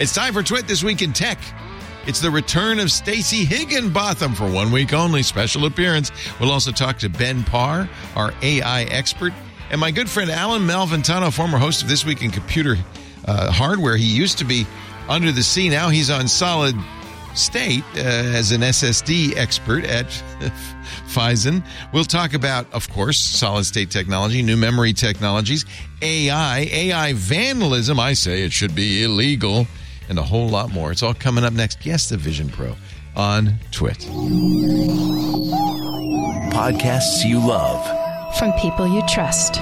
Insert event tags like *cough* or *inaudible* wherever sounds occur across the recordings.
It's time for TWiT This Week in Tech. It's the return of Stacey Higginbotham for one week only. Special appearance. We'll also talk to Ben Parr, our AI expert, and my good friend Allyn Malventano, former host of This Week in Computer uh, Hardware. He used to be under the sea. Now he's on solid state uh, as an SSD expert at *laughs* Phison. We'll talk about, of course, solid state technology, new memory technologies, AI, AI vandalism. I say it should be illegal, and a whole lot more. It's all coming up next. Yes, the Vision Pro on TWiT. Podcasts you love. From people you trust.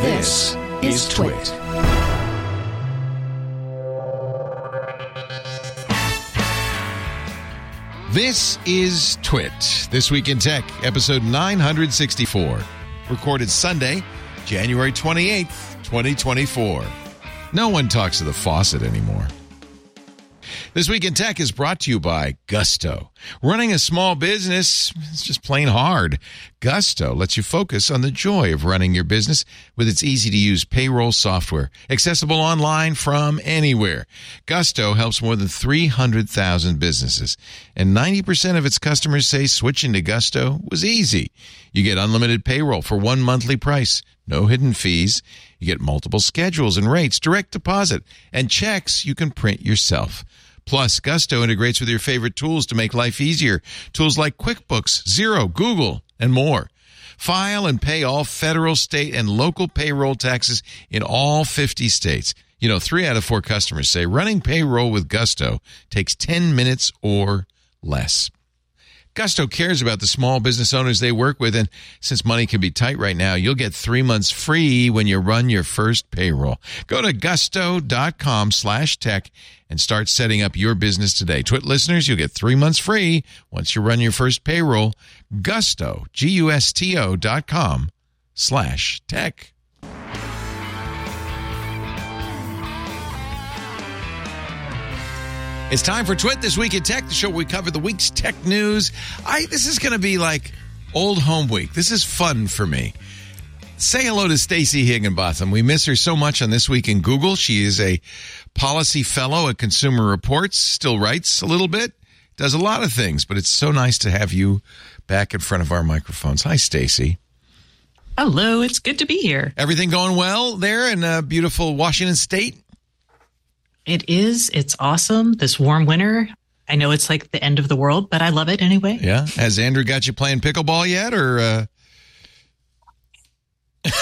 This, is TWiT. This is TWiT, This Week in Tech, episode 964, recorded Sunday, January 28th, 2024. No one talks to the faucet anymore. This Week in Tech is brought to you by Gusto. Running a small business is just plain hard. Gusto lets you focus on the joy of running your business with its easy to use payroll software, accessible online from anywhere. Gusto helps more than 300,000 businesses, and 90% of its customers say switching to Gusto was easy. You get unlimited payroll for one monthly price, no hidden fees. You get multiple schedules and rates, direct deposit, and checks you can print yourself. Plus, Gusto integrates with your favorite tools to make life easier. Tools like QuickBooks, Xero, Google, and more. File and pay all federal, state, and local payroll taxes in all 50 states. You know, three out of four customers say running payroll with Gusto takes 10 minutes or less. Gusto cares about the small business owners they work with, and since money can be tight right now, you'll get three months free when you run your first payroll. Go to gusto.com slash tech and start setting up your business today. TWiT listeners, you'll get three months free once you run your first payroll. Gusto, G-U-S-T-O dot com slash tech. It's time for TWiT This Week in Tech, the show where we cover the week's tech news. I This is going to be like old home week. This is fun for me. Say hello to Stacey Higginbotham. We miss her so much on This Week in Google. She is a policy fellow at Consumer Reports, still writes a little bit, does a lot of things, but it's so nice to have you back in front of our microphones. Hi, Stacey. Hello, it's good to be here. Everything going well there in uh, beautiful Washington State? It is. It's awesome. This warm winter. I know it's like the end of the world, but I love it anyway. Yeah. Has Andrew got you playing pickleball yet, or? Uh... *laughs*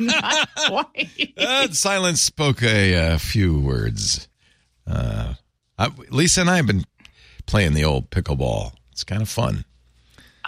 Not quite. *laughs* Uh, silence spoke a, uh, few words. Uh, I, Lisa and I have been playing the old pickleball. It's kind of fun.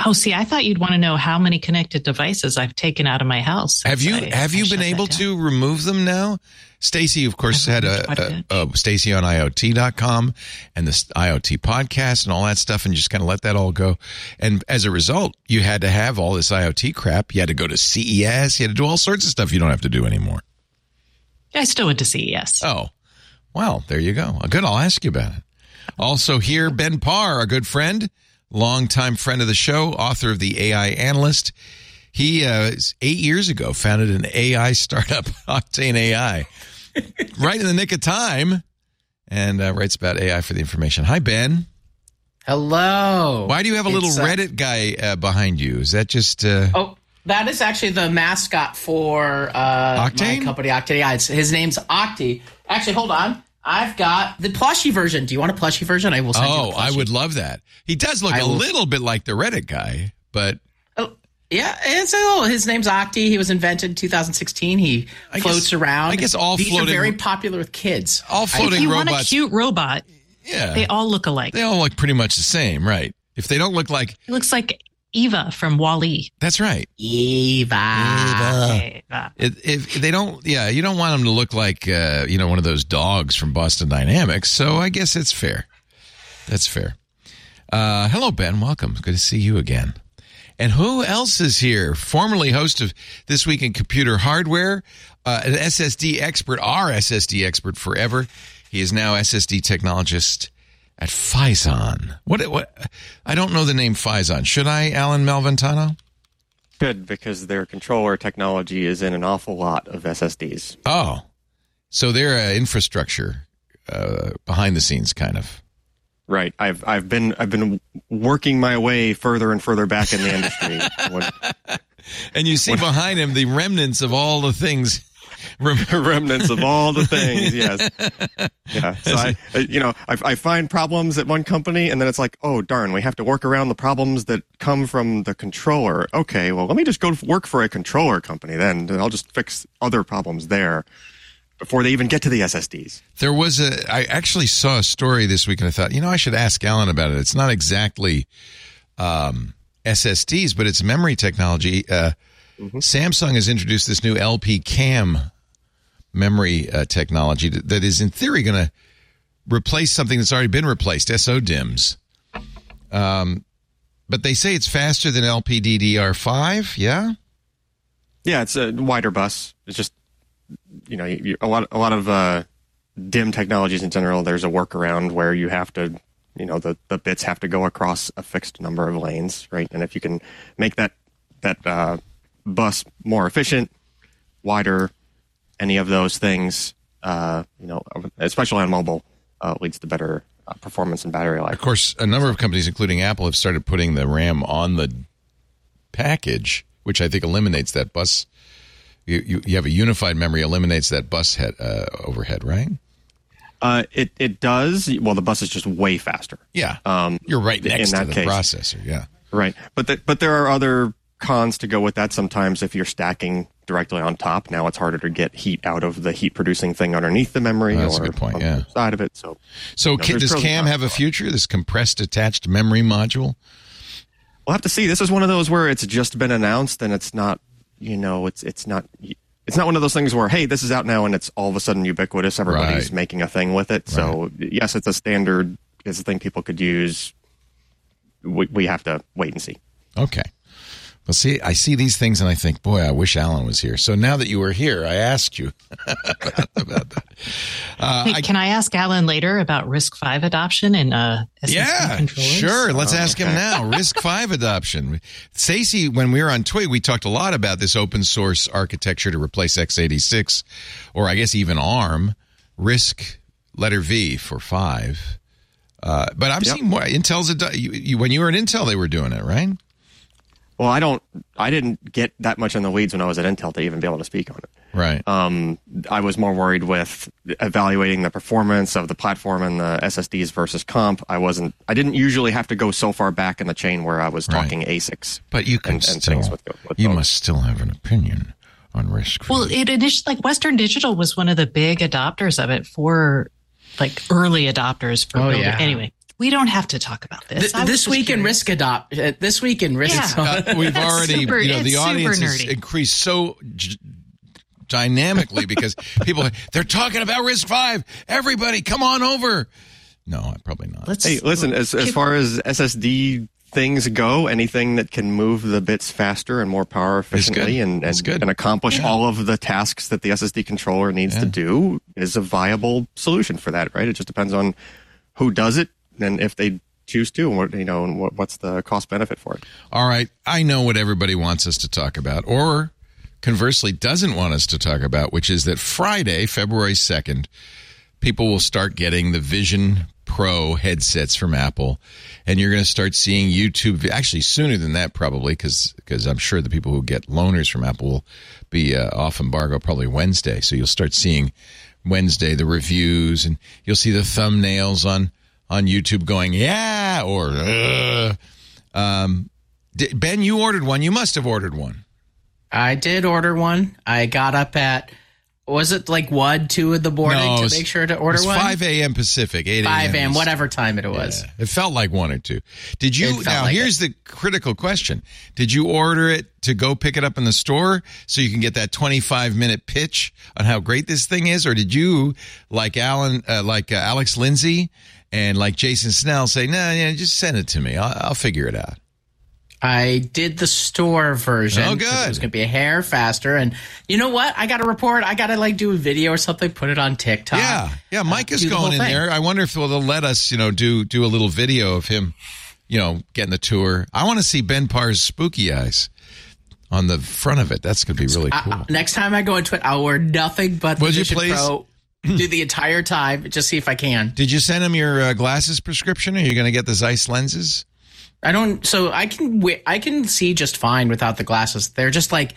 Oh, see, I thought you'd want to know how many connected devices I've taken out of my house. Have you I- have you been able to remove them now? Stacey, of course, had a a, a Stacey on IoT.com and the IoT podcast and all that stuff, and just kind of let that all go. And as a result, you had to have all this IoT crap. You had to go to CES. You had to do all sorts of stuff you don't have to do anymore. I still went to CES. Oh, well, there you go. Good. I'll ask you about it. Also here, Ben Parr, a good friend, longtime friend of the show, author of the AI Analyst. He uh, eight years ago founded an AI startup, *laughs* Octane AI, right in the nick of time, and uh, writes about AI for the information. Hi, Ben. Hello. Why do you have a little uh, Reddit guy uh, behind you? Is that just? Uh, Oh, that is actually the mascot for uh, Octane? my company, Octane. Yeah, his name's Octi. Actually, hold on. I've got the plushy version. Do you want a plushy version? I will send you. oh, I would love that. He does look I a will- little bit like the Reddit guy, but Oh, yeah, and so his name's Octi. He was invented in 2016. He I floats guess- around. I guess all These floating- are very popular with kids. all floating if you robots. want a cute robot, yeah, they all look alike. They all look pretty much the same, right? If they don't look like, It looks like Eva from WALL-E. that's right. Eva. Eva. If, if they don't, yeah, you don't want them to look like, uh, you know, one of those dogs from Boston Dynamics. So I guess it's fair. That's fair. Uh, hello, Ben. Welcome. Good to see you again. And who else is here? Formerly host of This Week in Computer Hardware, uh, an SSD expert, our SSD expert forever. He is now SSD technologist at Phison. What? What? I don't know the name Phison. Should I, Allyn Malventano? Good, because their controller technology is in an awful lot of SSDs. Oh, so they're an infrastructure uh, behind the scenes kind of. Right. I've I've been I've been working my way further and further back in the industry. *laughs* When- And you see behind him the remnants of all the things. *laughs* Remnants of all the things. Yes. Yeah. So I, I- you know, I, I find problems at one company, and then it's like, oh darn, we have to work around the problems that come from the controller. Okay, well, let me just go work for a controller company then. and I'll just fix other problems there before they even get to the SSDs. There was a. I actually saw a story this week, and I thought, you know, I should ask Allyn about it. It's not exactly um, SSDs, but it's memory technology. Uh, Samsung has introduced this new LPCAMM memory uh, technology that, that is, in theory, going to replace something that's already been replaced, SODIMMs. Um, but they say it's faster than LPDDR5. Yeah. Yeah, it's a wider bus. It's just you know you, a lot a lot of uh, dim technologies in general. There's a workaround where you have to you know the the bits have to go across a fixed number of lanes, right? And if you can make that that uh, bus more efficient, wider, any of those things, uh, you know, especially on mobile, uh, leads to better uh, performance and battery life. Of course, a number of companies, including Apple, have started putting the RAM on the package, which I think eliminates that bus. You, you, you have a unified memory, eliminates that bus head uh, overhead, right? Uh, it it does. Well, the bus is just way faster. Yeah. Um, You're right next to the case. processor. Yeah. Right, but the, but there are other cons to go with that. Sometimes if you're stacking directly on top, now it's harder to get heat out of the heat producing thing underneath the memory Oh, that's a or good point, yeah. side of it. So So, know, ca- does CAMM have a future? This compressed attached memory module? we'll have to see. This is one of those where it's just been announced and it's not, you know, it's it's not. It's not one of those things where, hey, this is out now and it's all of a sudden ubiquitous. Everybody's Right. making a thing with it. So yes, it's a standard. It's a thing people could use. We, we have to wait and see. Okay. Well, see, I see these things and I think, boy, I wish Allyn was here. So now that you were here, I asked you *laughs* about that. Uh, Hey, can I ask Allyn later about RISC-V adoption and uh, Yeah, controllers? sure. Let's ask him now. RISC-V adoption. Stacey, when we were on TWiG, we talked a lot about this open source architecture to replace x86, or I guess even ARM. RISC letter V for five. Uh, but I'm Yep. seeing more. Intel's ado- you, you, when you were at Intel, they were doing it, right? Well, I don't. I didn't get that much in the weeds when I was at Intel to even be able to speak on it. Right. Um, I was more worried with evaluating the performance of the platform and the SSDs versus comp. I wasn't. I didn't usually have to go so far back in the chain where I was Right. talking ASICs. but you can and- and still. things with- with you both. must still have an opinion on RISC. Well, it initially like Western Digital was one of the big adopters of it for like early adopters for Oh, building. yeah. Anyway, we don't have to talk about this. Th- I was this just week in. RISC Adopt. Uh, this week in RISC. Yeah. Uh, we've That's already, super- you know, the it's audience has increased so j- dynamically because people they're talking about RISC-V. Everybody, come on over. No, probably not. Let's Hey, listen. As as far as SSD things go, anything that can move the bits faster and more power efficiently good. and, and, good. and accomplish Yeah. all of the tasks that the SSD controller needs Yeah. to do is a viable solution for that. Right? It just depends on who does it and if they choose to, what you know, and what, what's the cost benefit for it. All right, I know what everybody wants us to talk about, or conversely doesn't want us to talk about, which is that Friday, February second, people will start getting the Vision Pro headsets from Apple, and you're going to start seeing YouTube. Actually, sooner than that, probably, because I'm sure the people who get loaners from Apple will be uh, off embargo probably Wednesday. So you'll start seeing Wednesday the reviews, and you'll see the thumbnails on on YouTube going yeah or. Uh. Um, di- ben, you ordered one. You must have ordered one. I did order one. I got up at was it like one, two in the morning it to was- make sure to it order was one? 5 a.m. Pacific, 8 a.m. Five a.m. Whatever time it was. Yeah. It felt like one or two. Did you? Now, like here's the critical question: Did you order it to go pick it up in the store so you can get that 25 minute pitch on how great this thing is, or did you, like Alan, uh, like uh, Alex Lindsay, and like Jason Snell, say, "No, nah, yeah, just send it to me. I'll, I'll figure it out." I did the store version. Oh, good. It was going to be a hair faster. And you know what? I got to report. I got to like do a video or something, put it on TikTok. Yeah, yeah. Uh, Mike is do the going in thing. there. I wonder if they'll they'll let us, you know, do do a little video of him, you know, getting the tour. I want to see Ben Parr's spooky eyes on the front of it. That's going to be really cool. I- next time I go into it, I'll wear nothing but the Would you Vision? Pro do the entire time. Just see if I can. Did you send him your uh, glasses prescription? Are you going to get the Zeiss lenses? I don't. So I can. I can see just fine without the glasses. They're just like.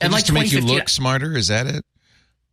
And Just like to make you look smarter? Is that it?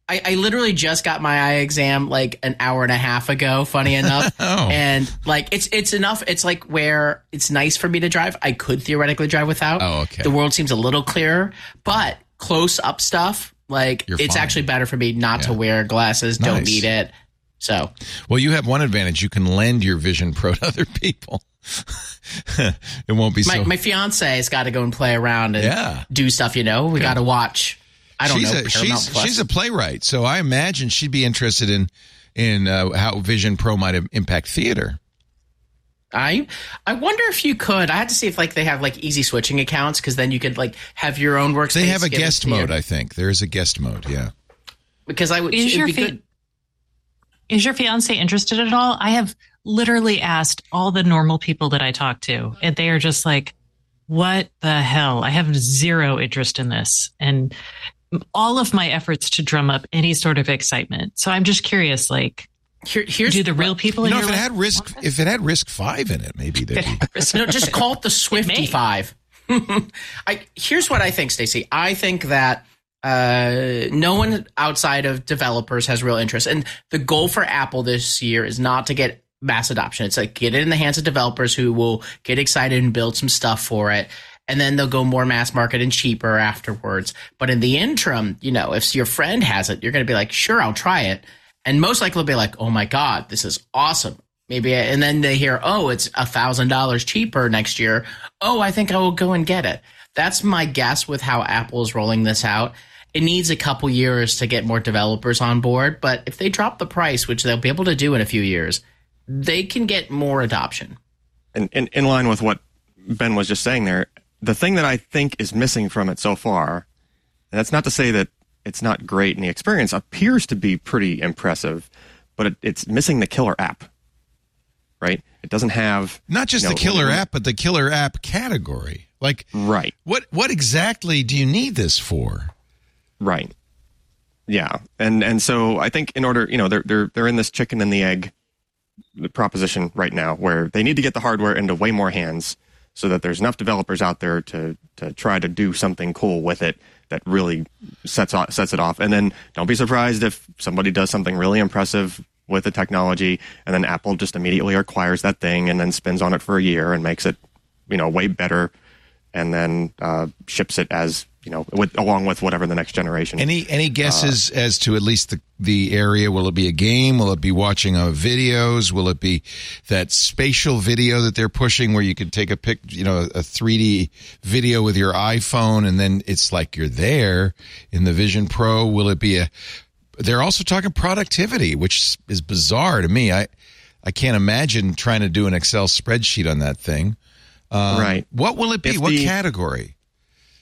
I, I literally just got my eye exam like an hour and a half ago. Funny *laughs* enough, Oh. and like it's it's enough. It's like where it's nice for me to drive. I could theoretically drive without. Oh, okay. The world seems a little clearer, but close up stuff like You're it's fine. actually better for me not to wear glasses. Don't need it. So Well, you have one advantage. You can lend your Vision Pro to *laughs* other people. *laughs* it won't be my so. my fiance has got to go and play around and Yeah. do stuff. You know, we got to watch. I don't she's know. a, she's, she's a playwright, so I imagine she'd be interested in in uh, how Vision Pro might impact theater. I I wonder if you could. I had to see if like they have like easy switching accounts because then you could like have your own workspace. They have a guest into your- mode, I think. There is a guest mode, yeah. because I would. Is your be fi- good. Is your fiance interested at all? I have literally asked all the normal people that I talk to, and they are just like, what the hell? I have zero interest in this. And all of my efforts to drum up any sort of excitement. So I'm just curious, like, Here, here's do the real people You in know, if it had RISC, if it had RISC-V in it, maybe there'd be. no, just *laughs* call it the Swifty may. Five. *laughs* I here's what I think, Stacey. I think that uh, no one outside of developers has real interest, and the goal for Apple this year is not to get mass adoption. It's like get it in the hands of developers who will get excited and build some stuff for it. And then they'll go more mass market and cheaper afterwards. But in the interim, you know, if your friend has it, you're going to be like, sure, I'll try it. And most likely they'll be like, oh my God, this is awesome. Maybe, and then they hear, oh, it's a thousand dollars cheaper next year. Oh, I think I will go and get it. That's my guess with how Apple is rolling this out. It needs a couple years to get more developers on board, but if they drop the price, which they'll be able to do in a few years, they can get more adoption. And in, in line with what Ben was just saying there, the thing that I think is missing from it so far, and that's not to say that it's not great and the experience appears to be pretty impressive, but it, it's missing the killer app, right? It doesn't have Not just you know, the killer app, but the killer app category. Like, right? what what exactly do you need this for? Right. Yeah, and and so I think in order, you know, they're they're they're in this chicken and the egg proposition right now, where they need to get the hardware into way more hands, so that there's enough developers out there to to try to do something cool with it that really sets off, sets it off. And then don't be surprised if somebody does something really impressive with the technology, and then Apple just immediately acquires that thing and then spins on it for a year and makes it, you know, way better, and then uh, ships it as you know, with along with whatever the next generation. Any any guesses as to at least the the area? Will it be a game? Will it be watching uh, videos? Will it be that spatial video that they're pushing, where you can take a pic, you know, a 3D video with your iPhone, and then it's like you're there in the Vision Pro? Will it be a? They're also talking productivity, which is bizarre to me. I I can't imagine trying to do an Excel spreadsheet on that thing. Um, Right. What will it be? If what the- category?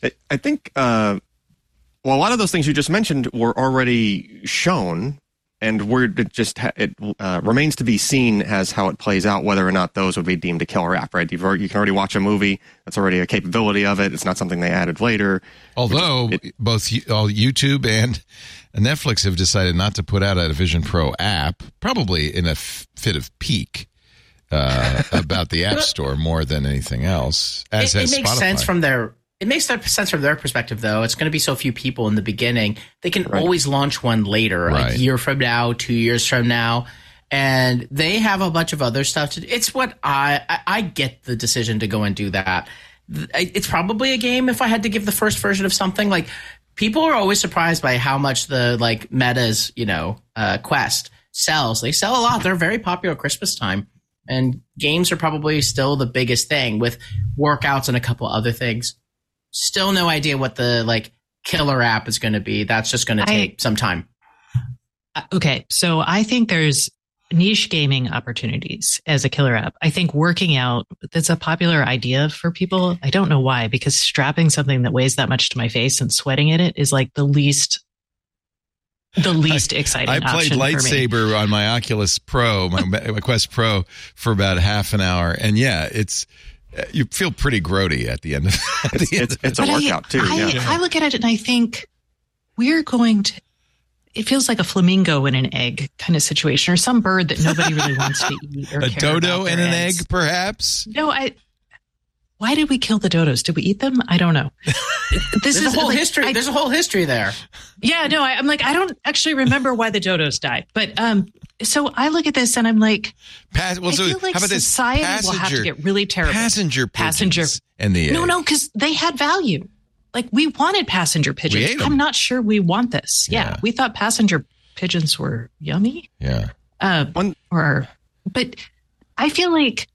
I- I think, uh, well, a lot of those things you just mentioned were already shown, and we're it just ha- it uh, remains to be seen as how it plays out whether or not those would be deemed a killer app. Right? You've already, you can already watch a movie. That's already a capability of it. It's not something they added later. Although both all YouTube and *laughs* Netflix have decided not to put out a Vision Pro app, probably in a f- fit of pique uh, *laughs* about the App Store more than anything else. As it, it makes Spotify. sense from their it makes sense from their perspective though. It's going to be so few people in the beginning. They can always launch one later Right. a year from now two years from now. And they have a bunch of other stuff to do. It's what i i, I get the decision to go and do that. It's probably a game if i had to give the first version of something. Like people are always surprised by how much the like meta's you know uh, quest sells. They sell a lot. They're very popular christmas time. And games are probably still the biggest thing with workouts and a couple other things. Still no idea what the like killer app is going to be. That's just going to I- take some time. Uh, Okay, so I think there's niche gaming opportunities as a killer app. I think working out that's a popular idea for people. I don't know why because strapping something that weighs that much to my face and sweating in it is like the least the least exciting I played option for me. lightsaber on my Oculus Pro, my, my Quest Pro, for about half an hour, and yeah, it's Uh, you feel pretty grody at the end of *laughs* at the It's end it's, it's a But I- workout too. I, yeah. I look at it and I think we're going to it feels like a flamingo in an egg kind of situation, or some bird that nobody really wants to *laughs* eat. Or A care dodo about and an eggs. egg, perhaps. No, I. Why did we kill the dodos? Did we eat them? I don't know. *laughs* This There's is a whole like, history. I- there's a whole history there. yeah, no, I, I'm like I don't actually remember why the dodos died, but um, so I look at this and I'm like, Pass, well, I so feel like how about this? society will have to get really terrible. Passenger Passenger- pigeons and the egg. No, no, because they had value. Like we wanted passenger pigeons. ate 'em. I'm not sure we want this. Yeah, Yeah. we thought passenger pigeons were yummy. Yeah. Uh, One- or, but I feel like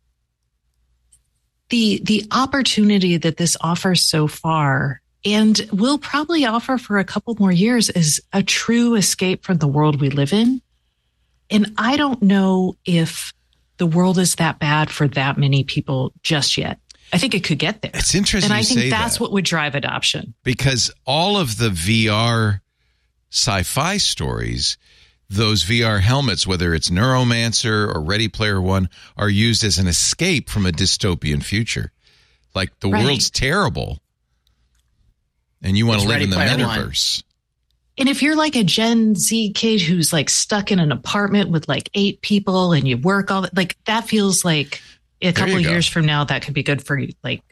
the the opportunity that this offers so far and will probably offer for a couple more years is a true escape from the world we live in. And I don't know if the world is that bad for that many people just yet. I think it could get there. It's interesting and I think that's that. what would drive adoption. because all of the VR sci-fi stories, those VR helmets, whether it's Neuromancer or Ready Player One, are used as an escape from a dystopian future. Like the Right. world's terrible, and you want to live in the Player One. metaverse. And if you're like a Gen Z kid who's like stuck in an apartment with like eight people and you work all that, like that feels like a couple of years from now that could be good for you. Like,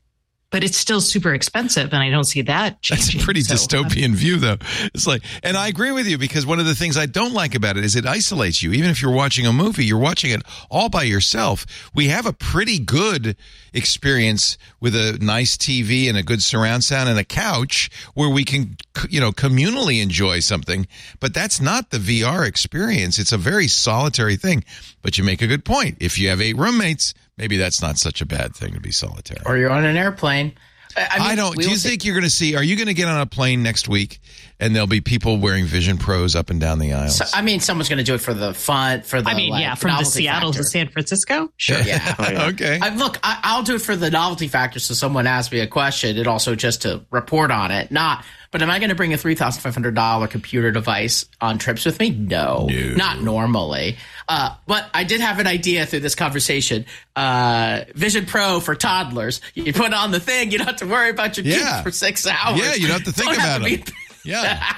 but it's still super expensive, and I don't see that changing. *laughs* That's a pretty So, dystopian um, view, though. It's like, and I agree with you because one of the things I don't like about it is it isolates you. Even if you're watching a movie, you're watching it all by yourself. We have a pretty good experience with a nice TV and a good surround sound and a couch where we can, you know, communally enjoy something. But that's not the VR experience. It's a very solitary thing. But you make a good point. If you have eight roommates, maybe that's not such a bad thing to be solitary. Or you're on an airplane. I, I, don't. Do you think you're going to see? Are you going to get on a plane next week, and there'll be people wearing Vision Pros up and down the aisles? So, I mean, someone's going to do it for the fun, for the. I mean, like, yeah, from the Seattle factor. to San Francisco, sure. *laughs* Yeah. Oh, yeah. okay. I, look, I, I'll do it for the novelty factor. So someone asks me a question, and also just to report on it. Not, but am I going to bring a three thousand five hundred dollar computer device on trips with me? No, No. not normally. Uh, but I did have an idea through this conversation. Uh, Vision Pro for toddlers. You put on the thing, you don't have to worry about your Yeah. kids for six hours. Yeah, you don't have to think Don't about *laughs* it. Yeah,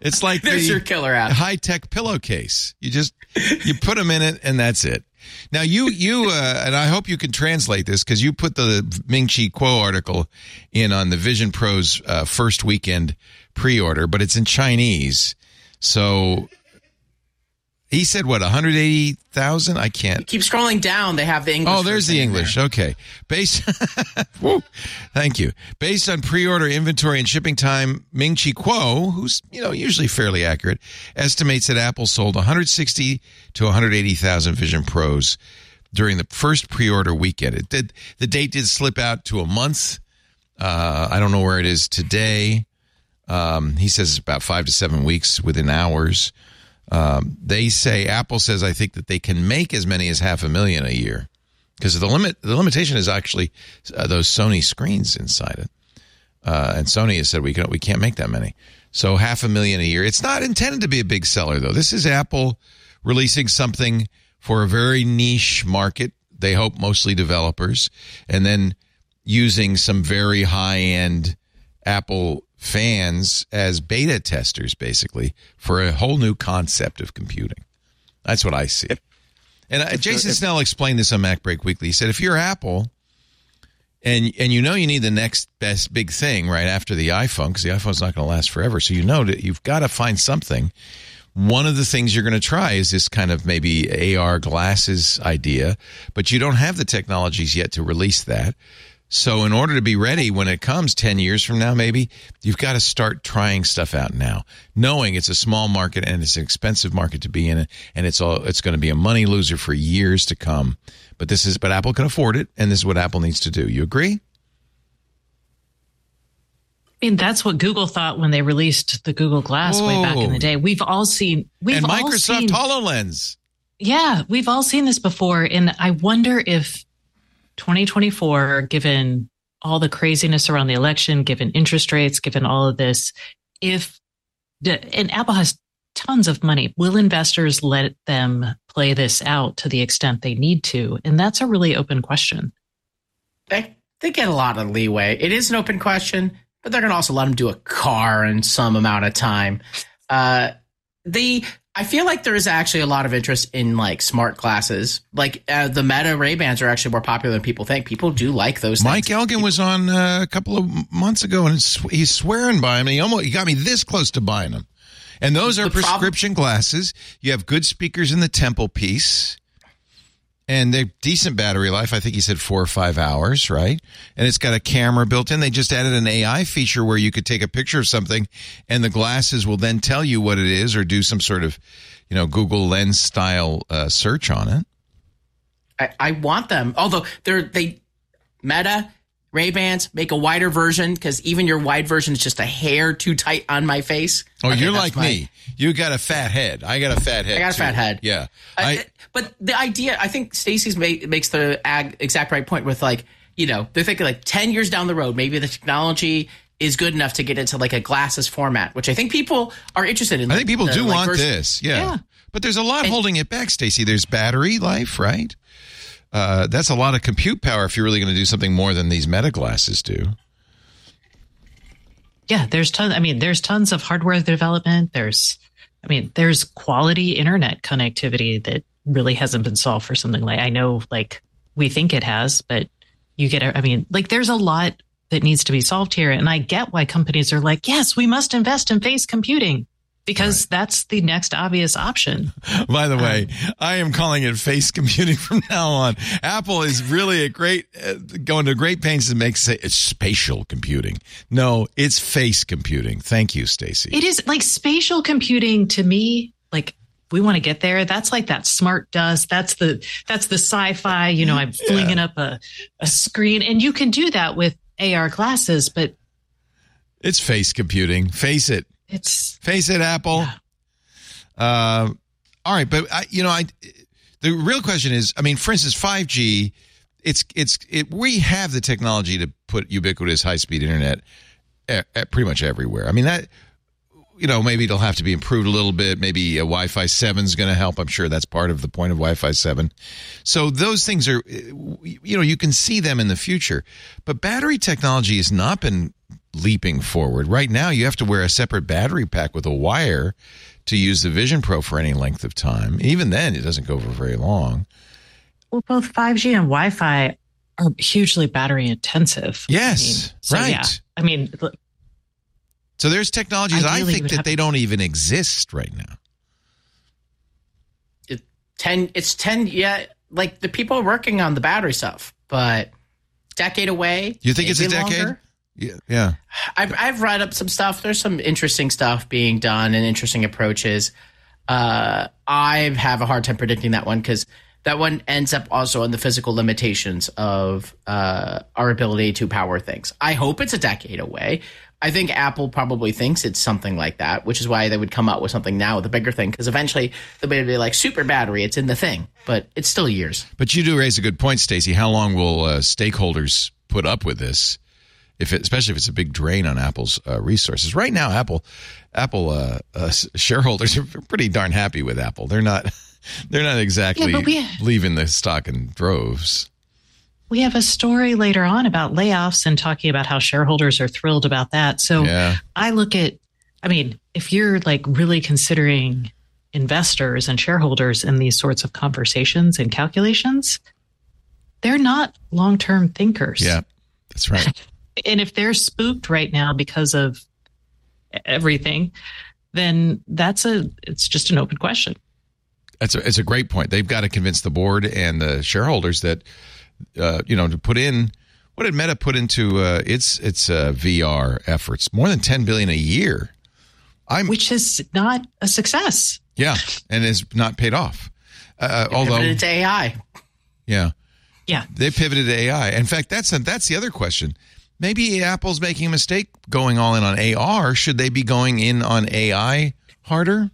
it's like *laughs* There's the your killer app. high tech pillowcase. You just you put them in it, and that's it. Now you you uh, and I hope you can translate this because you put the Ming Chi Kuo article in on the Vision Pro's uh, first weekend pre-order, but it's in Chinese. So he said what 180,000? I can't. Keep scrolling down. They have the English. Oh, there's the in there. English. Okay. Based *laughs* Woo. Thank you. Based on pre-order inventory and shipping time, Ming Chi Kuo, who's, you know, usually fairly accurate, estimates that Apple sold 160 to 180,000 Vision Pros during the first pre-order weekend. It did the date did slip out to a month. Uh, I don't know where it is today. Um, he says it's about 5 to 7 weeks within hours. Um, they say Apple says I think that they can make as many as half a million a year because the limit the limitation is actually uh, those Sony screens inside it. Uh, and Sony has said we can we can't make that many. So half a million a year. It's not intended to be a big seller though. This is Apple releasing something for a very niche market. They hope mostly developers, and then using some very high end Apple fans as beta testers, basically for a whole new concept of computing. That's what I see. And uh, Jason Snell explained this on MacBreak Weekly. He said, if you're Apple and and you know you need the next best big thing right after the iPhone because the iPhone's not going to last forever, so you know that you've got to find something. One of the things you're going to try is this kind of maybe AR glasses idea, but you don't have the technologies yet to release that. So, in order to be ready when it comes 10 years from now, maybe you've got to start trying stuff out now, knowing it's a small market and it's an expensive market to be in, and it's all it's going to be a money loser for years to come. But this is, but Apple can afford it, and this is what Apple needs to do. You agree? I mean, that's what Google thought when they released the Google Glass way back in the day. We've all seen, we've and all seen, HoloLens. yeah, we've all seen this before. And I wonder if 2024, given all the craziness around the election, given interest rates, given all of this, if and Apple has tons of money, will investors let them play this out to the extent they need to? And that's a really open question. They, they get a lot of leeway. It is an open question, but they're going to also let them do a car in some amount of time. Uh, the I feel like there is actually a lot of interest in like smart glasses. Like uh, the Meta Ray Bans are actually more popular than people think. People do like those. Mike things. Elgan was on uh, a couple of months ago, and he's swearing by them. He almost he got me this close to buying them. And those are The prescription glasses. You have good speakers in the temple piece, and they're decent battery life. I think he said four or five hours, right? And it's got a camera built in. They just added an AI feature where you could take a picture of something, and the glasses will then tell you what it is, or do some sort of, you know, Google Lens style uh, search on it. I, I want them. Although they're they Meta Ray Bans make a wider version because even your wide version is just a hair too tight on my face. Oh, Okay, you're like my- me. You got a fat head. I got a fat head. I got a too. fat head. Yeah. Uh, I, I, but the idea, I think Stacey's ma- makes the ag- exact right point with like, you know, they're thinking like 10 years down the road, maybe the technology is good enough to get into like a glasses format, which I think people are interested in. I think people The, do like, want vers- this. Yeah. Yeah. But there's a lot holding it back, Stacey. There's battery life, right? Uh, that's a lot of compute power if you're really going to do something more than these meta glasses do. Yeah, there's tons. I mean, there's tons of hardware development. There's, I mean, there's quality internet connectivity that really hasn't been solved for something like I know, like we think it has, but you get. I mean, like there's a lot that needs to be solved here, and I get why companies are like, yes, we must invest in face computing because that's the next obvious option. *laughs* By the way, Um, I am calling it face *laughs* computing from now on. Apple is really a great, uh, going to great pains to make say it's spatial computing. No, it's face computing. Thank you, Stacey. It is like spatial computing to me, like we want to get there. That's like that smart dust. That's the that's the sci-fi, you know, I'm flinging up a, a screen. And you can do that with AR glasses, but It's face computing. Face it. It's Face it, Apple. Uh, all right, but I, you know, I the real question is, I mean, for instance, five G, it's it's it. We have the technology to put ubiquitous high speed internet at, at pretty much everywhere. I mean that. You know, maybe it'll have to be improved a little bit. Maybe a Wi-Fi seven is going to help. I'm sure that's part of the point of Wi-Fi seven. So those things are, you know, you can see them in the future. But battery technology has not been leaping forward. Right now, you have to wear a separate battery pack with a wire to use the Vision Pro for any length of time. Even then, it doesn't go for very long. well, both 5G and Wi-Fi are hugely battery intensive. Yes, right. Yeah, I mean, So there's technologies I think that have- they don't even exist right now. it- 10, it's 10, yeah, like the people are working on the battery stuff, but decade away. You think it's a decade? longer. Yeah, yeah. I've, I've read up some stuff. There's some interesting stuff being done and interesting approaches. Uh, I have a hard time predicting that one because that one ends up also on the physical limitations of uh, our ability to power things. I hope it's a decade away. I think Apple probably thinks it's something like that, which is why they would come out with something now with a bigger thing because eventually they'll be like super battery. It's in the thing, but it's still years. But you do raise a good point, Stacey. How long will uh, stakeholders put up with this? If it, especially if it's a big drain on Apple's uh, resources. Right now, Apple, Apple uh, uh, shareholders are *laughs* pretty darn happy with Apple. They're not, *laughs* they're not exactly we- leaving the stock in droves. we have a story later on about layoffs and talking about how shareholders are thrilled about that. So Yeah. I look at, I mean, if you're like really considering investors and shareholders in these sorts of conversations and calculations, they're not long term thinkers. Yeah, that's right. *laughs* And if they're spooked right now because of everything, then that's a, it's just an open question. That's a, it's a great point. They've got to convince the board and the shareholders that, uh, you know, to put in what did Meta put into uh, its its uh, VR efforts? More than ten billion a year. I'm Which is not a success. yeah, and is not paid off. Uh, although to AI. yeah, Yeah. they pivoted to AI. In fact, that's a, that's the other question. Maybe Apple's making a mistake going all in on AR. Should they be going in on AI harder?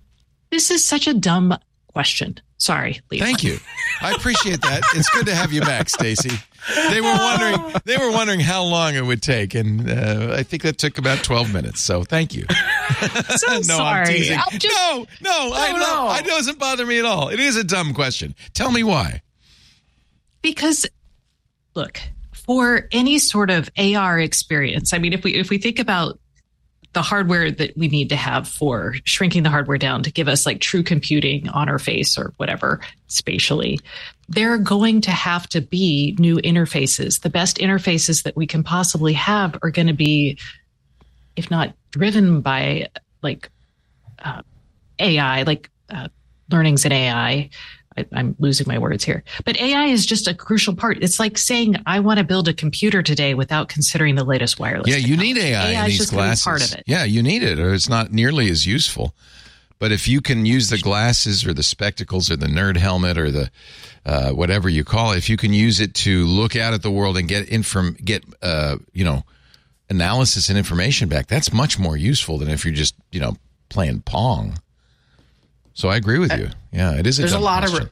This is such a dumb question. Sorry, Leo. Thank you. I appreciate that. It's good to have you back, Stacey. They were wondering. They were wondering how long it would take, and uh, I think that took about twelve minutes. So thank you. *laughs* So *laughs* no, I'm sorry. teasing. Just- no, no, I love. no. It doesn't bother me at all. It is a dumb question. Tell me why. because look for any sort of AR experience. I mean, if we if we think about the hardware that we need to have for shrinking the hardware down to give us like true computing on our face or whatever spatially, there are going to have to be new interfaces. The best interfaces that we can possibly have are going to be, if not driven by like uh, AI, like uh, learnings in AI, I, am losing my words here. But AI is just a crucial part. It's like saying I want to build a computer today without considering the latest wireless. Yeah, you need AI, AI in these glasses. Part of it. Yeah, you need it, or it's not nearly as useful. But if you can use the glasses or the spectacles or the nerd helmet or the uh, whatever you call it, if you can use it to look out at the world and get inform, get uh, you know analysis and information back, that's much more useful than if you're just you know playing pong. So I agree with you. Yeah, it is. A there's a lot question. of. Re-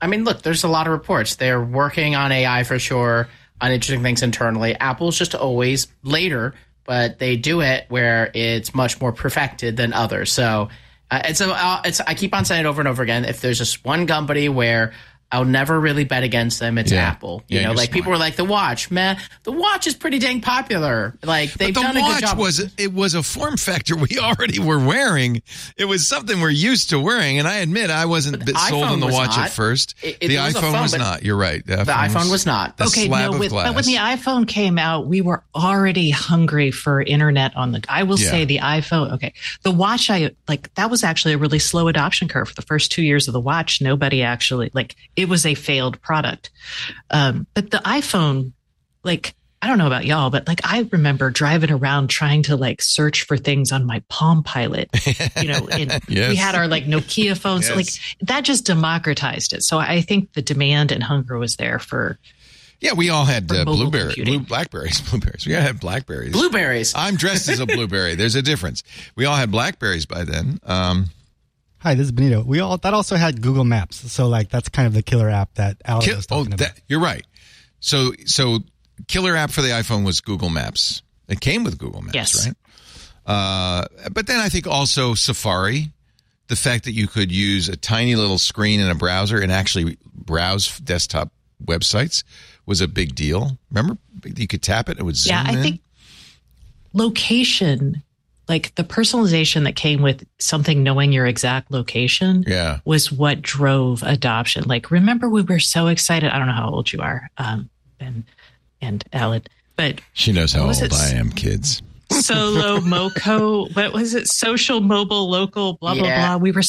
I mean, look, there's a lot of reports. They're working on AI for sure, on interesting things internally. Apple's just always later, but they do it where it's much more perfected than others. So. Uh, it's a, uh, it's. I keep on saying it over and over again. If there's just one company where I'll never really bet against them. It's yeah. Apple. You yeah, know, like smart. people were like the watch, man. The watch is pretty dang popular. Like they've the done a good job. Was it was a form factor we *laughs* already were wearing. It was something we're used to wearing, and I admit I wasn't sold on the watch not. at first. It, it the iPhone phone, was not. You're right. The, the iPhone, was, was not. Okay, no, with, but when the iPhone came out, we were already hungry for internet on the. I will yeah. say the iPhone. Okay, the watch. I like that was actually a really slow adoption curve for the first two years of the watch. Nobody actually like it was a failed product. Um, but the iPhone, like, I don't know about y'all, but like I remember driving around trying to like search for things on my Palm Pilot. You know, and *laughs* yes. we had our like Nokia phones. Yes. Like that just democratized it. So I think the demand and hunger was there for yeah, we all had uh, blueberry, blue, blackberries, *laughs* blueberries. We all had blackberries. Blueberries. I'm dressed as a blueberry. There's a difference. We all had blackberries by then. Um, Hi, this is Benito. We all that also had Google Maps, so like that's kind of the killer app that Alex Kill, was talking oh, that. You're right. So so killer app for the iPhone was Google Maps. It came with Google Maps, yes. right? Uh, but then I think also Safari, the fact that you could use a tiny little screen in a browser and actually browse desktop websites was a big deal. Remember, you could tap it; it would zoom. Yeah, I in. think location like the personalization that came with something knowing your exact location yeah. was what drove adoption. Like, remember we were so excited. I don't know how old you are, um, Ben and Allyn, but she knows how old I am, kids. Solo *laughs* Moco, what was it? Social, mobile, local, blah blah yeah. blah. We were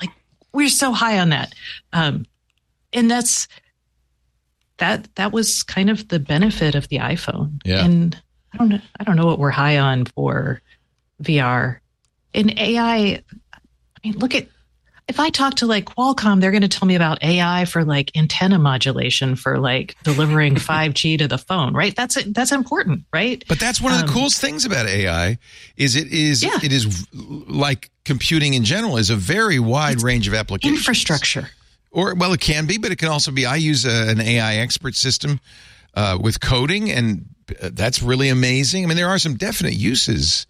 like, we were so high on that, um, and that's that. That was kind of the benefit of the iPhone. Yeah, and I don't know. I don't know what we're high on for VR. In AI, I mean, look at if I talk to like Qualcomm, they're going to tell me about AI for like antenna modulation for like delivering *laughs* 5G to the phone, right? That's that's important, right? But that's one of the um, coolest things about AI is it is yeah. it is like computing in general is a very wide it's range of applications. Infrastructure. Or well, it can be, but it can also be. I use a, an AI expert system uh, with coding, and uh, that's really amazing. I mean, there are some definite uses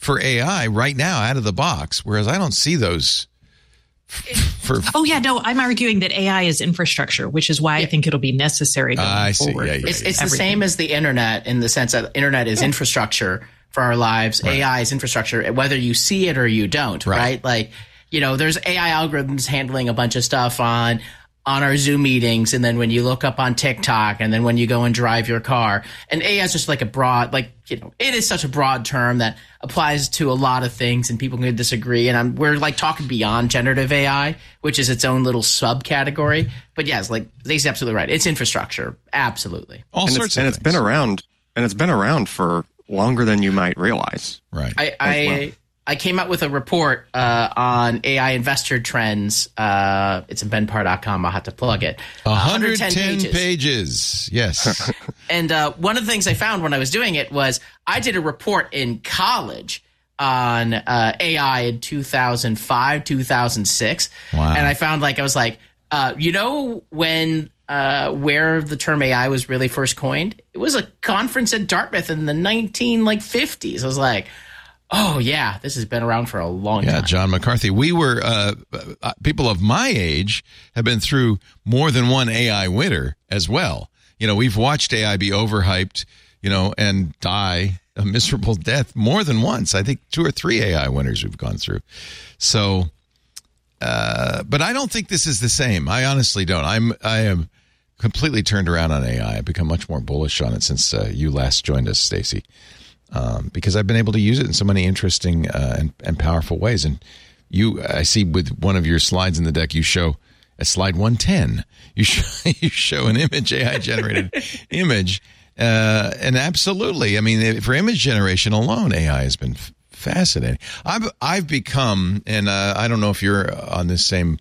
for AI right now out of the box, whereas I don't see those. For, oh yeah, no, I'm arguing that AI is infrastructure, which is why yeah. I think it'll be necessary going I see. forward. Yeah, yeah, it's, it's the same as the internet in the sense that internet is infrastructure for our lives. Right. AI is infrastructure, whether you see it or you don't. Right. right? Like you know, there's AI algorithms handling a bunch of stuff on on our Zoom meetings, and then when you look up on TikTok, and then when you go and drive your car. And AI is just like a broad, like you know, it is such a broad term that applies to a lot of things, and people can disagree. And I'm, we're like talking beyond generative AI, which is its own little subcategory. But yes, like Stacey's absolutely right. It's infrastructure, absolutely. All and sorts it's, of and things. it's been around, and it's been around for longer than you might realize. Right. I, I well. I came out with a report uh, on AI investor trends. Uh, it's in benparr.com. I'll have to plug it. 110, 110 pages. pages. Yes. *laughs* and uh, one of the things I found when I was doing it was I did a report in college on uh, AI in 2005, 2006. Wow. And I found like, I was like, uh, you know, when uh, where the term AI was really first coined, it was a conference at Dartmouth in the 19 like 50s. I was like, Oh yeah, this has been around for a long yeah, time. Yeah, John McCarthy. We were uh, uh, people of my age have been through more than one AI winter as well. You know, we've watched AI be overhyped, you know, and die a miserable *laughs* death more than once. I think two or three AI winners we've gone through. So, uh, but I don't think this is the same. I honestly don't. I'm I am completely turned around on AI. I've become much more bullish on it since uh, you last joined us, Stacey, um, because I've been able to use it in so many interesting uh, and, and powerful ways. And you, I see with one of your slides in the deck, you show at slide 110, you *laughs* show, you show an image, AI generated *laughs* image. Uh, and absolutely, I mean, for image generation alone, AI has been f- fascinating. I've I've become, and uh, I don't know if you're on this same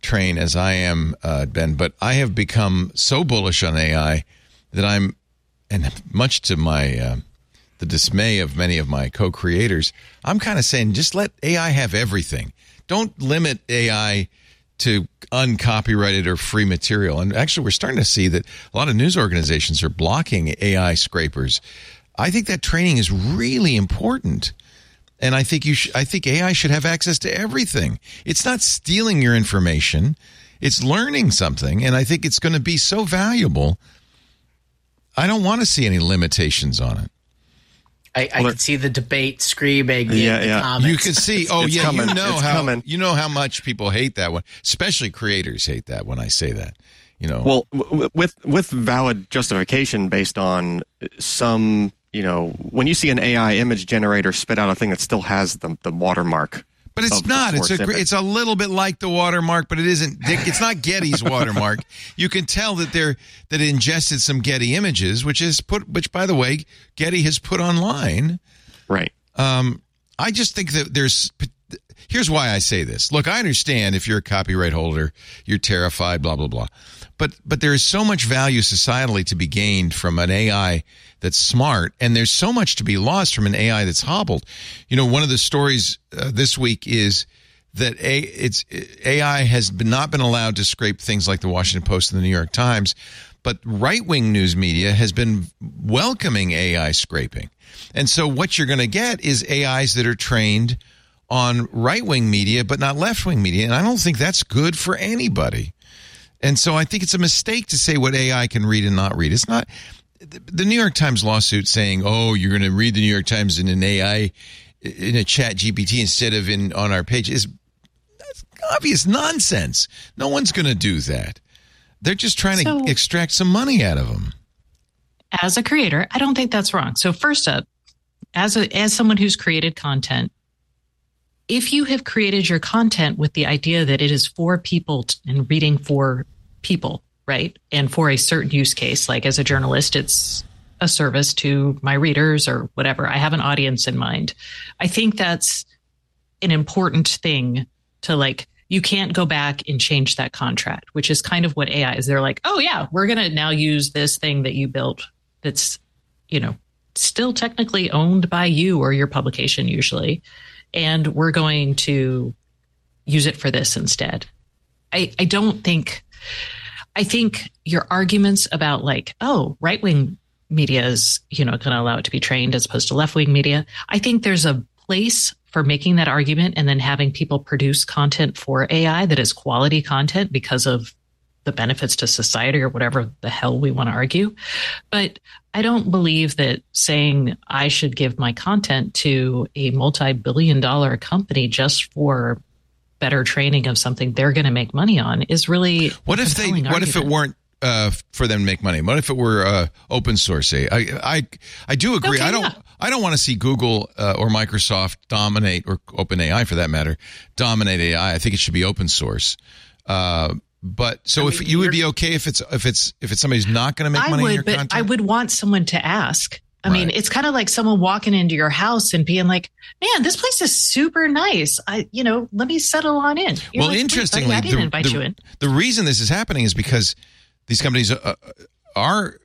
train as I am, uh, Ben, but I have become so bullish on AI that I'm, and much to my uh, the dismay of many of my co-creators, I'm kind of saying just let AI have everything. Don't limit AI to uncopyrighted or free material. And actually, we're starting to see that a lot of news organizations are blocking AI scrapers. I think that training is really important. And I think you sh- I think AI should have access to everything. It's not stealing your information. It's learning something and I think it's going to be so valuable. I don't want to see any limitations on it. I, I well, can see the debate screaming. Yeah, yeah. Comments. You can see. Oh, yeah. Coming. You know it's how coming. you know how much people hate that one, especially creators hate that when I say that. You know. Well, w- with with valid justification based on some, you know, when you see an AI image generator spit out a thing that still has the the watermark but it's not. It's a it's a little bit like the watermark, but it isn't. It's not Getty's *laughs* watermark. You can tell that they're that it ingested some Getty images, which is put. Which, by the way, Getty has put online. Right. Um, I just think that there's. Here's why I say this. Look, I understand if you're a copyright holder, you're terrified, blah blah blah. But but there is so much value societally to be gained from an AI that's smart, and there's so much to be lost from an AI that's hobbled. You know, one of the stories uh, this week is that a, it's AI has been, not been allowed to scrape things like the Washington Post and the New York Times, but right wing news media has been welcoming AI scraping. And so what you're going to get is AIs that are trained on right wing media, but not left wing media. And I don't think that's good for anybody. And so I think it's a mistake to say what AI can read and not read. It's not the New York Times lawsuit saying, "Oh, you're going to read the New York Times in an AI in a Chat GPT instead of in on our page" is obvious nonsense. No one's going to do that. They're just trying so, to extract some money out of them. As a creator, I don't think that's wrong. So first up, as a as someone who's created content, if you have created your content with the idea that it is for people and reading for people, right? And for a certain use case, like as a journalist, it's a service to my readers or whatever. I have an audience in mind. I think that's an important thing to like you can't go back and change that contract, which is kind of what AI is. They're like, oh yeah, we're gonna now use this thing that you built that's, you know, still technically owned by you or your publication usually. And we're going to use it for this instead. I, I don't think I think your arguments about like, oh, right wing media is, you know, going to allow it to be trained as opposed to left wing media. I think there's a place for making that argument and then having people produce content for AI that is quality content because of the benefits to society or whatever the hell we want to argue. But I don't believe that saying I should give my content to a multi billion dollar company just for better training of something they're going to make money on is really what if they argument. what if it weren't uh, for them to make money what if it were uh, open source I, I i do agree okay, i don't yeah. i don't want to see google uh, or microsoft dominate or openai for that matter dominate ai i think it should be open source uh, but so I mean, if you would be okay if it's if it's if it's somebody's not going to make I money would, in your but? I would want someone to ask I right. mean, it's kind of like someone walking into your house and being like, "Man, this place is super nice. I, you know, let me settle on in." You're well, like, interestingly, I didn't the, invite the, you in. The reason this is happening is because these companies uh, uh are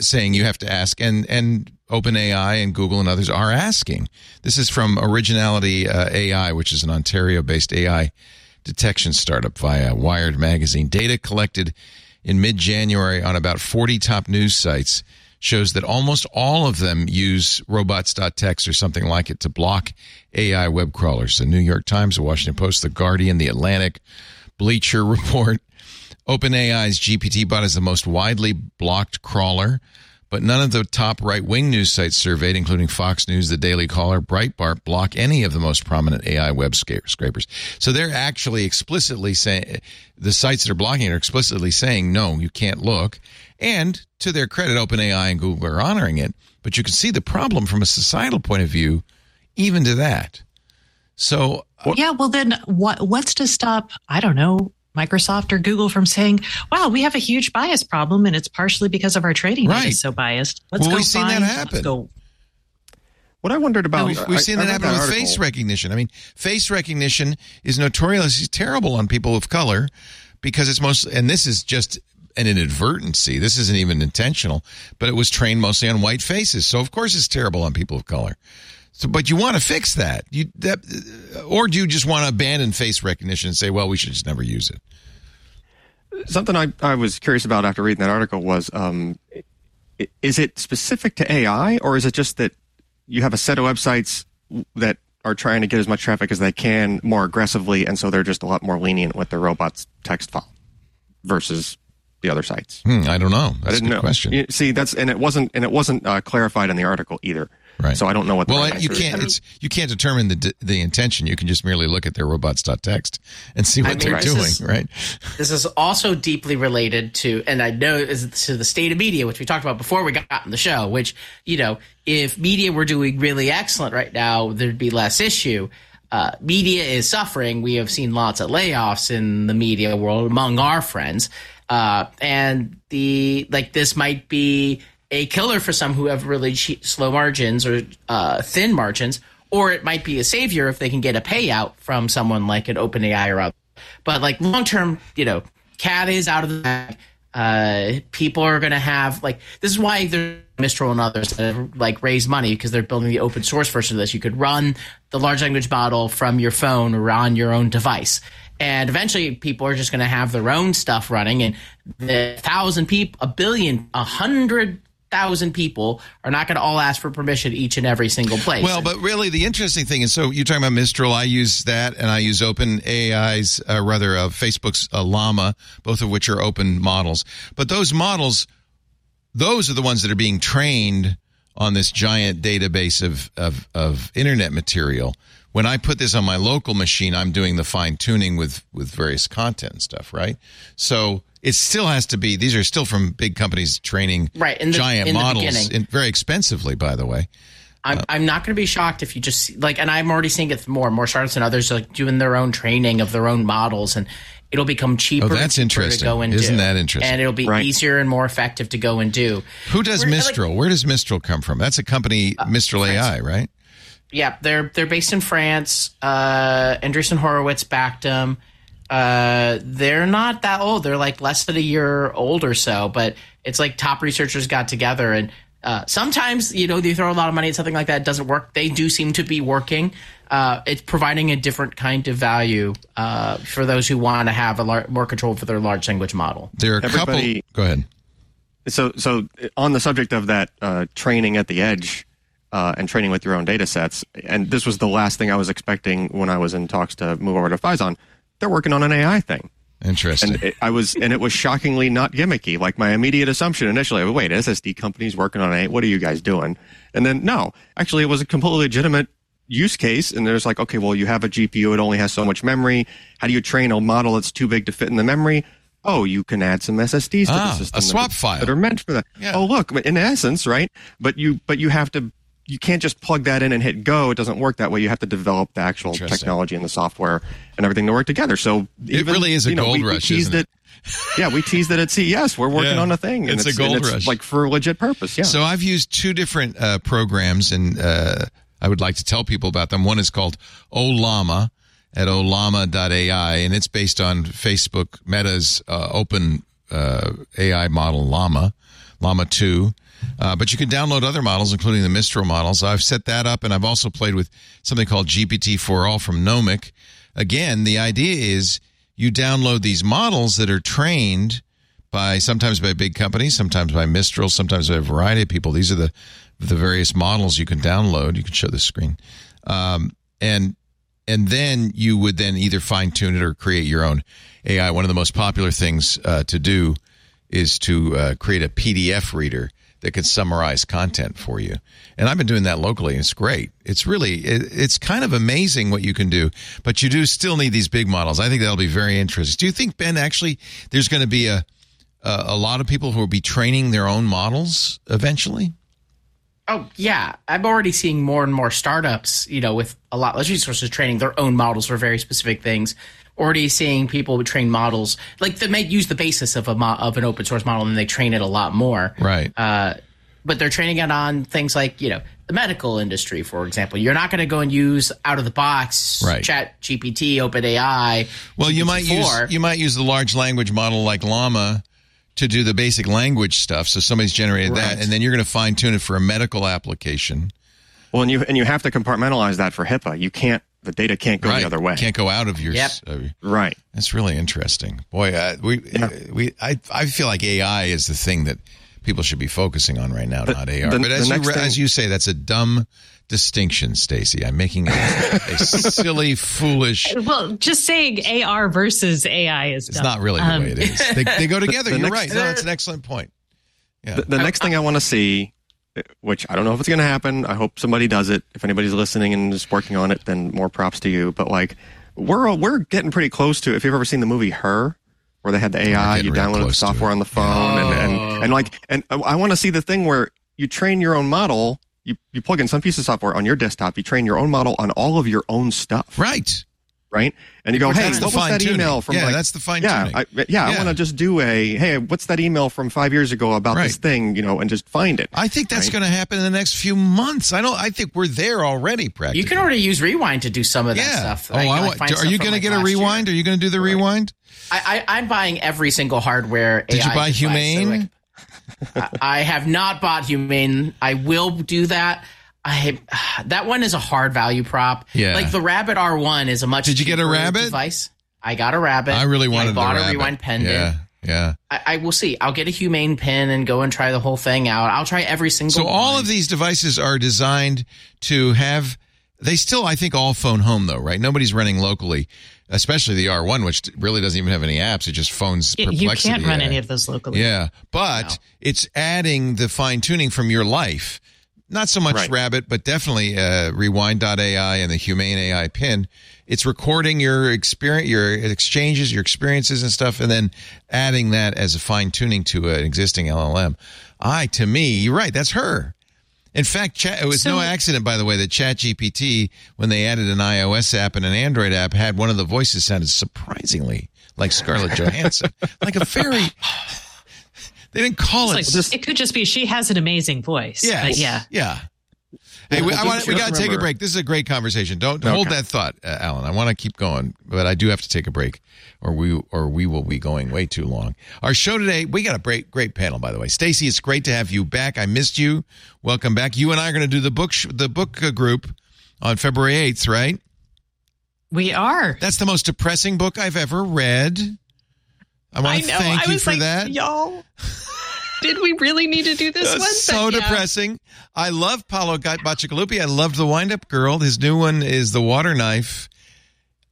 saying you have to ask, and and OpenAI and Google and others are asking. This is from Originality uh, AI, which is an Ontario-based AI detection startup via Wired magazine. Data collected in mid-January on about 40 top news sites shows that almost all of them use robots.txt or something like it to block AI web crawlers. The New York Times, the Washington Post, the Guardian, the Atlantic, Bleacher Report. *laughs* OpenAI's GPT bot is the most widely blocked crawler, but none of the top right wing news sites surveyed, including Fox News, The Daily Caller, Breitbart, block any of the most prominent AI web scrapers. So they're actually explicitly saying the sites that are blocking it are explicitly saying, no, you can't look. And to their credit, OpenAI and Google are honoring it. But you can see the problem from a societal point of view, even to that. So uh, yeah, well then what what's to stop, I don't know, Microsoft or Google from saying, "Wow, we have a huge bias problem, and it's partially because of our trading right. data so biased." Let's well, go we've find, seen that happen. Go. What I wondered about, we've, we've seen I, that happen that with article. face recognition. I mean, face recognition is notoriously terrible on people of color because it's most, and this is just an inadvertency. This isn't even intentional, but it was trained mostly on white faces. So of course it's terrible on people of color. So, but you want to fix that. You that, or do you just want to abandon face recognition and say, well, we should just never use it? Something I, I was curious about after reading that article was, um, is it specific to AI or is it just that you have a set of websites that are trying to get as much traffic as they can more aggressively, and so they're just a lot more lenient with their robots text file versus the other sites? Hmm, I don't know. That's I didn't know. Question. You, see, that's and it wasn't and it wasn't uh, clarified in the article either. Right. So I don't know what. well, you can't. It's you can't determine the the intention. You can just merely look at their robots.txt and see what I mean, they're doing. Is, right. This is also deeply related to, and I know is to the state of media, which we talked about before we got on the show. Which you know, if media were doing really excellent right now, there'd be less issue. Uh, media is suffering. We have seen lots of layoffs in the media world among our friends, uh, and the like. This might be a killer for some who have really cheap, slow margins or uh, thin margins, or it might be a savior if they can get a payout from someone like an OpenAI or other. But like long term, you know, cat is out of the bag. Uh, people are going to have like this is why there's Mistral and others that have, like raise money because they're building the open source version of this. You could run the large language model from your phone or on your own device. And eventually, people are just going to have their own stuff running, and the thousand people, a billion, a hundred thousand people are not going to all ask for permission each and every single place. Well, but really, the interesting thing is, so you're talking about Mistral. I use that, and I use Open AI's, uh, rather, uh, Facebook's uh, Llama, both of which are open models. But those models, those are the ones that are being trained on this giant database of of, of internet material. When I put this on my local machine, I'm doing the fine tuning with with various content and stuff, right? So it still has to be. These are still from big companies training right in the, giant in models, in, very expensively, by the way. I'm, uh, I'm not going to be shocked if you just like, and I'm already seeing it more and more startups and others like doing their own training of their own models, and it'll become cheaper. Oh, that's interesting. To go and Isn't do, that interesting? And it'll be right. easier and more effective to go and do. Who does Where, Mistral? Like, Where does Mistral come from? That's a company, uh, Mistral France. AI, right? Yeah, they're they're based in France. Uh, Andreessen Horowitz backed them. Uh, they're not that old. They're like less than a year old or so, but it's like top researchers got together and uh, sometimes you know they throw a lot of money at something like that it doesn't work. They do seem to be working. Uh, it's providing a different kind of value uh, for those who want to have a lar- more control for their large language model. There are a Everybody, couple. Go ahead. So, so on the subject of that uh, training at the edge uh, and training with your own data sets, and this was the last thing I was expecting when I was in talks to move over to Phison they're working on an AI thing. Interesting. And it, I was, and it was shockingly not gimmicky. Like my immediate assumption initially, wait, SSD companies working on AI? What are you guys doing? And then no, actually, it was a completely legitimate use case. And there's like, okay, well, you have a GPU, it only has so much memory. How do you train a model that's too big to fit in the memory? Oh, you can add some SSDs to ah, the system. A swap that, file that are meant for that. Yeah. Oh, look, in essence, right? But you, but you have to you can't just plug that in and hit go. It doesn't work that way. You have to develop the actual technology and the software and everything to work together. So even, it really is a you know, gold we, rush. We isn't it? it? yeah, we teased it at CES. We're working yeah, on a thing. And it's, it's a gold rush, like for a legit purpose. Yeah. So I've used two different uh, programs, and uh, I would like to tell people about them. One is called Ollama at ollama.ai, and it's based on Facebook Meta's uh, open uh, AI model Llama, Llama 2. Uh, but you can download other models, including the Mistral models. I've set that up, and I've also played with something called GPT-4All from Nomic. Again, the idea is you download these models that are trained by sometimes by big companies, sometimes by Mistral, sometimes by a variety of people. These are the the various models you can download. You can show the screen, um, and and then you would then either fine tune it or create your own AI. One of the most popular things uh, to do is to uh, create a PDF reader that could summarize content for you. And I've been doing that locally, and it's great. It's really, it, it's kind of amazing what you can do, but you do still need these big models. I think that'll be very interesting. Do you think, Ben, actually, there's going to be a, a, a lot of people who will be training their own models eventually? Oh yeah, I'm already seeing more and more startups, you know, with a lot less resources training their own models for very specific things. Already seeing people train models like they may use the basis of a mo- of an open source model and they train it a lot more. Right. Uh, but they're training it on things like you know the medical industry, for example. You're not going to go and use out of the box Right. Chat GPT, OpenAI. Well, you might use you might use the large language model like Llama to do the basic language stuff. So somebody's generated that, and then you're going to fine tune it for a medical application. Well, and you and you have to compartmentalize that for HIPAA. You can't. The data can't go the other way. Can't go out of your. Yep. uh, Right. that's really interesting. Boy, uh, we uh, we I I feel like AI is the thing that people should be focusing on right now, The- not AR. the- but as you thing- as you say, that's a dumb distinction, Stacey. I'm making a, a *laughs* silly, foolish. Well, just saying AR versus AI is It's dumb. not really the Um, way it is. They, they go *laughs* together. the You're next- right. No, it's an excellent point. Yeah. The, the next thing I want to see, which I don't know if it's going to happen. I hope somebody does it. If anybody's listening and is working on it, then more props to you. But like, we're we're getting pretty close to. If you've ever seen the movie Her, where they had the AI, you real download the software on the phone, and, and and like, and I want to see the thing where you train your own model. You you plug in some piece of software on your desktop. You train your own model on all of your own stuff. right. Right? And you go, Which hey, that's the what was that fine-tuning. email from? Yeah, like, that's the fine yeah, tuning. I, yeah, I want to just do a, hey, what's that email from five years ago about this thing, you know, and just find it. I think that's Right. going to happen in the next few months. I don't. I think we're there already. Practically. You can already use Rewind to do some of that Yeah. stuff. Oh, Like- I like want. find Are stuff you from, going to get a last year. rewind? Are you going to do the rewind? I, I, I'm buying every single hardware. Did you buy device. So, Humane? like, *laughs* I I have not bought Humane. I will do that. I that one is a hard value prop. Yeah. like the Rabbit R1 is a much. Did you get a Rabbit? device? I got a Rabbit. I really and wanted I bought the a rabbit. Rewind pendant. Yeah, yeah. I, I will see. I'll get a Humane pin and go and try the whole thing out. I'll try every single. So all of these devices are designed to have. They still, I think, all phone home though, right? Nobody's running locally, especially the R1, which really doesn't even have any apps. It just phones you perplexity. can't run Yeah. any of those locally. Yeah, but it's adding the fine tuning from your life. Not so much Right. Rabbit, but definitely uh, Rewind.ai and the Humane AI pin. It's recording your experience, your exchanges, your experiences and stuff, and then adding that as a fine tuning to an existing LLM. I, to me, you're right. That's her. In fact, chat, it was no accident, by the way, that ChatGPT, when they added an iOS app and an Android app, had one of the voices sounded surprisingly like Scarlett Johansson, *laughs* like a very. They didn't call It's it. like, it could just be she has an amazing voice. Yes. But yeah. Yeah. Hey, we, I just- want, we got to take a break. This is a great conversation. Don't hold that thought, uh, Allyn. I want to keep going, but I do have to take a break, or we or we will be going way too long. Our show today, we got a great great panel, by the way. Stacey, it's great to have you back. I missed you. Welcome back. You and I are going to do the book sh- the book uh, group on February eighth, right? We are. That's the most depressing book I've ever read. I want to thank I you was for like, that. Y'all, did we really need to do this one? so But yeah. depressing. I love Paolo Bacigalupi. I loved the Wind Up Girl. His new one is the Water Knife.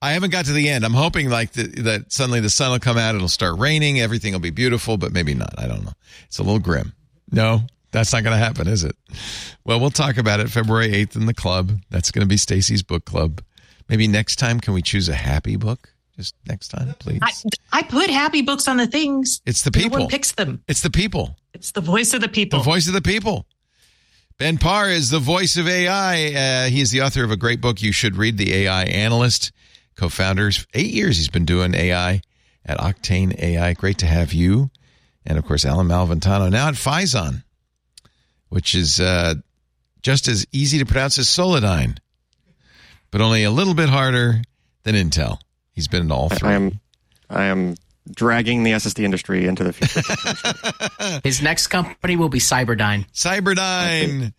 I haven't got to the end. I'm hoping like the, that suddenly the sun will come out. It'll start raining. Everything will be beautiful, but maybe not. I don't know. It's a little grim. No, that's not going to happen, is it? Well, we'll talk about it February 8th in the club. That's going to be Stacey's book club. Maybe next time, can we choose a happy book? Just next time, please. I, I put happy books on the things. it's the people. one picks them. it's the people. It's the voice of the people. The voice of the people. Ben Parr is the voice of AI. Uh, he is the author of a great book you should read, The AI Analyst, co founders. Eight years he's been doing AI at Octane AI. Great to have you. And of course, Allyn Malventano now at Phison, which is uh, just as easy to pronounce as Solidigm, but only a little bit harder than Intel. He's been in all three. I am, I am dragging the SSD industry into the future. *laughs* his next company will be Cyberdyne. Cyberdyne.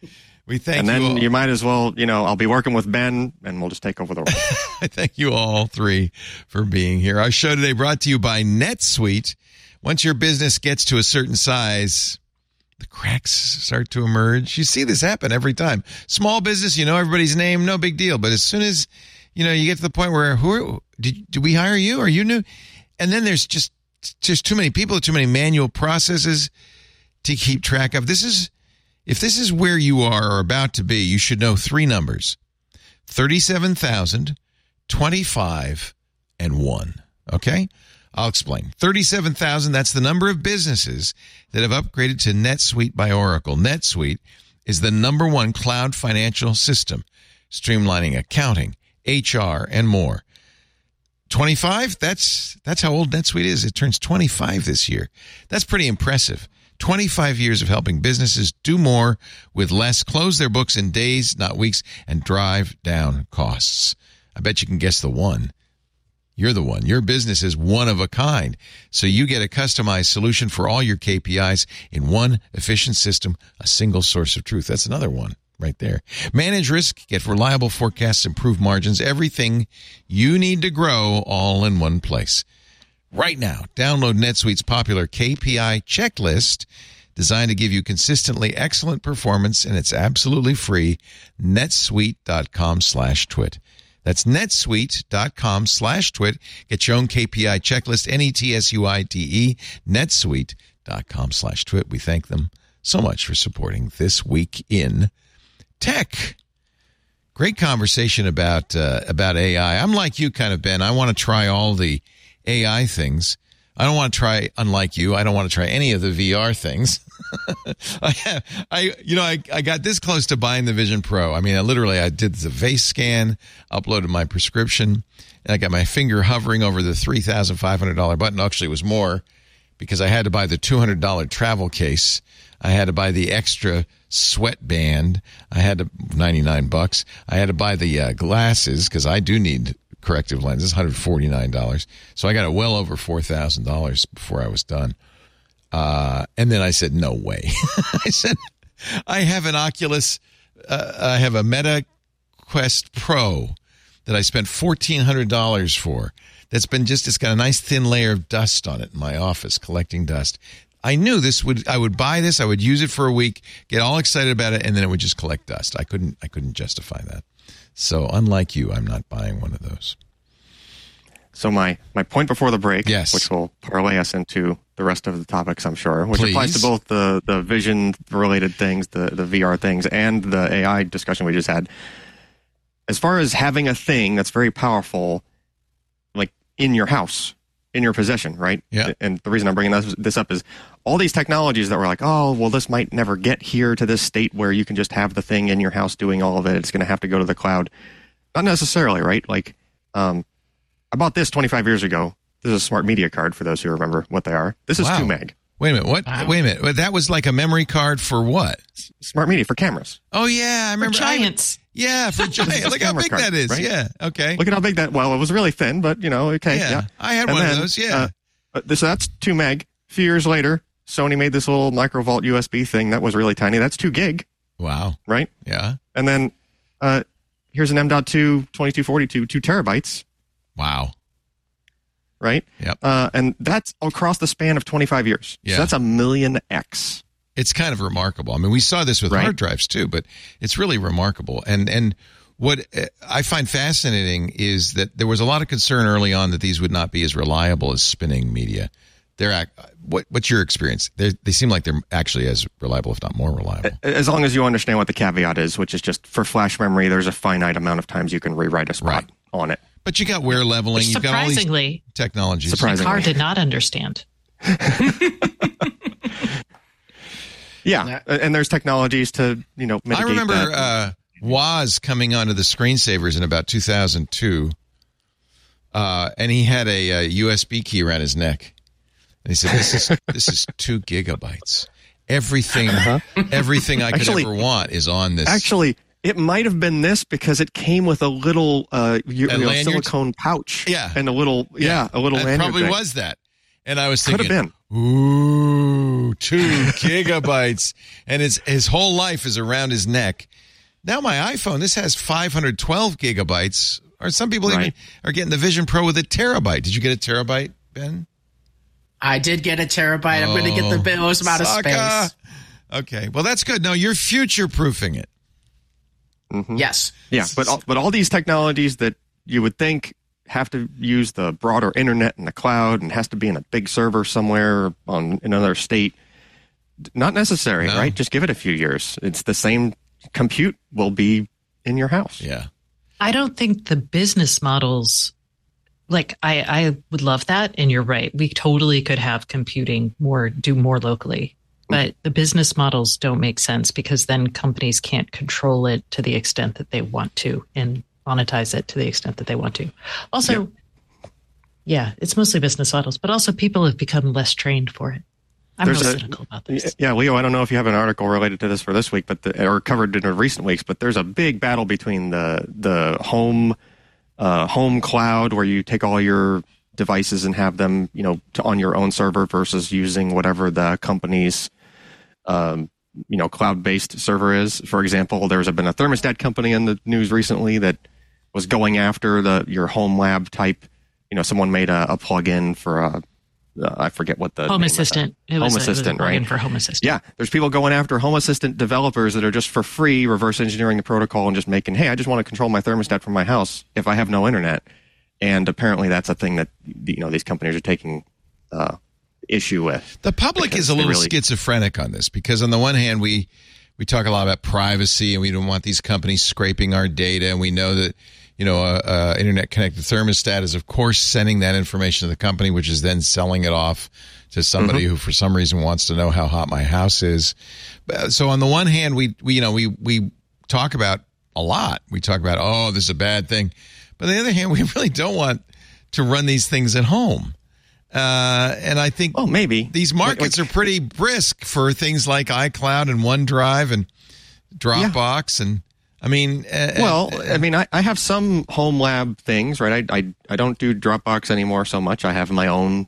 We thank and then you. all. you might as well, you know, I'll be working with Ben and we'll just take over the world. *laughs* I thank you all three for being here. Our show today brought to you by NetSuite. Once your business gets to a certain size, the cracks start to emerge. You see this happen every time. Small business, you know everybody's name, no big deal. But as soon as you know you get to the point where who did did we hire you? Are you new? And then there's just just too many people, too many manual processes to keep track of. This is If this is where you are or about to be, you should know three numbers 37,000, 25, and 1. Okay? I'll explain. 37,000, that's the number of businesses that have upgraded to NetSuite by Oracle. NetSuite is the number one cloud financial system, streamlining accounting, HR, and more. 25, that's that's how old NetSuite is. It turns 25 this year. That's pretty impressive. 25 years of helping businesses do more with less, close their books in days, not weeks, and drive down costs. I bet you can guess the one. You're the one. Your business is one of a kind. So you get a customized solution for all your KPIs in one efficient system, a single source of truth. That's another one right there. Manage risk, get reliable forecasts, improve margins, everything you need to grow all in one place. Right now, download NetSuite's popular KPI checklist designed to give you consistently excellent performance and it's absolutely free. netsuite.com slash twit. That's netsuite.com slash twit. Get your own KPI checklist, N-E-T-S-U-I-T-E, netsuite.com slash twit. We thank them so much for supporting This Week in Tech. Great conversation about uh, about AI. I'm like you, kind of Ben. I want to try all the AI things. I don't want to try, unlike you, I don't want to try any of the VR things. *laughs* I, I, you know, I, I got this close to buying the Vision Pro. I mean, I literally, I did the face scan, uploaded my prescription, and I got my finger hovering over the $3,500 button. Actually, it was more because I had to buy the $200 travel case. I had to buy the extra sweatband. I had to 99 bucks. I had to buy the uh, glasses because I do need corrective lenses, $149. So I got it well over $4,000 before I was done. Uh, and then I said, no way. *laughs* I said, I have an Oculus, uh, I have a Meta Quest Pro that I spent $1,400 for. That's been just, it's got a nice thin layer of dust on it in my office, collecting dust. I knew this would, I would buy this, I would use it for a week, get all excited about it, and then it would just collect dust. I couldn't, I couldn't justify that. So, unlike you, I'm not buying one of those. So my my point before the break, yes. which will parlay us into the rest of the topics, I'm sure, which Please. applies to both the the vision related things, the the VR things, and the AI discussion we just had. As far as having a thing that's very powerful, like in your house, in your possession, right? Yeah. And the reason I'm bringing this, this up is all these technologies that were like, oh, well, this might never get here to this state where you can just have the thing in your house doing all of it. It's going to have to go to the cloud. Not necessarily, right? Like, um, I bought this 25 years ago. This is a smart media card for those who remember what they are. This is Wow. 2 meg. Wait a minute. What? Wait a minute. That was like a memory card for what? Smart media for cameras. Oh yeah, I For remember. I- giants. Yeah, for *laughs* giants. Look how big card, that is. right? Yeah. Okay. Look at how big that. Well, it was really thin, but you know, okay, Yeah, yeah. I had And one of those, yeah. uh, so that's two meg. A few years later, Sony made this little MicroVault USB thing that was really tiny. That's two gig, Wow. right? Yeah. And then uh, here's an M.2 2242, two terabytes, Wow. right? Yep. Uh, and that's across the span of 25 years. Yeah. So that's a million X. It's kind of remarkable. I mean, we saw this with Right. hard drives too, but it's really remarkable. And and what uh, I find fascinating is that there was a lot of concern early on that these would not be as reliable as spinning media. They're ac- what what's your experience? They they seem like they're actually as reliable, if not more reliable. As long as you understand what the caveat is, which is just for flash memory, there's a finite amount of times you can rewrite a spot Right. on it. But you got wear leveling. You've got all these Surprisingly, technologies. Surprising. car did not understand. *laughs* Yeah, and there's technologies to you know I mitigate remember that. uh, Woz coming onto the screensavers in about 2002, uh, and he had a, uh USB key around his neck, and he said, "This is *laughs* this is two gigabytes. Everything, everything I could Actually- ever want is on this." Actually, it might have been this because it came with a little uh, you, A you know, silicone pouch. Yeah. and a little yeah, a little It lanyard. probably thing. was that. And I was Could thinking, have been. ooh, two *laughs* gigabytes, and his his whole life is around his neck. Now my iPhone, this has 512 gigabytes, or some people even are getting the Vision Pro with a terabyte. Did you get a terabyte, Ben? I did get a terabyte. I'm going to get the most amount of space. Okay, well that's good. No, you're future proofing it. Mm-hmm. Yes. Yeah, but all, but all these technologies that you would think have to use the broader internet and the cloud and has to be in a big server somewhere on another state. not necessary, No. right? Just give it a few years. It's the same compute will be in your house. Yeah. I don't think the business models like I, I would love that and you're right. We totally could have computing more do more locally. But the business models don't make sense because then companies can't control it to the extent that they want to and monetize it to the extent that they want to. Also, yeah, it's mostly business models, but also people have become less trained for it. I'm There's real a- cynical about this. Yeah, Leo, I don't know if you have an article related to this for this week, but the, or covered in recent weeks, but there's a big battle between the the home uh, home cloud where you take all your devices and have them, you know, to, on your own server versus using whatever the company's um, you know cloud based server is. For example, there's been a thermostat company in the news recently that was going after the your home lab type. You know, someone made a, a plugin for a uh, I forget what the Home name of that- Assistant. It Home was a- it was a Assistant, right? For Home Assistant. Yeah, there's people going after Home Assistant developers that are just for free reverse engineering the protocol and just making, hey, I just want to control my thermostat from my house if I have no internet. And apparently, that's a thing that you know these companies are taking uh, issue with. The public is a little really- schizophrenic on this because on the one hand we we talk a lot about privacy and we don't want these companies scraping our data and we know that you know a, a internet connected thermostat is of course sending that information to the company which is then selling it off to somebody mm-hmm. who for some reason wants to know how hot my house is. Uh, so on the one hand we we you know we we talk about a lot. We talk about oh this is a bad thing. But on the other hand we *laughs* really don't want to run these things at home. Uh, and I think Well, maybe these markets Like- are pretty brisk for things like iCloud and OneDrive and Dropbox and I mean, uh, Well, uh, I mean, I, I have some home lab things, right? I, I I don't do Dropbox anymore so much. I have my own,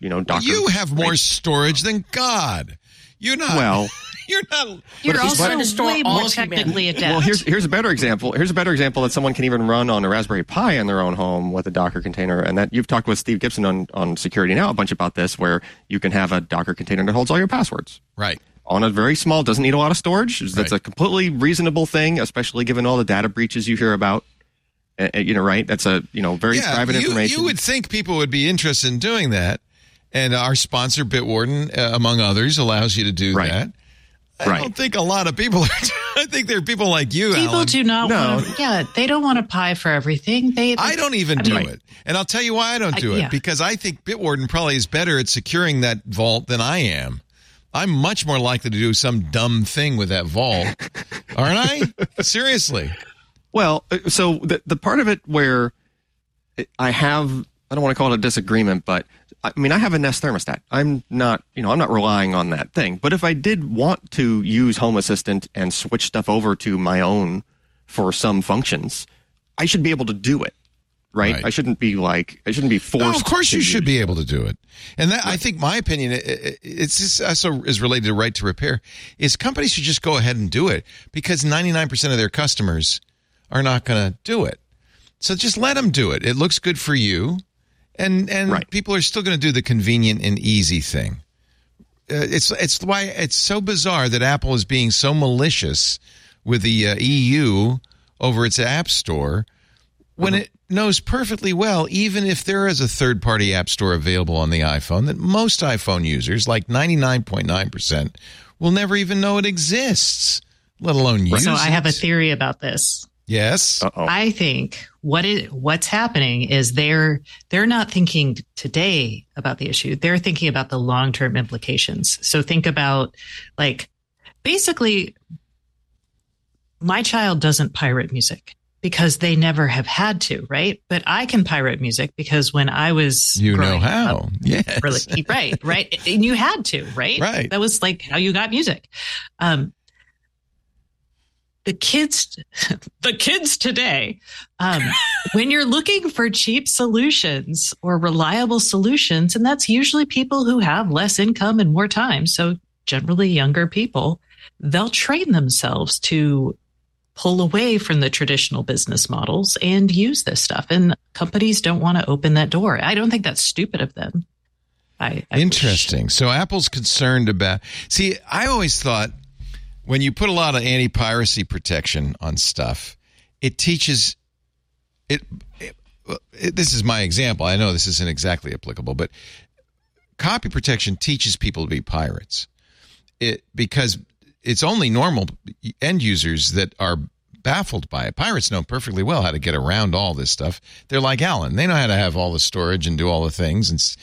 you know, Docker. you have more right? storage than God. You're not. Well, *laughs* you're not. You're also wanted to store way all more technically *laughs* adept. Well, here's here's a better example. Here's a better example that someone can even run on a Raspberry Pi in their own home with a Docker container. And that you've talked with Steve Gibson on on Security Now a bunch about this, where you can have a Docker container that holds all your passwords Right. On a very small, doesn't need a lot of storage. That's Right. a completely reasonable thing, especially given all the data breaches you hear about. Uh, uh, you know, right? That's a you know very Yeah. private you, information. you would think people would be interested in doing that, and our sponsor Bitwarden, uh, among others, allows you to do Right. that. I Right. don't think a lot of people are. *laughs* I think there are people like you, People Allyn. do not No. want to, yeah, they don't want to pie for everything. They, I don't even I do mean- it. And I'll tell you why I don't I- do it. yeah. Because I think Bitwarden probably is better at securing that vault than I am. I'm much more likely to do some dumb thing with that vault, aren't I? Seriously. Well, uh, so the the part of it where I have I don't want to call it a disagreement, but I mean I have a Nest thermostat. I'm not you know I'm not relying on that thing. But if I did want to use Home Assistant and switch stuff over to my own for some functions, I should be able to do it. Right? Right. I shouldn't be like I shouldn't be forced. No, of course you should be able to do it. And that, I think my opinion, it's just also is related to right to repair, is companies should just go ahead and do it because 99% of their customers are not going to do it. So just let them do it. It looks good for you. And, and Right. people are still going to do the convenient and easy thing. Uh, it's, it's why it's so bizarre that Apple is being so malicious with the uh, EU over its app store when it knows perfectly well, even if there is a third party app store available on the iPhone, that most iPhone users, like 99.9%, will never even know it exists, let alone use so I have a theory about this. Yes. Uh-oh. I think what is what's happening is they're they're not thinking today about the issue. They're thinking about the long term implications. So think about like basically my child doesn't pirate music because they never have had to, right? But I can pirate music because when I was You know how. up, Yes. really right right *laughs* and you had to right Right. that was like how you got music um the kids *laughs* the kids today um *laughs* when you're looking for cheap solutions or reliable solutions and that's usually people who have less income and more time so generally younger people they'll train themselves to pull away from the traditional business models and use this stuff and companies don't want to open that door i don't think that's stupid of them I, I wish- Interesting. So Apple's concerned about. See, I always thought when you put a lot of anti-piracy protection on stuff, it teaches it, it, it- This is my example. I know this isn't exactly applicable, but copy protection teaches people to be pirates. it because it's only normal end users that are baffled by it. Pirates know perfectly well how to get around all this stuff. They're like Allyn; they know how to have all the storage and do all the things. And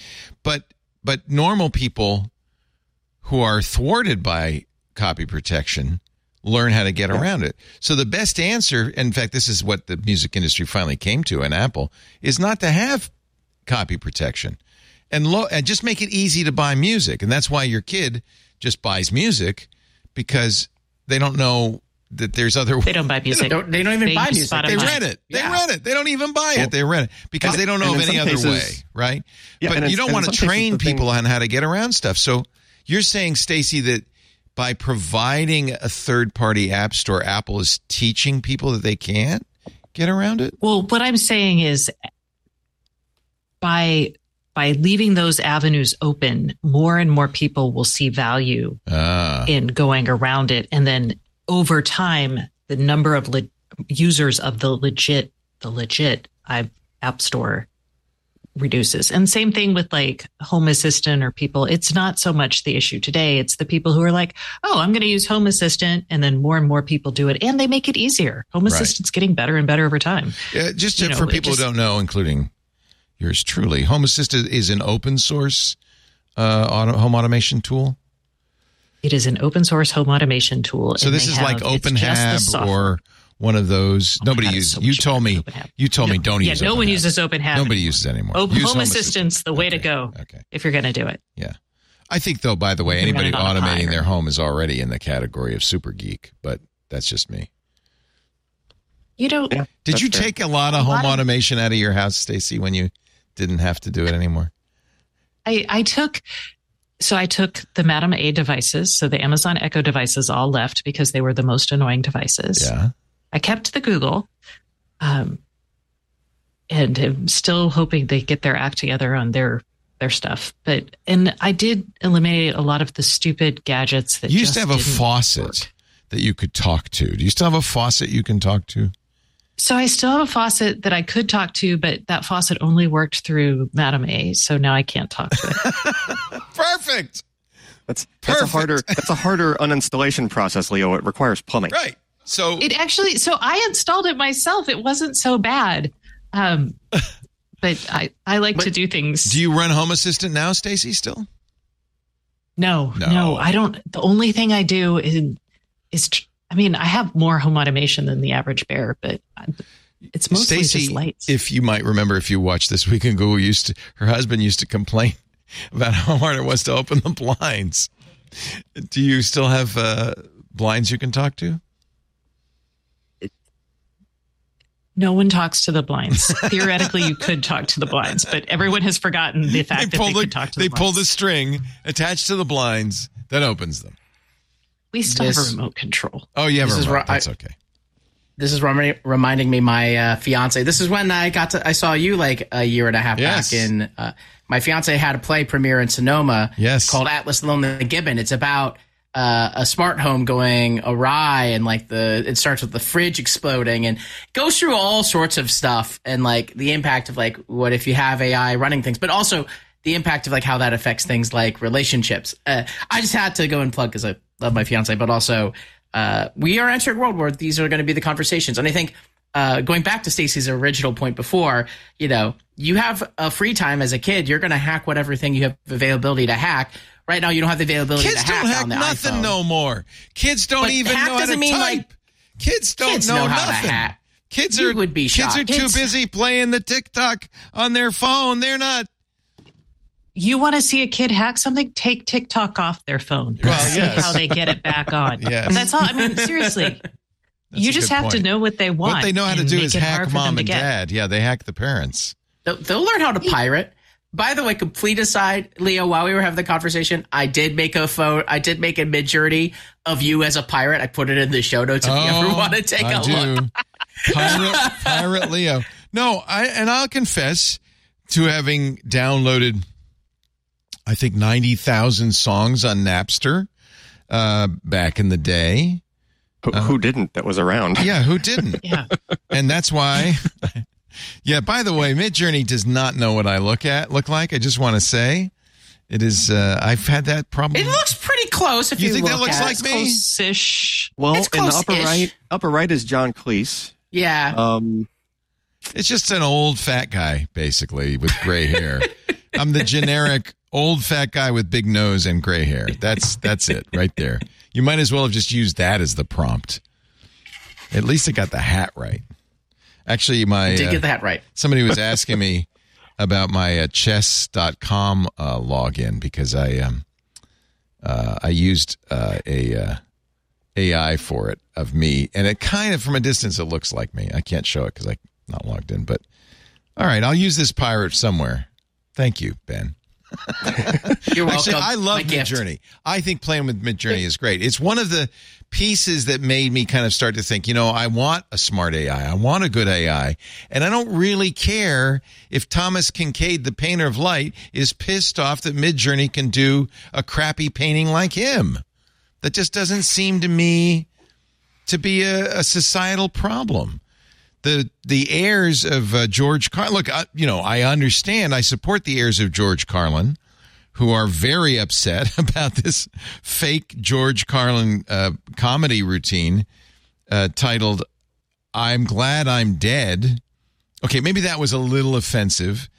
but but normal people who are thwarted by copy protection learn how to get around it. So the best answer, in fact, this is what the music industry finally came to, and Apple is not to have copy protection and lo- and just make it easy to buy music. And that's why your kid just buys music because they don't know that there's other They don't buy music. They don't, they don't even They buy use music. Spotify. they Spotify. rent it. They Yeah. rent it. They don't even buy it. They rent it because they don't know of any some other cases- way, right? Yeah, but you don't want to some cases train the thing- people on how to get around stuff. So you're saying, Stacey, that by providing a third party app store, Apple is teaching people that they can't get around it? Well, what I'm saying is by by leaving those avenues open, more and more people will see value Ah. in going around it. And then over time the number of le- users of the legit the legit I- app store reduces. And same thing with like home assistant or people. It's not so much the issue today. It's the people who are like oh i'm going to use home assistant and then more and more people do it and they make it easier. Home Right. assistant's getting better and better over time. Yeah, just You to- know, for people just- who don't know, including yours truly, Home Assistant is an open source uh, auto, home automation tool. it is an open source home automation tool So and this is like have- it's just the OpenHab or one of those. Oh Nobody God, uses. so you told me. You told me No- don't yeah, use. Yeah, no one OpenHab. uses OpenHab Nobody anymore. uses it anymore. Oh, Use home assistant's the way to go. Okay. if you're going to do it Yeah. I think though, by the way, You can anybody run it on a automating their home is already in the category of super geek, but that's just me. you know Yeah, Did you fair. take a lot of A home lot of- automation out of your house, Stacey, when you didn't have to do it anymore? I, I took so I took the Madam A devices, so the Amazon Echo devices all left because they were the most annoying devices. Yeah. I kept the Google, um, and am still hoping they get their act together on their their stuff. But and I did eliminate a lot of the stupid gadgets that You used to have a faucet work. that you could talk to. Do you still have a faucet you can talk to? So I still have a faucet that I could talk to, but that faucet only worked through Madame A, so now I can't talk to it. *laughs* Perfect. That's that's a harder that's a harder uninstallation process, Leo. It requires plumbing. Right. So It actually, so I installed it myself. It wasn't so bad. Um, but I, I like to do things. do you run Home Assistant now, Stacey, still? no, No. no, I don't. The only thing I do is, is, tr- I mean, I have more home automation than the average bear, but it's mostly Stacey, just lights. if you might remember, if you watched this week in Google, used to her husband used to complain *laughs* about how hard it was to open the blinds. Do you still have uh, blinds you can talk to? no one talks to the blinds. Theoretically, you could talk to the blinds, but everyone has forgotten the fact that they the, could talk to they the pull the string attached to the blinds that opens them. We still have a remote control. Oh, you have This a is remote. right- That's okay. This is remi- reminding me my uh, fiance. This is when I got to. I saw you like a year and a half Yes. back in. Uh, my fiance had a play premiere in Sonoma. Yes. called Atlas the Lonely Gibbon. It's about uh, a smart home going awry, and like the it starts with the fridge exploding, and goes through all sorts of stuff, and like the impact of like what if you have AI running things, but also the impact of like how that affects things like relationships. Uh, I just had to go and plug because I love my fiance, but also uh, we are entering world war. these are going to be the conversations, and I think. Uh, going back to Stacey's original point before, you know, you have a free time as a kid, you're going to hack whatever thing you have availability to hack. Right now, you don't have the availability Kids to hack, don't hack on the nothing iPhone. no more. Kids don't But even know how to mean, type. like, kids don't kids know, know how to nothing. hack. Kids are would be kids are too busy playing the TikTok on their phone. They're not. You want to see a kid hack something? Take TikTok off their phone. Well, see yes. how they get it back on. *laughs* Yes. That's all. I mean, seriously, *laughs* you just good have to know what they want. What they know how to do is hack hard for them mom and dad. Yeah, they hack the parents. They'll, they'll learn how to pirate. By the way, complete aside, Leo, while we were having the conversation, I did make a phone. I did make a Midjourney of you as a pirate. I put it in the show notes if you ever oh, want to take Oh, I a do. look. Pirate, *laughs* pirate Leo. No, I and I'll confess to having downloaded, I think ninety thousand songs on Napster uh, back in the day. Who, who didn't? That was around. Yeah, who didn't? *laughs* Yeah. and that's why. *laughs* yeah. By the way, Midjourney does not know what I look at look like. I just want to say, it is. Uh, I've had that problem. It looks pretty pretty close. If You you, think that looks at like it. me? Close-ish. Well, It's in the upper right, upper right is John Cleese. Yeah, Um, It's just an old fat guy, basically, with gray hair. *laughs* I'm the generic old fat guy with big nose and gray hair. That's *laughs* that's it right there. You might as well have just used that as the prompt. At least it got the hat right. Actually, my did uh, get hat right. somebody was *laughs* asking me about my uh, chess.com uh, login because I um uh, I used uh, a uh, AI for it of me, and it kind of from a distance it looks like me. I can't show it because I'm not logged in, but all right, I'll use this pirate somewhere. Thank you, Ben. You're welcome. Actually, I love. Midjourney. I think playing with Midjourney is great. It's one of the pieces that made me kind of start to think, you know, I want a smart AI. I want a good AI. And I don't really care if Thomas Kinkade, the painter of light, is pissed off that Midjourney can do a crappy painting like him. That just doesn't seem to me to be a, a societal problem the the heirs of uh, George Carlin. Look, I, you know, I understand. I support the heirs of George Carlin, who are very upset *laughs* about this fake George Carlin uh, comedy routine uh, titled "I'm Glad I'm Dead." Okay, maybe that was a little offensive.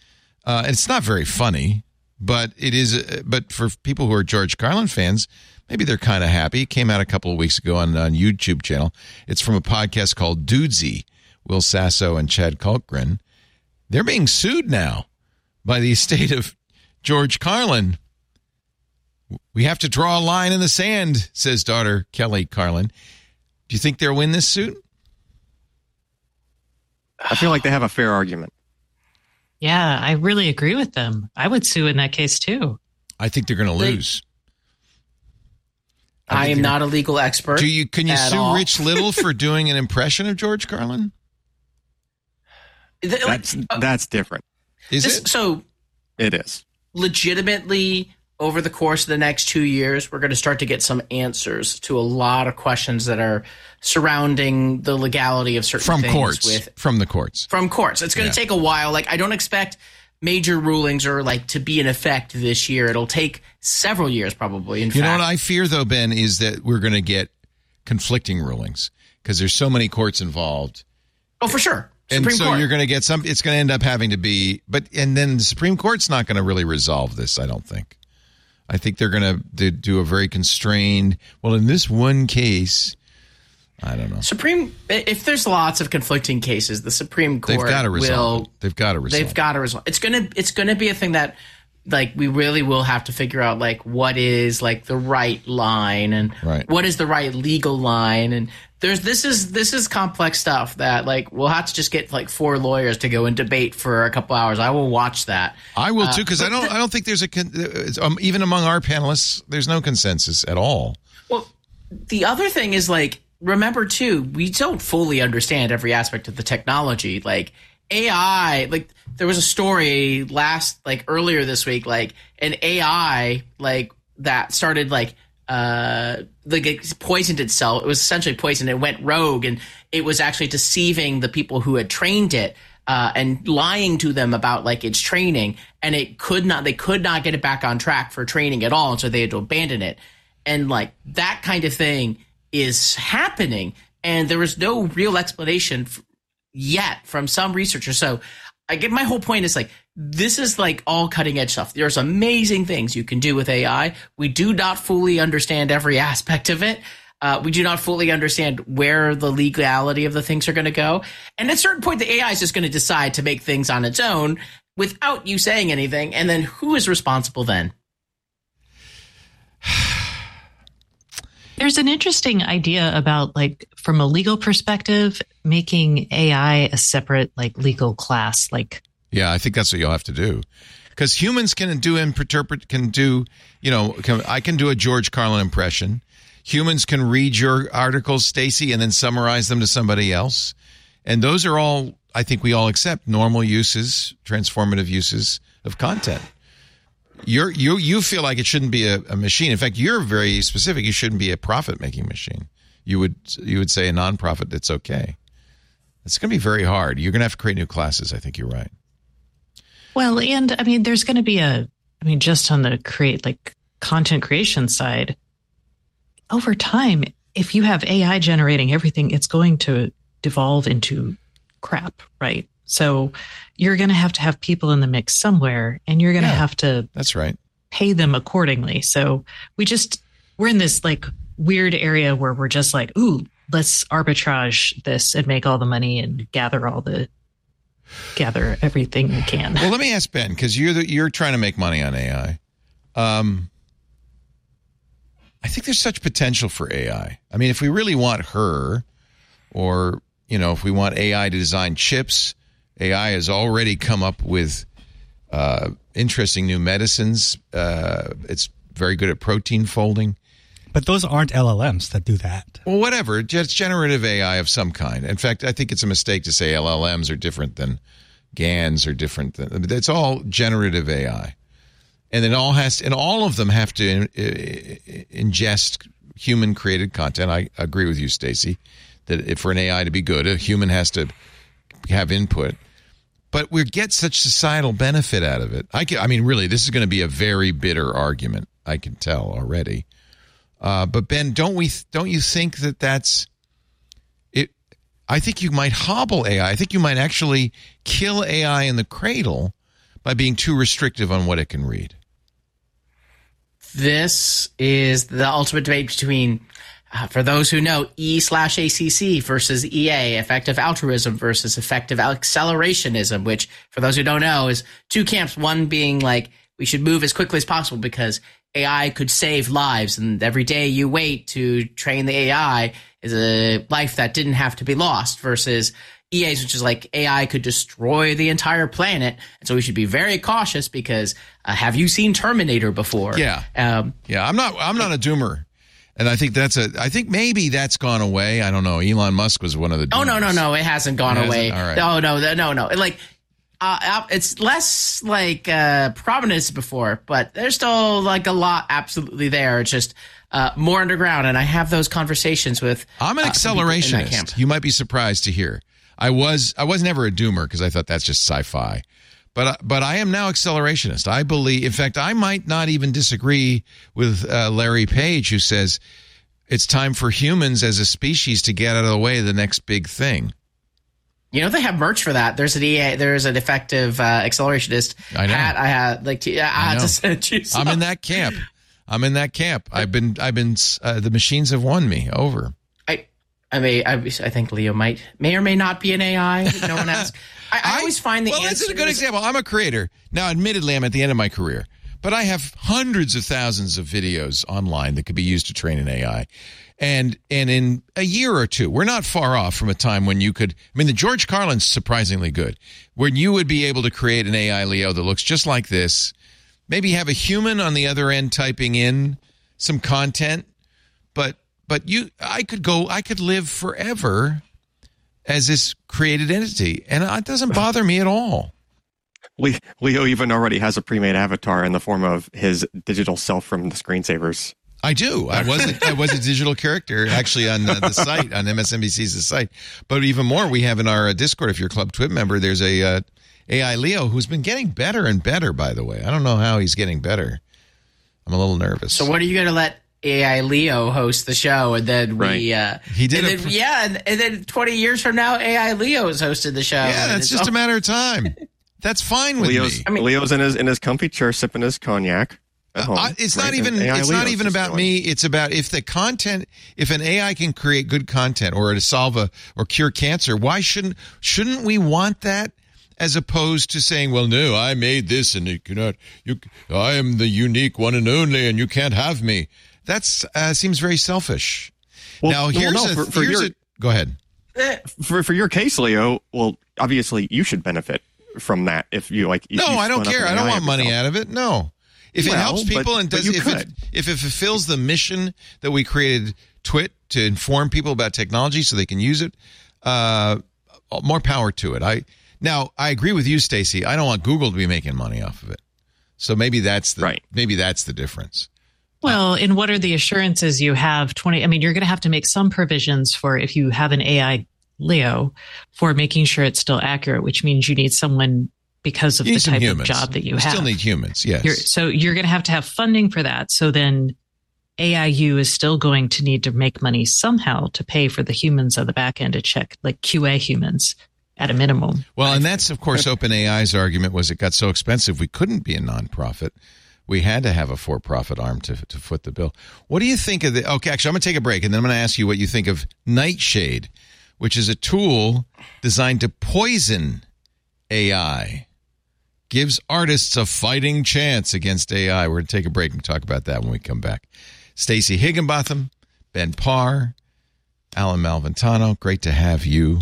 Uh, it's not very funny, but it is. Uh, but for people who are George Carlin fans, maybe they're kind of happy. It came out a couple of weeks ago on on YouTube channel. It's from a podcast called Dudesy. Will Sasso and Chad Kultgen. They're being sued now by the estate of George Carlin. We have to draw a line in the sand, says daughter Kelly Carlin. Do you think they'll win this suit? I feel like they have a fair argument. Yeah, I really agree with them. I would sue in that case too. I think they're going to lose. I am not a legal expert. Do you can you sue all. Rich Little for *laughs* doing an impression of George Carlin? Th- like, That's uh, that's different. Is this- it? so It is. legitimately over the course of the next two years, we're going to start to get some answers to a lot of questions that are surrounding the legality of certain From things courts. with From the courts. from courts. It's going Yeah. to take a while. Like I don't expect major rulings or like to be in effect this year. It'll take several years probably. In You know what I fear though, Ben, is that we're going to get conflicting rulings because there's so many courts involved. oh for sure. And Supreme so Court. you're going to get some it's going to end up having to be but and then the supreme court's not going to really resolve this i don't think i think they're going to do a very constrained well in this one case i don't know Supreme. If there's lots of conflicting cases, the Supreme Court they've got to resolve will it. they've got to resolve they've got to resolve. It's gonna it's gonna be a thing that like we really will have to figure out like what is like the right line and Right. what is the right legal line and there's this is this is complex stuff that like we'll have to just get like four lawyers to go and debate for a couple hours. I will watch that. i will too Uh, because i don't i don't think there's a con- it's, um, even among our panelists there's no consensus at all Well, the other thing is like remember too, we don't fully understand every aspect of the technology. Like AI, like there was a story last like earlier this week, like an AI like that started like uh like it poisoned itself. It was essentially poisoned. It went rogue and it was actually deceiving the people who had trained it. Uh, and lying to them about like its training, and it could not. They could not get it back on track for training at all, and so they had to abandon it and like that kind of thing is happening and there is no real explanation f- yet from some researchers so i get my whole point is like this is like all cutting edge stuff there's amazing things you can do with ai we do not fully understand every aspect of it uh, we do not fully understand where the legality of the things are going to go and at a certain point the ai is just going to decide to make things on its own without you saying anything and then who is responsible then There's an interesting idea about like from a legal perspective, making AI a separate like legal class. Like Yeah, I think that's what you'll have to do. Because humans can do interpret, can do, you know, can, I can do a George Carlin impression. Humans can read your articles, Stacey, and then summarize them to somebody else. And those are all, I think we all accept normal uses, transformative uses of content. You're, you you feel like it shouldn't be a, a machine. In fact, you're very specific. You shouldn't be a profit making machine. You would you would say a nonprofit that's okay. It's going to be very hard. You're going to have to create new classes. I think you're right. Well, and I mean, there's going to be a, I mean, just on the create like content creation side, over time, if you have AI generating everything, it's going to devolve into crap, right? So you're going to have to have people in the mix somewhere and you're going to Yeah. have to That's right. pay them accordingly. So we just, we're in this like weird area where we're just like, ooh, let's arbitrage this and make all the money and gather all the, gather everything we can. Well, let me ask Ben because you're the, you're trying to make money on AI. Um, I think there's such potential for AI. I mean, if we really want her, or you know, if we want AI to design chips, AI has already come up with uh, interesting new medicines. Uh, it's very good at protein folding. But those aren't LLMs that do that. Well, whatever. Just generative AI of some kind. In fact, I think it's a mistake to say LLMs are different than GANs are different than. It's all generative AI, and it all has, and all of them have to i- ingest human created content. I agree with you, Stacey, that if for an AI to be good, a human has to have input. But we get such societal benefit out of it. I, can, I mean, really, this is going to be a very bitter argument. I can tell already. Uh, but Ben, don't we? Don't you think that that's it? I think you might hobble AI. I think you might actually kill AI in the cradle by being too restrictive on what it can read. This is the ultimate debate between, uh, for those who know, E slash ACC versus EA, effective altruism versus effective accelerationism, which, for those who don't know, is two camps. One being like, we should move as quickly as possible because AI could save lives. And every day you wait to train the AI is a life that didn't have to be lost versus EA's, which is like AI could destroy the entire planet. And so we should be very cautious because uh, have you seen Terminator before? Yeah. Um, Yeah, I'm not. I'm not a doomer, and I think that's a. I think maybe that's gone away. I don't know. Elon Musk was one of the. oh, no, no, no. It hasn't gone It hasn't? away. All right. No, no, no, no. Like, uh, uh, it's less like uh, prominent as before, but there's still like a lot absolutely there. It's just uh, more underground. And I have those conversations with. I'm an uh, that camp. accelerationist. You might be surprised to hear. I was I was never a doomer because I thought that's just sci-fi. But I- but I am now accelerationist. I believe in fact I might not even disagree with uh, Larry Page who says it's time for humans as a species to get out of the way of the next big thing. You know they have merch for that. There's an EA. There's an effective uh, accelerationist I know. hat. I had like to, I, had know. to send you. Some. I'm in that camp. I'm in that camp. I've been I've been uh, the machines have won me over. I, I may. I, I think Leo might may or may not be an AI. No one asks. I, I always find the well, answer. that's a good example. I'm a creator now. Admittedly, I'm at the end of my career, but I have hundreds of thousands of videos online that could be used to train an AI. And and in a year or two, we're not far off from a time when you could. I mean, the George Carlin's surprisingly good, when you would be able to create an AI Leo that looks just like this. Maybe have a human on the other end typing in some content, but but you, I could go, I could live forever as this created entity, and it doesn't bother me at all. Leo even already has a pre-made avatar in the form of his digital self from the screensavers. I do. I was a, I was a digital character actually on uh, the site on MSNBC's site. But even more, we have in our uh, Discord. If you're a Club TWiT member, there's a uh, AI Leo who's been getting better and better. By the way, I don't know how he's getting better. I'm a little nervous. So what are you going to let AI Leo host the show, and then we? Uh, He did and it then, for- yeah, and, and then twenty years from now, AI Leo has hosted the show. yeah, that's it's just all- a matter of time. That's fine with Leo's me. I mean- Leo's in his in his comfy chair sipping his cognac. at home, I, it's not even And AI it's not even about going. me it's about if the content if an ai can create good content or to solve a or cure cancer why shouldn't shouldn't we want that as opposed to saying well no i made this and you cannot you i am the unique one and only and you can't have me that's uh, seems very selfish Well, now well, here's no, a for- for here's your- a go ahead for for your case, Leo. Well, obviously you should benefit from that if you like. No, you I don't care. I don't want money out of it. No. If it Well, helps but- people and does if it, if it fulfills the mission that we created TWiT to inform people about technology so they can use it, uh, more power to it. I now I agree with you, Stacey. I don't want Google to be making money off of it. So maybe that's the Right. maybe that's the difference. Well, and what are the assurances you have 20? I mean, you're going to have to make some provisions for if you have an AI Leo for making sure it's still accurate, which means you need someone because of You the type humans. of job that you You have. Still need humans. Yes. You're, so you're going to have to have funding for that. So then AIU is still going to need to make money somehow to pay for the humans on the back end to check, like QA humans at a minimum. Well, and that's of course OpenAI's argument was it got so expensive we couldn't be a nonprofit. We had to have a for-profit arm to to foot the bill. What do you think of the? Okay, actually, I'm going to take a break, and then I'm going to ask you what you think of Nightshade, which is a tool designed to poison AI, gives artists a fighting chance against AI. We're going to take a break and talk about that when we come back. Stacey Higginbotham, Ben Parr, Allyn Malventano, great to have you.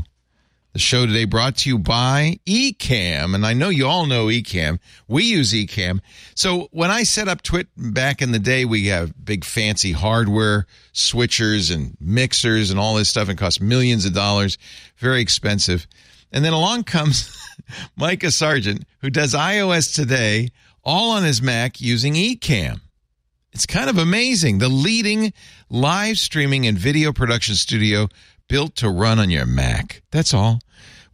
The show today brought to you by Ecamm, and I know you all know Ecamm. We use Ecamm. So when I set up TWiT back in the day, we have big fancy hardware, switchers and mixers and all this stuff, and cost millions of dollars, very expensive. And then along *laughs* comes Micah Sargent, who does iOS today, all on his Mac using Ecamm. It's kind of amazing. The leading live streaming and video production studio built to run on your Mac. That's all.